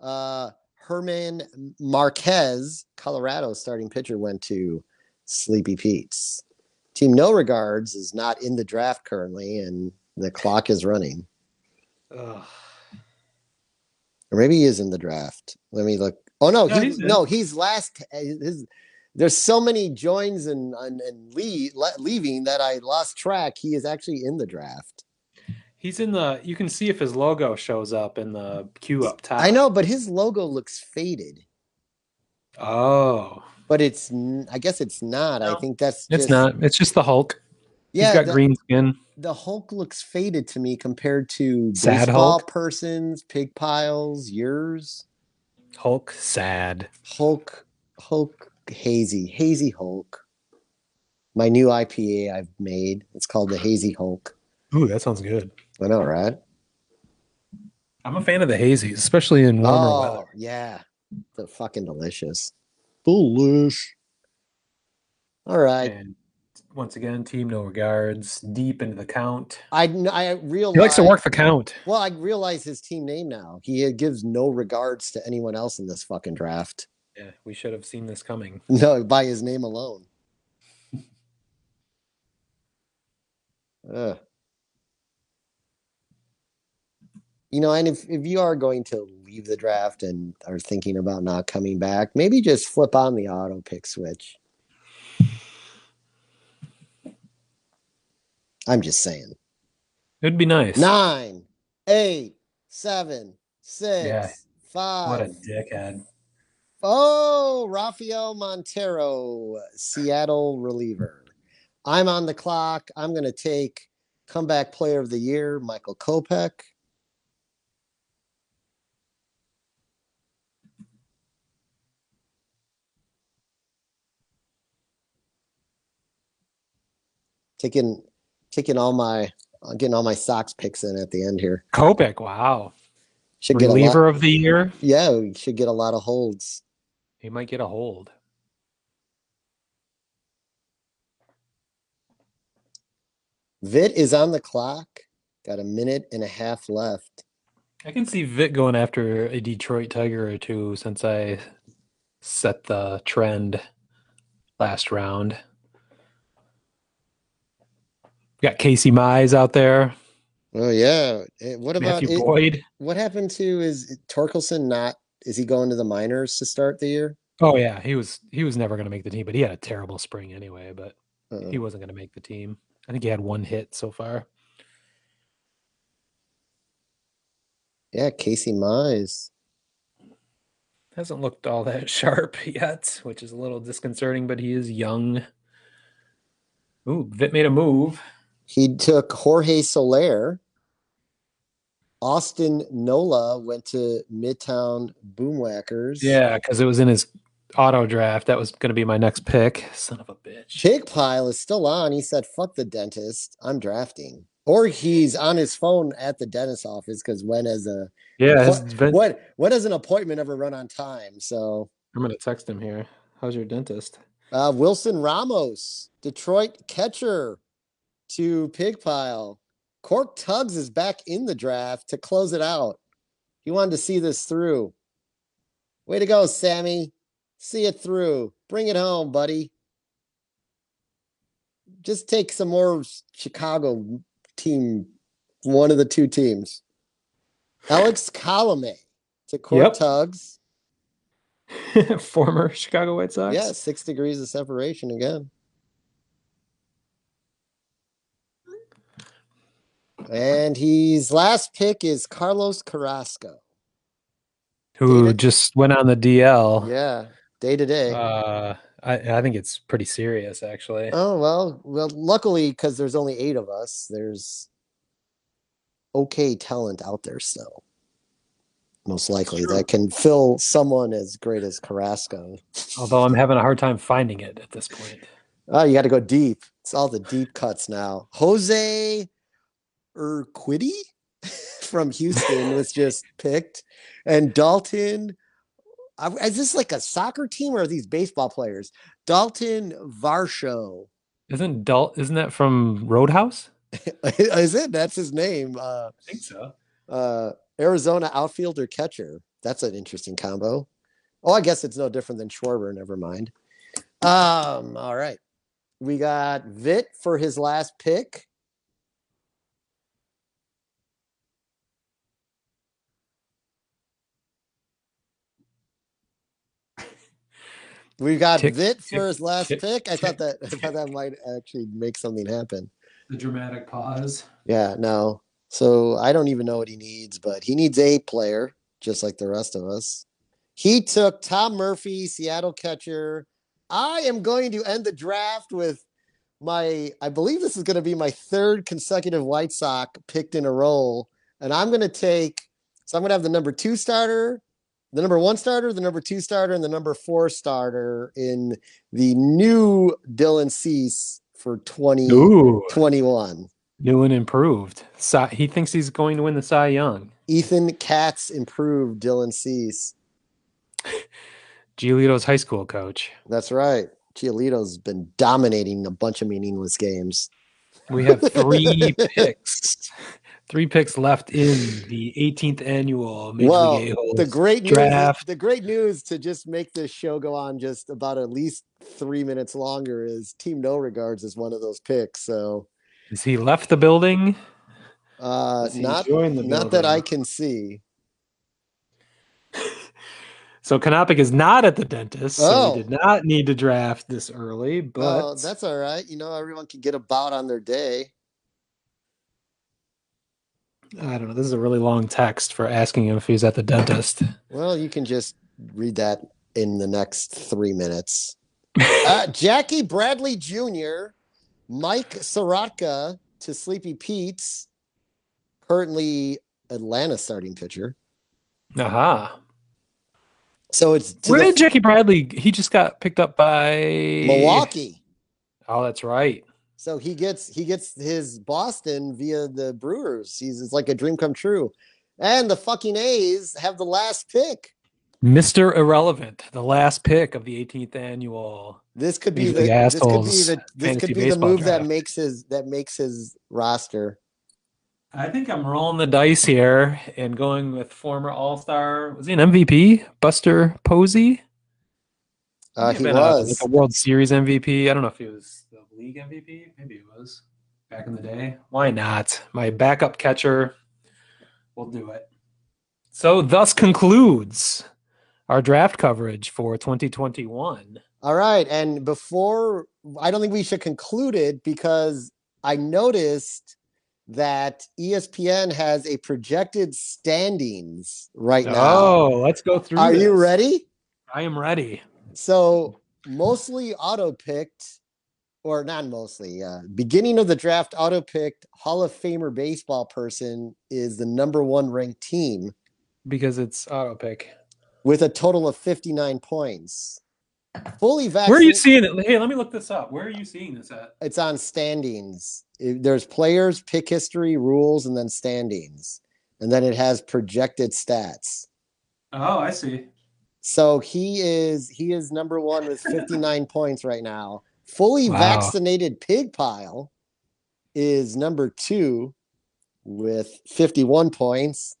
uh, Germán Márquez, Colorado starting pitcher, went to Sleepy Pete's. Team No Regards is not in the draft currently, and the clock is running. Ugh. Or maybe he is in the draft. Let me look. Oh no, No, he, he's no, he's last. Uh, his, there's so many joins and and, and leave, le- leaving that I lost track. He is actually in the draft. He's in the. You can see if his logo shows up in the queue up top. I know, but his logo looks faded. Oh, But it's, I guess it's not. I think that's it's just- not. It's just the Hulk. Yeah, He's got the, green skin. the Hulk looks faded to me compared to Sad baseball Hulk? persons, pig piles, yours. Hulk sad. Hulk, Hulk, hazy, hazy Hulk. My new IPA I've made. It's called the Hazy Hulk. Ooh, that sounds good. I know, right? I'm a fan of the hazies, especially in warmer oh, weather. yeah. They're fucking delicious. Delish. All right. And once again, team no regards, deep into the count. I I realized He likes to work the count. Well, I realize his team name now. He uh, gives no regards to anyone else in this fucking draft. Yeah, we should have seen this coming. No, by his name alone. Ugh. You know, and if, if you are going to leave the draft and are thinking about not coming back, maybe just flip on the auto pick switch. I'm just saying. It'd be nice. Nine, eight, seven, six, Yeah. five. what a dickhead. Oh, Rafael Montero, Seattle reliever. I'm on the clock. I'm going to take comeback player of the year, Michael Kopech. Taking, taking all my, uh, getting all my Sox picks in at the end here. Kopech, wow. Should get a lot. Reliever of the year. Yeah, we should get a lot of holds. He might get a hold. Vit is on the clock. Got a minute and a half left. I can see Vit going after a Detroit Tiger or two since I set the trend last round. Got Casey Mize out there. Oh yeah. What about Matthew it- Boyd. what happened to is Torkelson not is he going to the minors to start the year? Oh yeah, he was he was never going to make the team, but he had a terrible spring anyway. But Uh, he wasn't going to make the team. I think he had one hit so far. yeah, Casey Mize. Hasn't looked all that sharp yet, which is a little disconcerting. But he is young. Ooh, Vit made a move. He took Jorge Soler. Austin Nola went to Midtown Boomwhackers. Yeah, because it was in his auto draft. That was going to be my next pick. Son of a bitch. Pig Pile is still on. He said, fuck the dentist. I'm drafting. Or he's on his phone at the dentist office because when has a Yeah, What- ven- what when does an appointment ever run on time? So I'm going to text him here. How's your dentist? Uh, Wilson Ramos, Detroit catcher to Pig Pile. Cork Tugs is back in the draft to close it out. He wanted to see this through. Way to go, Sammy. See it through. Bring it home, buddy. Just take some more Chicago team, one of the two teams. Alex Colome to Cork Yep. Tugs. Former Chicago White Sox. Yeah, six degrees of separation again. And his last pick is Carlos Carrasco. Who Dated. just went on the DL. Yeah, day to day. Uh, I, I think it's pretty serious, actually. Oh well, well. Luckily, because there's only eight of us, there's okay talent out there still. Most likely, true. that can fill someone as great as Carrasco. Although I'm having a hard time finding it at this point. Oh, you got to go deep. It's all the deep cuts now. Jose Urquidy from Houston was just picked, and Dalton. Is this like a soccer team or are these baseball players? Dalton Varsho. Isn't Dalt? Isn't that from Roadhouse? is it? That's his name. Uh, I think so. uh, Arizona outfielder catcher. That's an interesting combo. Oh, I guess it's no different than Schwarber. Never mind. Um, all right. We got Vit for his last pick. We got Tick, Vit tick, for his last tick, pick. I thought that I thought that might actually make something happen. The dramatic pause. Yeah, no. So I don't even know what he needs, but he needs a player, just like the rest of us. He took Tom Murphy, Seattle catcher. I am going to end the draft with my I believe this is going to be my third consecutive White Sox picked in a row, and I'm going to take. So I'm going to have the number two starter, the number one starter, the number two starter, and the number four starter in the new Dylan Cease for 2021. New and improved. He thinks he's going to win the Cy Young. Ethan Katz improved Dylan Cease. Giolito's high school coach. That's right. Giolito's been dominating a bunch of meaningless games. We have three picks. Three picks left in the 18th annual Major well, the great draft. News, the great news to just make this show go on just about at least three minutes longer is Team No Regards is one of those picks. So, is he left the building? Uh, not not that I can see. So Canopic is not at the dentist, so oh. we did not need to draft this early. But oh, that's all right. You know, everyone can get about on their day. I don't know. This is a really long text for asking him if he's at the dentist. Well, you can just read that in the next three minutes. uh, Jackie Bradley Jr., Mike Soroka to Sleepy Pete's, currently Atlanta starting pitcher. Aha. Uh-huh. So it's where did Jackie Bradley? He just got picked up by Milwaukee. Oh, that's right. So he gets he gets his Boston via the Brewers. He's it's like a dream come true. And the fucking A's have the last pick. Mr. Irrelevant, the last pick of the 18th annual. This could be the, the this could be the this could be the move draft. that makes his that makes his roster. I think I'm rolling the dice here and going with former All Star. Was he an MVP? Buster Posey. Uh, he was a, like a World Series MVP. I don't know if he was the league MVP. Maybe it was back in the day. Why not? My backup catcher. We'll do it. So, thus concludes our draft coverage for 2021. All right, and before I don't think we should conclude it because I noticed that ESPN has a projected standings right now. Oh, let's go through. Are this. you ready? I am ready. So, mostly auto picked, or not mostly, uh, beginning of the draft, auto picked Hall of Famer baseball person is the number one ranked team because it's auto pick with a total of 59 points. Fully vaccinated. Where are you seeing it? Hey, let me look this up. Where are you seeing this at? It's on standings. There's players, pick history, rules, and then standings. And then it has projected stats. Oh, I see. So he is he is number one with 59 points right now. Fully wow. vaccinated pig pile is number two with 51 points.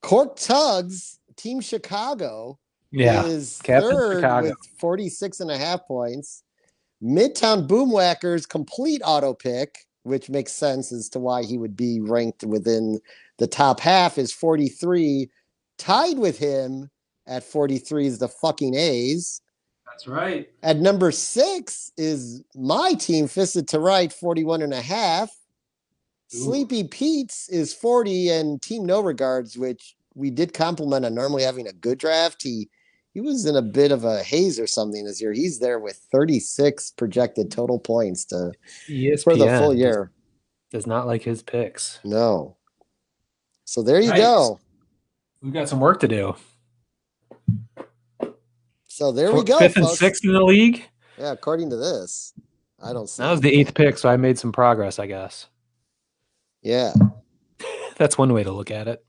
Cork Tugs, Team Chicago, yeah, is Captain third Chicago. with 46 and a half points. Midtown Boomwhackers complete auto pick, which makes sense as to why he would be ranked within the top half, is 43. Tied with him at 43 is the fucking A's. That's right. At number six is my team, Fisted to Right, 41 and a half. Ooh. Sleepy Pete's is 40, and Team No Regards, which we did compliment on normally having a good draft. He he was in a bit of a haze or something this year. He's there with 36 projected total points to ESPN for the full year. Does, does not like his picks. No. So there you go. We've got some work to do. So there we go. Fifth folks. and sixth in the league. Yeah, according to this, I don't. See that was the eighth pick, so I made some progress, I guess. Yeah, that's one way to look at it.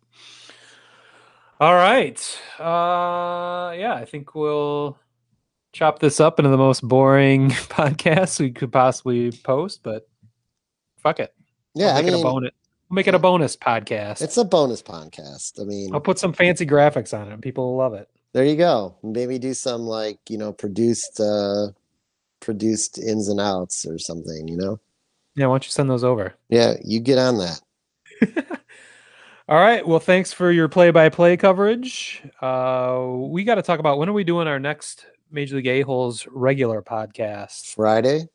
All right. Uh, yeah, I think we'll chop this up into the most boring podcast we could possibly post, but fuck it. Yeah, I'll make I mean, it a bonus. We'll make it a bonus podcast. It's a bonus podcast. I mean, I'll put some fancy graphics on it, and people will love it. There you go. Maybe do some like you know produced, uh produced ins and outs or something. You know. Yeah, why don't you send those over? Yeah, you get on that. All right. Well, thanks for your play-by-play coverage. Uh, we got to talk about when are we doing our next Major League A-holes regular podcast? Friday.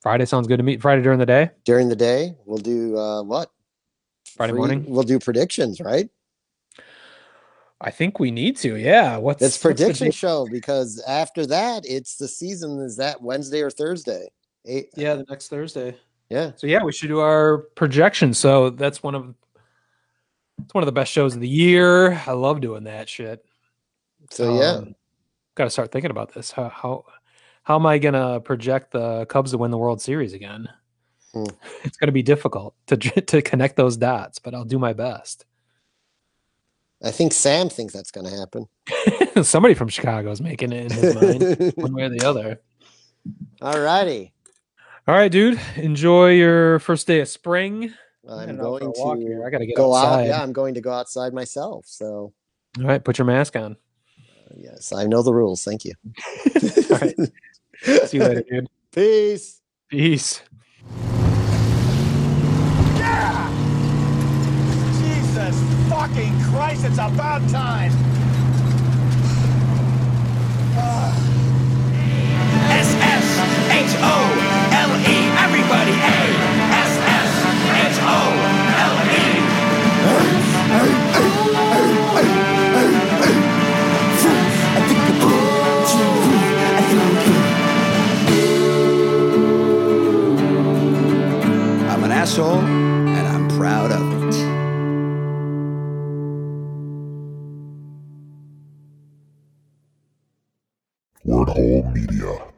Friday sounds good to me. Friday during the day. During the day, we'll do uh, what? Friday Free, morning. We'll do predictions, right? I think we need to. Yeah. What's it's prediction what's show because after that, it's the season. Is that Wednesday or Thursday? Eight, Yeah, the next Thursday. yeah. So yeah, we should do our projection. So that's one of it's one of the best shows of the year. I love doing that shit. So yeah, Um, got to start thinking about this. How how how am I gonna project the Cubs to win the World Series again? Hmm. It's gonna be difficult to to connect those dots, but I'll do my best. I think Sam thinks that's going to happen. Somebody from Chicago is making it in his mind, one way or the other. All righty. All right, dude. Enjoy your first day of spring. I'm heading out for going walk here. to I gotta get go outside. out. Yeah, I'm going to go outside myself. So All right, put your mask on. Uh, yes, I know the rules. Thank you. All right. See you later, dude. Peace. Peace. Jesus fucking Christ, it's about time. S-S-H-O-L-E, everybody, A. S-S-H-O-L-E. I'm an asshole, and I'm proud of it. Word Hole Media.